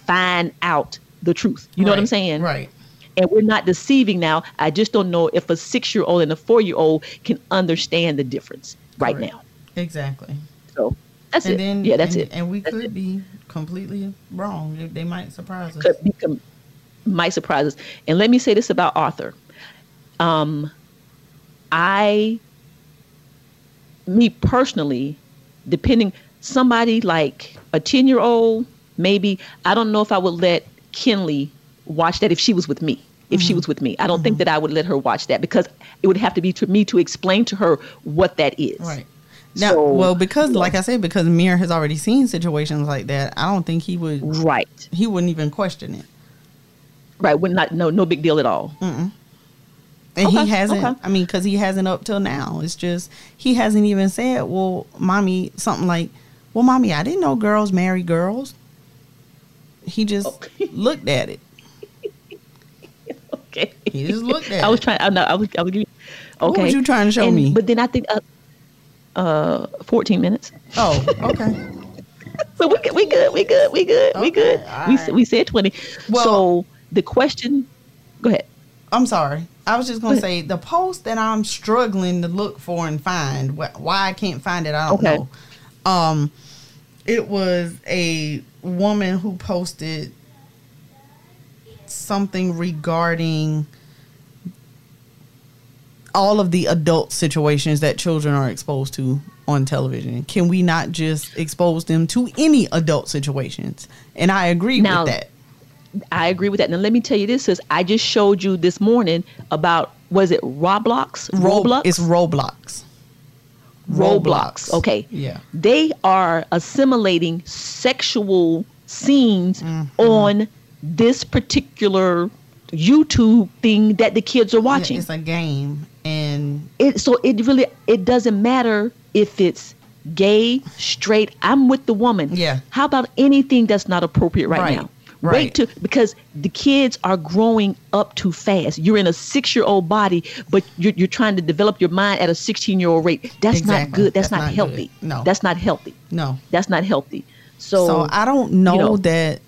find out the truth you know what i'm saying Right. and we're not deceiving now i just don't know if a six year old and a four year old can understand the difference right Correct. now Exactly. so that's and it then yeah that's and, it And we That's could it. be completely wrong. They- might surprise us. could become might surprise us. And let me say this about Arthur. Um, I, me personally, depending somebody like a ten year old, maybe I don't know if I would let Kinley watch that if she was with me. If she mm-hmm. was with me, I don't think mm-hmm. that I would let her watch that because it would have to be to me to explain to her what that is. Right. Now, So- well, because like I said, because Mir has already seen situations like that, I don't think he would. Right. He wouldn't even question it. Right. Would not. No. No big deal at all. Mm-mm. And Okay, he hasn't. okay. I mean, because he hasn't up till now. It's just he hasn't even said, "Well, mommy," something like, "Well, mommy, I didn't know girls marry girls." He just looked at it. Okay. He just looked at I was trying. I know. I was. I was giving. What Okay. was you trying to show And- me? But then I think. Uh, uh, fourteen minutes. Oh, okay. So we good. We good. We good. We good. we good. We we said twenty. Well- so the question. Go ahead. I'm sorry. I was just gonna say the post that I'm struggling to look for and find. wh- Why I can't find it, I don't Okay. know. Um, it was a woman who posted something regarding all of the adult situations that children are exposed to on television. Can we not just expose them to any adult situations? And I agree Now, with that. I agree with that. Now let me tell you this: is I just showed you this morning about was it Roblox? Ro- Roblox. It's Roblox. Roblox. Okay. Yeah. They are assimilating sexual scenes Mm-hmm. on this particular YouTube thing that the kids are watching. It's a game, and it so it really it doesn't matter if it's gay, straight. I'm with the woman. Yeah. How about anything that's not appropriate right, Right, now? Right. Wait to because the kids are growing up too fast. You're in a six year old body, but you're, you're trying to develop your mind at a 16 year old rate. That's not good. That's, That's not, not healthy. good. No. that's not healthy. no. That's not healthy. So, So, I don't know, you know. that,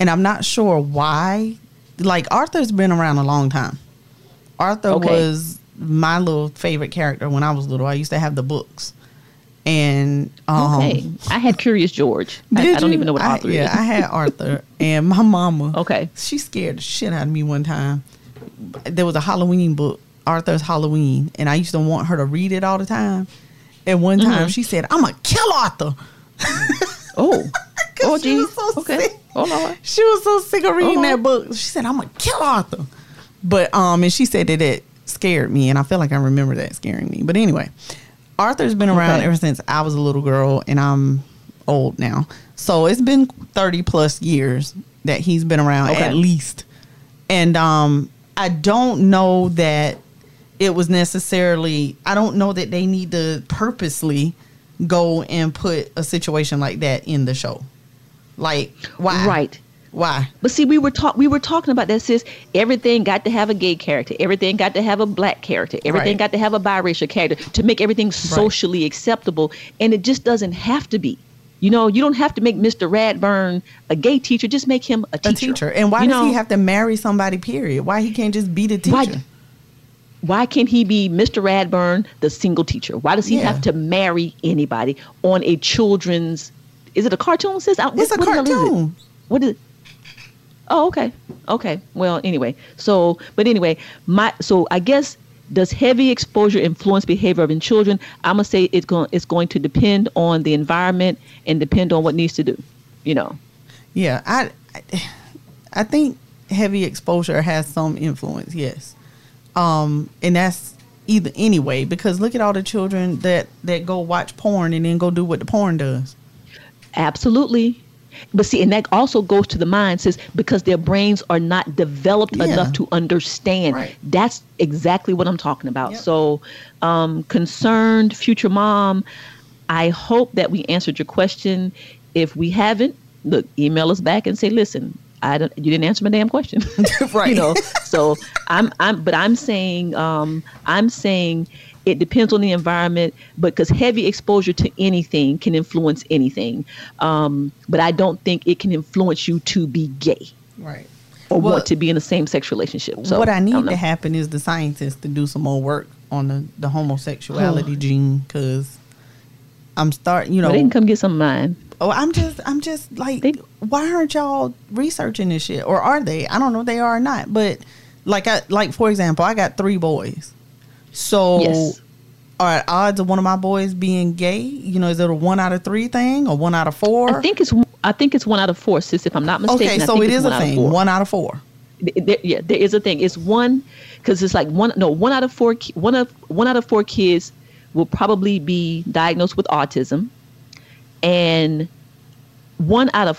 and I'm not sure why. Like Arthur's been around a long time. Arthur Okay. was my little favorite character when I was little. I used to have the books, and um, okay, I had Curious George. I, I don't you? even know what I- Arthur yeah, is. I had Arthur, and my mama. Okay. she scared the shit out of me one time. There was a Halloween book, Arthur's Halloween, and I used to want her to read it all the time. And one time Mhm. she said, "I'm gonna kill Arthur." Oh, oh, she geez. was so okay. sick. Oh Lord. She was so sick of reading Uh-huh. that book. She said, "I'm gonna kill Arthur." But um, and she said that it scared me, and I feel like I remember that scaring me. But anyway, Arthur's been around Okay. ever since I was a little girl, and I'm old now. So it's been thirty plus years that he's been around Okay. at least. And um, I don't know that it was necessarily. I don't know that they need to purposely go and put a situation like that in the show. Like why? Right. Why? But see, we were talk we were talking about that. Sis, everything got to have a gay character. Everything got to have a black character. Everything Right. got to have a biracial character to make everything socially acceptable. And it just doesn't have to be. You know, you don't have to make Mr. Ratburn a gay teacher. Just make him a teacher. A teacher. And why You does know, he have to marry somebody? Period. Why he can't just be the teacher? Why- Why can't he be Mr. Ratburn, the single teacher? Why does he Yeah. have to marry anybody on a children's? Is it a cartoon? Sis, I- It's a what hell is it? cartoon. What is? Oh, okay, okay. Well, anyway, so but anyway, my so I guess does heavy exposure influence behavior in children? I'm gonna say it's going it's going to depend on the environment and depend on what needs to do. You know. Yeah, I, I, I think heavy exposure has some influence. Yes, um, and that's either anyway because look at all the children that that go watch porn and then go do what the porn does. Absolutely. But see, and that also goes to the mind, says because their brains are not developed Yeah. enough to understand. Right. That's exactly what I'm talking about. So, um, concerned future mom, I hope that we answered your question. If we haven't, look, email us back and say, listen, I don't, you didn't answer my damn question. right. you know, so I'm, I'm, but I'm saying, um, I'm saying it depends on the environment, but because heavy exposure to anything can influence anything. Um, but I don't think it can influence you to be gay Right. or Well, want to be in a same sex relationship. So what I need don't to happen is the scientists to do some more work on the, the homosexuality gene because I'm starting, you know. Well, they can come get some of mine. Oh, I'm just, I'm just like, why aren't y'all researching this shit, or are they? I don't know if they are or not. But like, I like for example, I got three boys, so Yes. are odds of one of my boys being gay? You know, is it a one out of three thing or one out of four? I think it's I think it's one out of four, sis. If I'm not mistaken. okay, so think it's a thing, one out of four. There- yeah, there is a thing. It's one because it's like one. No, one out of four. One of one out of four kids will probably be diagnosed with autism, and one out of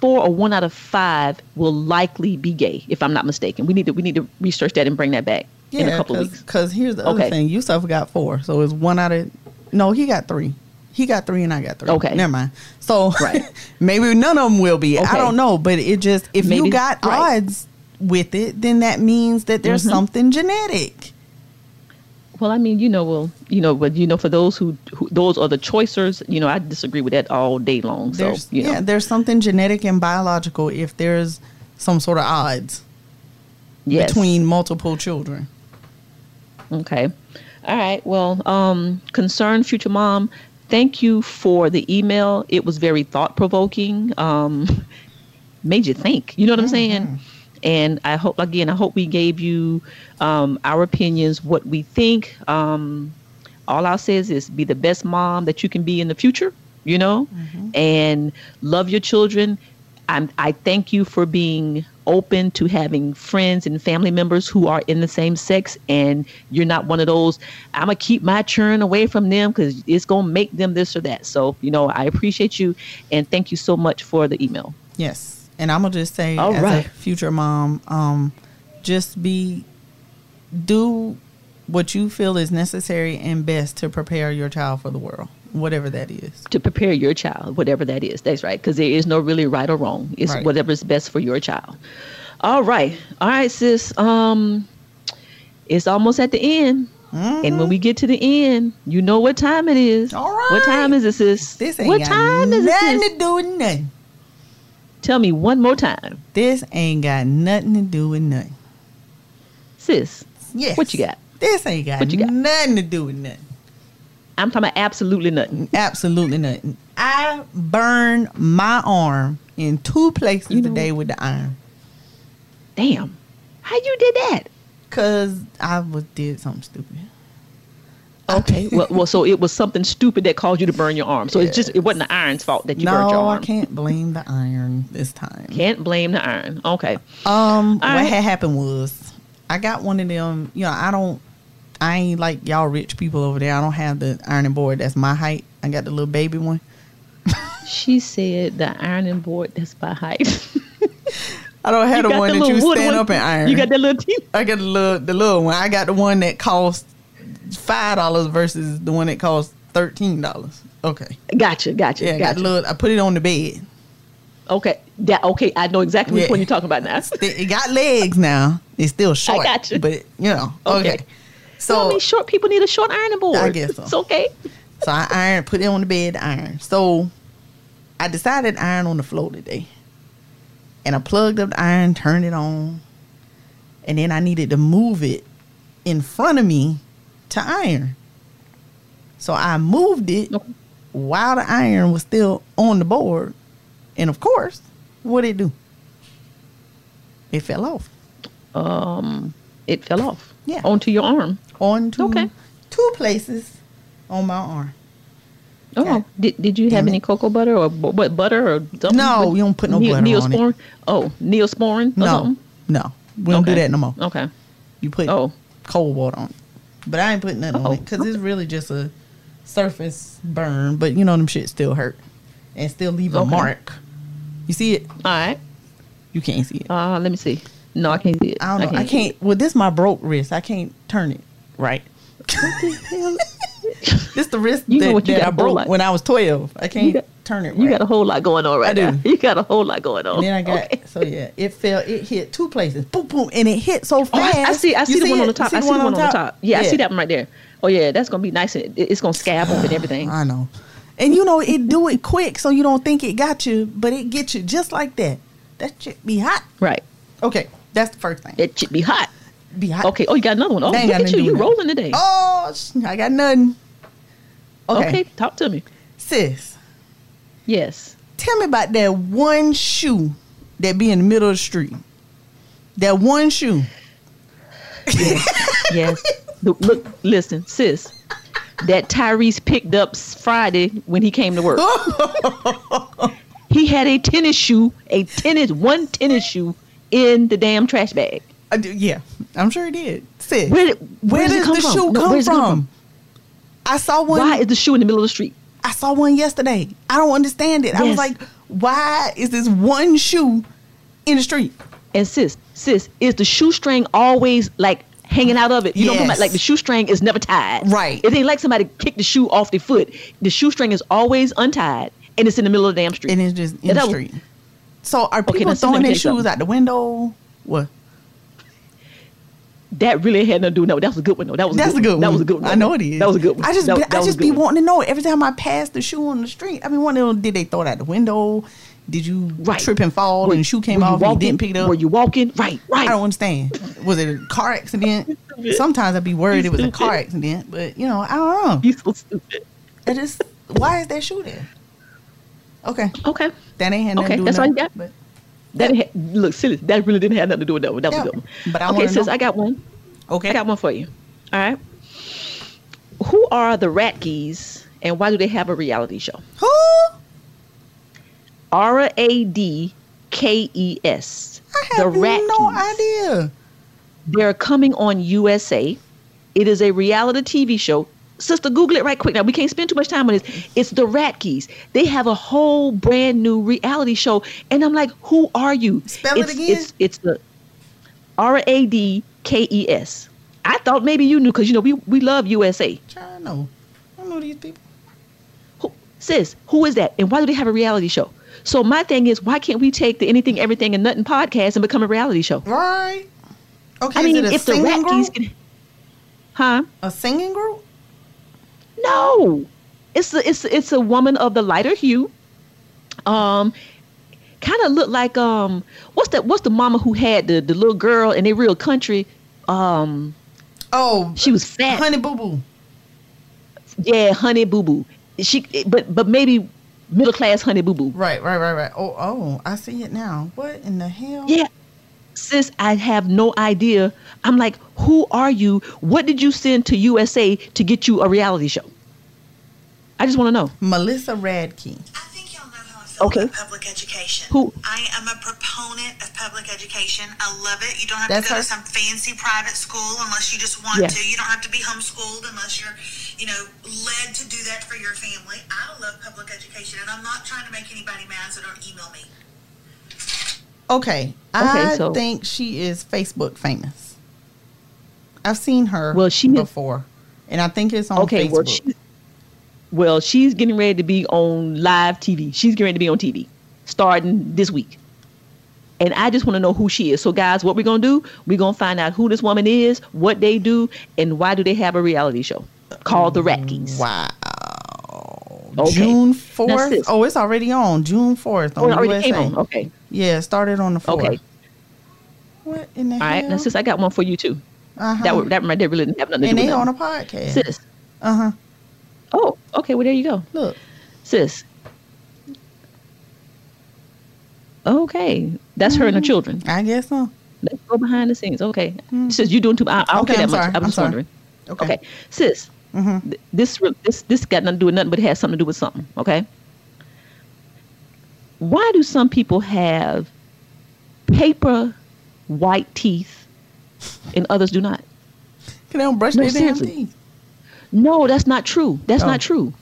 four or one out of five will likely be gay. If I'm not mistaken, we need to we need to research that and bring that back in a couple of weeks. Because here's the other Okay. thing: Yusuf got four, so it's one out of. No, he got three. He got three, and I got three. Okay. never mind. So Right. maybe none of them will be. I don't know, but it just if Maybe- you got right. odds with it, then that means that there's Mhm. something genetic. Well, I mean, you know, well, you know, but you know, for those who, who those are the choicers, you know, I disagree with that all day long. So, There's you know, yeah, there's something genetic and biological if there's some sort of odds Yes. between multiple children. Okay. All right. Well, um, concerned future mom, thank you for the email. It was very thought provoking. Um, made you think. You know what I'm saying? And I hope again, I hope we gave you um, our opinions, what we think. Um, all I'll say is be the best mom that you can be in the future. You know, and love your children. I'm, I thank you for being open to having friends and family members who are in the same sex, and you're not one of those. I'm gonna keep my churn away from them because it's gonna make them this or that. So you know, I appreciate you, and thank you so much for the email. Yes. And I'm gonna just say All as right. a future mom, um, just be do what you feel is necessary and best to prepare your child for the world, whatever that is. to prepare your child, whatever that is. That's right, because there is no really right or wrong. It's Right. whatever's best for your child. All right, all right, sis. Um, it's almost at the end, and when we get to the end, you know what time it is. All right. What time is it, sis? This ain't what got time is it, nothing sis? to do with nothing. Tell me one more time, This ain't got nothing to do with nothing. sis. Yes. What you got? This ain't got, What you got? nothing to do with nothing. I'm talking about absolutely nothing. Absolutely nothing. I burned my arm in two places today with the iron. Damn. How you did that? Cause I was did something stupid. Okay. well, well, so it was something stupid that caused you to burn your arm. So it's just it wasn't the iron's fault that you burned your No, I can't blame the iron this time. Can't blame the iron. Okay. Um, All what right. had happened was I got one of them. You know, I don't. I ain't like y'all rich people over there. I don't have the ironing board that's my height. I got the little baby one. She said the ironing board that's my height. I don't have You the one the that you stand one? up and iron. You got that little teeth? I got the little the little one. I got the one that costs five dollars versus the one that costs thirteen dollars. Okay. Gotcha, gotcha, Yeah, I got gotcha. the little. I put it on the bed. Okay, that okay. I know exactly which Yeah. one you're talking about now. It got legs now. It's still short. got you. But you know. Okay. Okay. So I mean, short people need a short ironing board. I guess so. It's okay. So I iron, put it on the bed iron. So I decided to iron on the floor today. And I plugged up the iron, turned it on, and then I needed to move it in front of me to iron. So I moved it while the iron was still on the board. And of course, what did it do? It fell off. Um, it fell off. Yeah. Onto your arm. Onto Okay. two places on my arm. Oh, did, did you have any cocoa butter or what butter or something? No, you don't put no neo- butter on it. Neosporin? Oh, neosporin or No, something? no, we don't do that no more. Okay. You put Oh. cold water on it, but I ain't putting nothing Oh, on it because it's really just a surface burn. But you know them shit still hurt and still leave a Okay. mark. You see it? All right. You can't see it. Uh, let me see. No, I can't see it. I don't know. I see can't. Well, this my broke wrist. I can't turn it right. this the wrist You that, that I broke lot- when I was twelve. I can't got- turn it. You got a whole lot going on right I now. do. You got a whole lot going on. And then I got so yeah, it fell. It hit two places. Boom, boom, and it hit so Oh, fast. I, I see. I You see the one on the top. I see the one on the top. Yeah, I see that one right there. Oh yeah, that's gonna be nice. and it- It's gonna scab up and everything. I know. And you know it do it quick, so you don't think it got you, but it gets you just like that. That shit be hot. Right. Okay, that's the first thing. That should be hot. Be hot. Okay. Oh, you got another one. Oh, look at you. nothing to do You rolling today. Oh, I got nothing. Okay. okay. Talk to me. sis, Yes. tell me about that one shoe that be in the middle of the street. That one shoe. Yes. Look, look, listen, sis. That Tyrese picked up Friday when he came to work. he had a tennis shoe, a tennis, one tennis shoe in the damn trash bag. I do, yeah, I'm sure it did. Sis, Where, did, where, does does the from? shoe No, come where's it from? I saw one. Why is the shoe in the middle of the street? I saw one yesterday. I don't understand it. I was like, why is this one shoe in the street? And sis, sis, is the shoestring always like hanging out of it? You know what I'm talking Yes. about? Like the shoestring is never tied. Right. It ain't like somebody kicked the shoe off their foot. The shoestring is always untied and it's in the middle of the damn street. And it's just in And the that was- street. So are people let throwing their shoes out the window? What? That really had nothing to do. No, that was a good one. though. that was That's a good one. one. That was a good one. I know it is. That was a good one. I just, That- be, that I just be one. wanting to know every time I pass the shoe on the street. I mean, wondering, did they throw it out the window? Did you Right. trip and fall Were- and the shoe came off and you didn't pick it up? Were you walking? Right, right. I don't understand. Was it a car accident? Sometimes I'd be worried it was a car accident, but you know, I don't know. You so stupid. It just why is that shoe there? Okay, Okay. that ain't had nothing Okay, to do with that's all you got? But That had, look silly. That really didn't have nothing to do with that one. That was Yeah, a good one. but I okay, sis, know. I got one. okay, I got one for you. All right. Who are the Radkes and why do they have a reality show? who? R A D K E S. I The have Radkes. no idea. They're coming on USA. It is a reality TV show. Sister, Google it right quick. Now we can't spend too much time on this. It's the Radkes. They have a whole brand new reality show, and I'm like, who are you? Spell it it's, again. It's it's the R A D K E S. I thought maybe you knew because you know we we love USA. I know. I know these people. Who, sis, who is that, and why do they have a reality show? So my thing is, why can't we take the Anything, Everything, and Nothing podcast and become a reality show? Right. Okay. I mean, it if the singing Radkes group? can, huh? A singing group? No, it's a, it's it's a woman of the lighter hue. Um, kind of look like um, what's that? What's the mama who had the the little girl and they real country? Um, Oh, she was fat. Honey Boo Boo. Yeah, Honey Boo Boo. She, but but maybe middle class Honey Boo Boo. Right, right, right, right. Oh, oh, I see it now. What in the hell? Yeah. Sis, I have no idea. I'm like, who are you? What did you send to USA to get you a reality show? I just want to know. Melissa Radke. I think y'all know how I feel okay. About public education. Who? I am a proponent of public education. I love it. You don't have That's to go her? to some fancy private school unless you just want Yeah. to. You don't have to be homeschooled unless you're, you know, led to do that for your family. I love public education, and I'm not trying to make anybody mad, so don't email me. Okay, I so- think she is Facebook famous. I've seen her Well, she- before, and I think it's on Okay, Facebook. well, she, well, she's getting ready to be on live TV. She's getting ready to be on TV starting this week. And I just want to know who she is. So, guys, what we're going to do, we're going to find out who this woman is, what they do, and why do they have a reality show called The Radkes. Wow. Okay. June fourth. Oh, it's already on June fourth Oh, on it already USA. came on. Okay. Yeah, it started on the fourth. Okay. What in the All hell? right. Now, sis, I got one for you, too. uh-huh. That, that right there really didn't have nothing to and do they with on a podcast. Sis. Uh huh. Oh, okay. Well, there you go. Look. Sis. Okay. That's her and her children. I guess so. Let's go behind the scenes. Okay. Sis, you doing too I, I don't Okay, care I'm that much. sorry. I was I'm just sorry. wondering. Okay. Okay. Sis, th- this this this got nothing to do with nothing, but it has something to do with something. Okay. Why do some people have paper white teeth and others do not? Can they don't brush No, their damn teeth? No, that's not true. That's Oh. not true.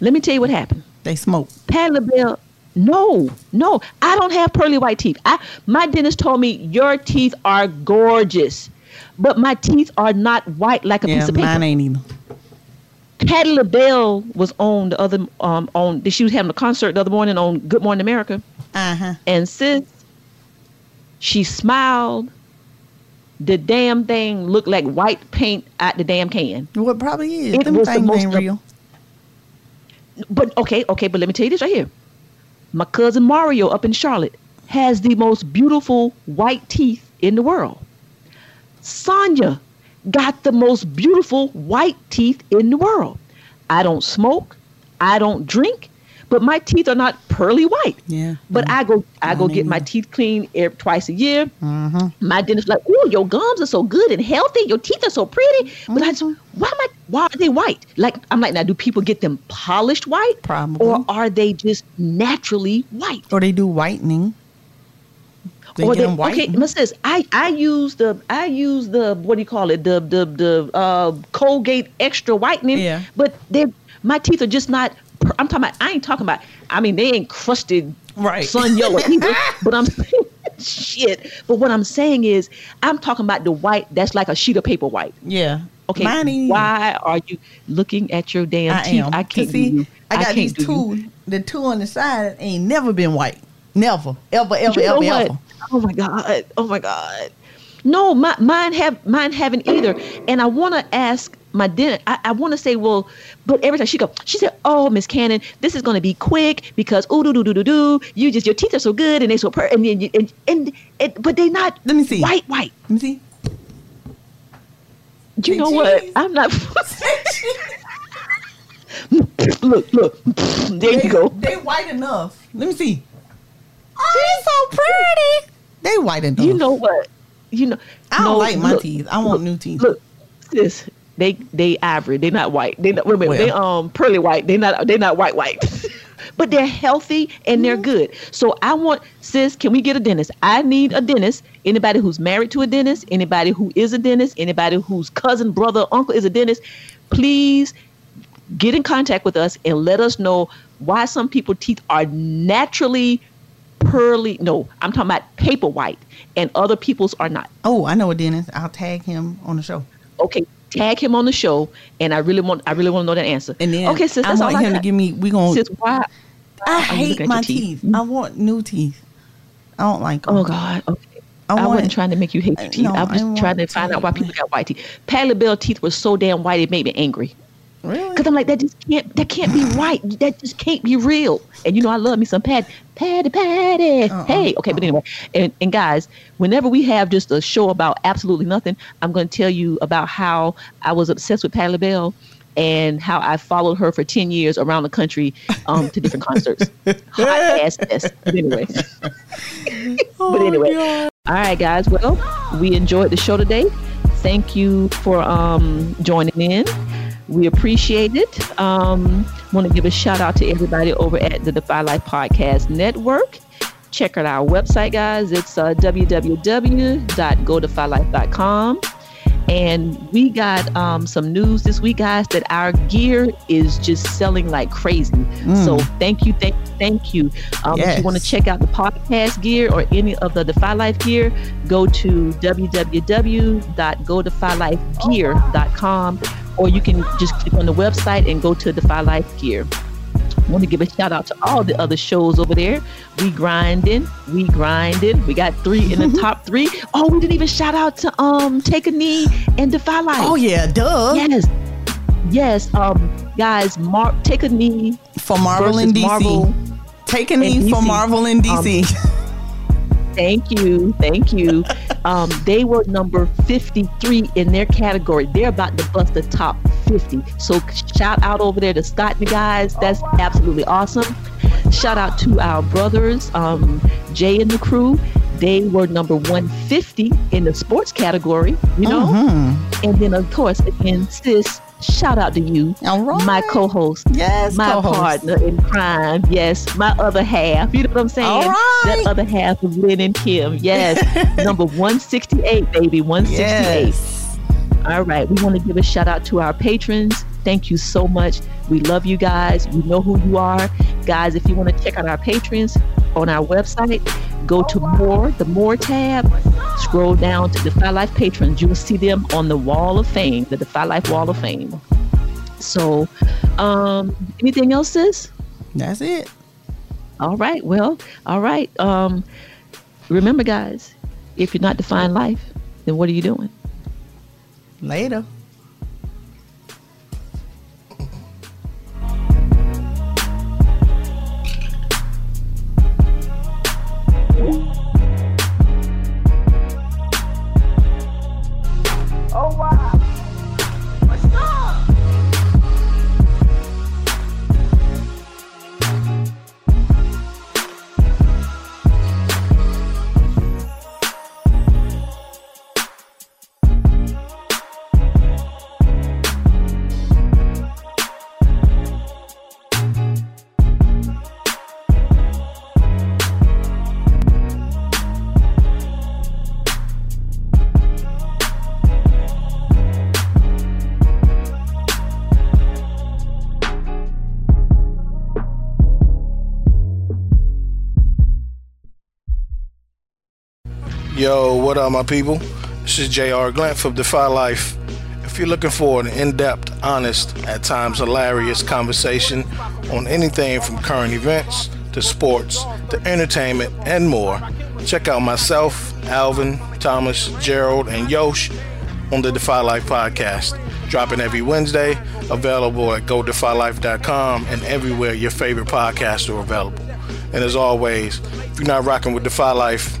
Let me tell you what happened. They smoke. Pat LaBelle, no, no, I don't have pearly white teeth. I, my dentist told me your teeth are gorgeous, but my teeth are not white like a Yeah, piece of paper. mine ain't either. Patti LaBelle was on the other um on she was having a concert the other morning on Good Morning America, Uh huh. and sis, she smiled. The damn thing looked like white paint out the damn can. What probably is. It Them was the most ain't real. But okay, okay, but let me tell you this right here. My cousin Mario up in Charlotte has the most beautiful white teeth in the world. Sonia got the most beautiful white teeth in the world. I don't smoke, I don't drink, but my teeth are not pearly white. Yeah. But I go I go Mine get my teeth cleaned every, twice a year. Mm-hmm. My dentist like, oh, your gums are so good and healthy. Your teeth are so pretty. But I just, why am I? Why are they white? Like I'm like, now do people get them polished white, Probably. or are they just naturally white? Or they do whitening. They or get them okay, whitened. my sis, I I use the I use the what do you call it the the the uh, Colgate extra whitening. Yeah. But they my teeth are just not. I'm talking about. I ain't talking about. I mean, they ain't crusted Right. sun yellow either. but I'm shit. But what I'm saying is, I'm talking about the white that's like a sheet of paper white. Yeah. Okay. Mine why are you looking at your damn I teeth? am. I can't see, you. I got can't these do you. two. The two on the side ain't never been white. Never. Ever, ever, You know ever, what? ever. Oh my god! Oh my god! No, my, mine have mine haven't either. And I want to ask my dentist. I, I want to say, well, but every time she go, she said, "Oh, Miss Kannon, this is going to be quick because ooh do do do do do. You just your teeth are so good and they so per and then and, and and but they not. Let me see. White white. Let me see. You know what? I'm not. look look. There you go. They white enough. Let me see. Oh, so pretty. They white enough. You know what? You know. I don't no, like my look, teeth. I want look, new teeth. Look, sis, they they ivory. They're not white. They not, wait a minute. They um pearly white. They not they not white white. but they're healthy and they're Mm-hmm. good. So I want sis. Can we get a dentist? I need a dentist. Anybody who's married to a dentist. Anybody who is a dentist. Anybody whose cousin, brother, uncle is a dentist. Please get in contact with us and let us know why some people teeth are naturally pearly no i'm talking about paper white and other people's are not Oh, I know a dentist. I'll tag him on the show. okay tag him on the show and i really want i really want to know that answer And then okay sis I that's want all I him to give me. We gonna. sis why I oh, hate my teeth. teeth? I want new teeth. I don't like 'em. oh god okay I I, wasn't trying to make you hate your teeth. No, I was I just trying to find out why people got white teeth. Patti LaBelle teeth were so damn white it made me angry. Really? Because I'm like, that just can't that can't be right. That just can't be real. And you know, I love me some Pat Patty Patty. Uh-uh. Hey, okay, but anyway, and, and guys, whenever we have just a show about absolutely nothing, I'm going to tell you about how I was obsessed with Patti LaBelle and how I followed her for 10 years around the country um, to different concerts. Hot ass mess. But anyway. Oh, but anyway. All right, guys. Well, we enjoyed the show today. Thank you for um, joining in. We appreciate it. Um, Want to give a shout out to everybody over at the Defy Life Podcast Network. Check out our website, guys. It's uh, www.godefylife.com. And we got um, some news this week, guys, that our gear is just selling like crazy. So thank you, thank thank you. Um, If you want to check out the podcast gear or any of the Defy Life gear, go to www.godefylifegear.com or you can just click on the website and go to Defy Life Gear. Want to give a shout out to all the other shows over there. We grinding, we grinding. We got three in the top three. Oh, we didn't even shout out to um Take a Knee and Defy Life. Oh yeah, duh. Yes. Yes. Um guys, Mark Take a Knee For Marvel and DC. Marvel Take a knee for DC. Marvel and DC. Thank you. Thank you. Um, they were number 53 in their category. They're about to bust the top 50. So shout out over there to Scott and the guys. That's absolutely awesome. Shout out to our brothers, um, Jay and the crew. They were number 150 in the sports category, you know? Mhm. And then, of course, again, sis, shout out to you, my co host, yes, my co-host. partner in crime, yes, my other half, you know what I'm saying? All right. That other half of Lynn and Kim, yes, number 168, baby, 168. Yes. All right. We want to give a shout out to our patrons. Thank you so much. We love you guys. You know who you are. Guys, if you want to check out our patrons on our website, go to more, the more tab, scroll down to Defy Life patrons. You will see them on the wall of fame, the Defy Life wall of fame. So, um, anything else, sis? That's it. All right. Well, all right. Um, remember, guys, if you're not defying life, then what are you doing? Later. Oh wow. Yo, what up, my people? This is JR Glant from Defy Life. If you're looking for an in depth, honest, at times hilarious conversation on anything from current events to sports to entertainment and more, check out myself, Alvin, Thomas, Gerald, and Yosh on the Defy Life podcast. Dropping every Wednesday, available at godefylife.com and everywhere your favorite podcasts are available. And as always, if you're not rocking with Defy Life,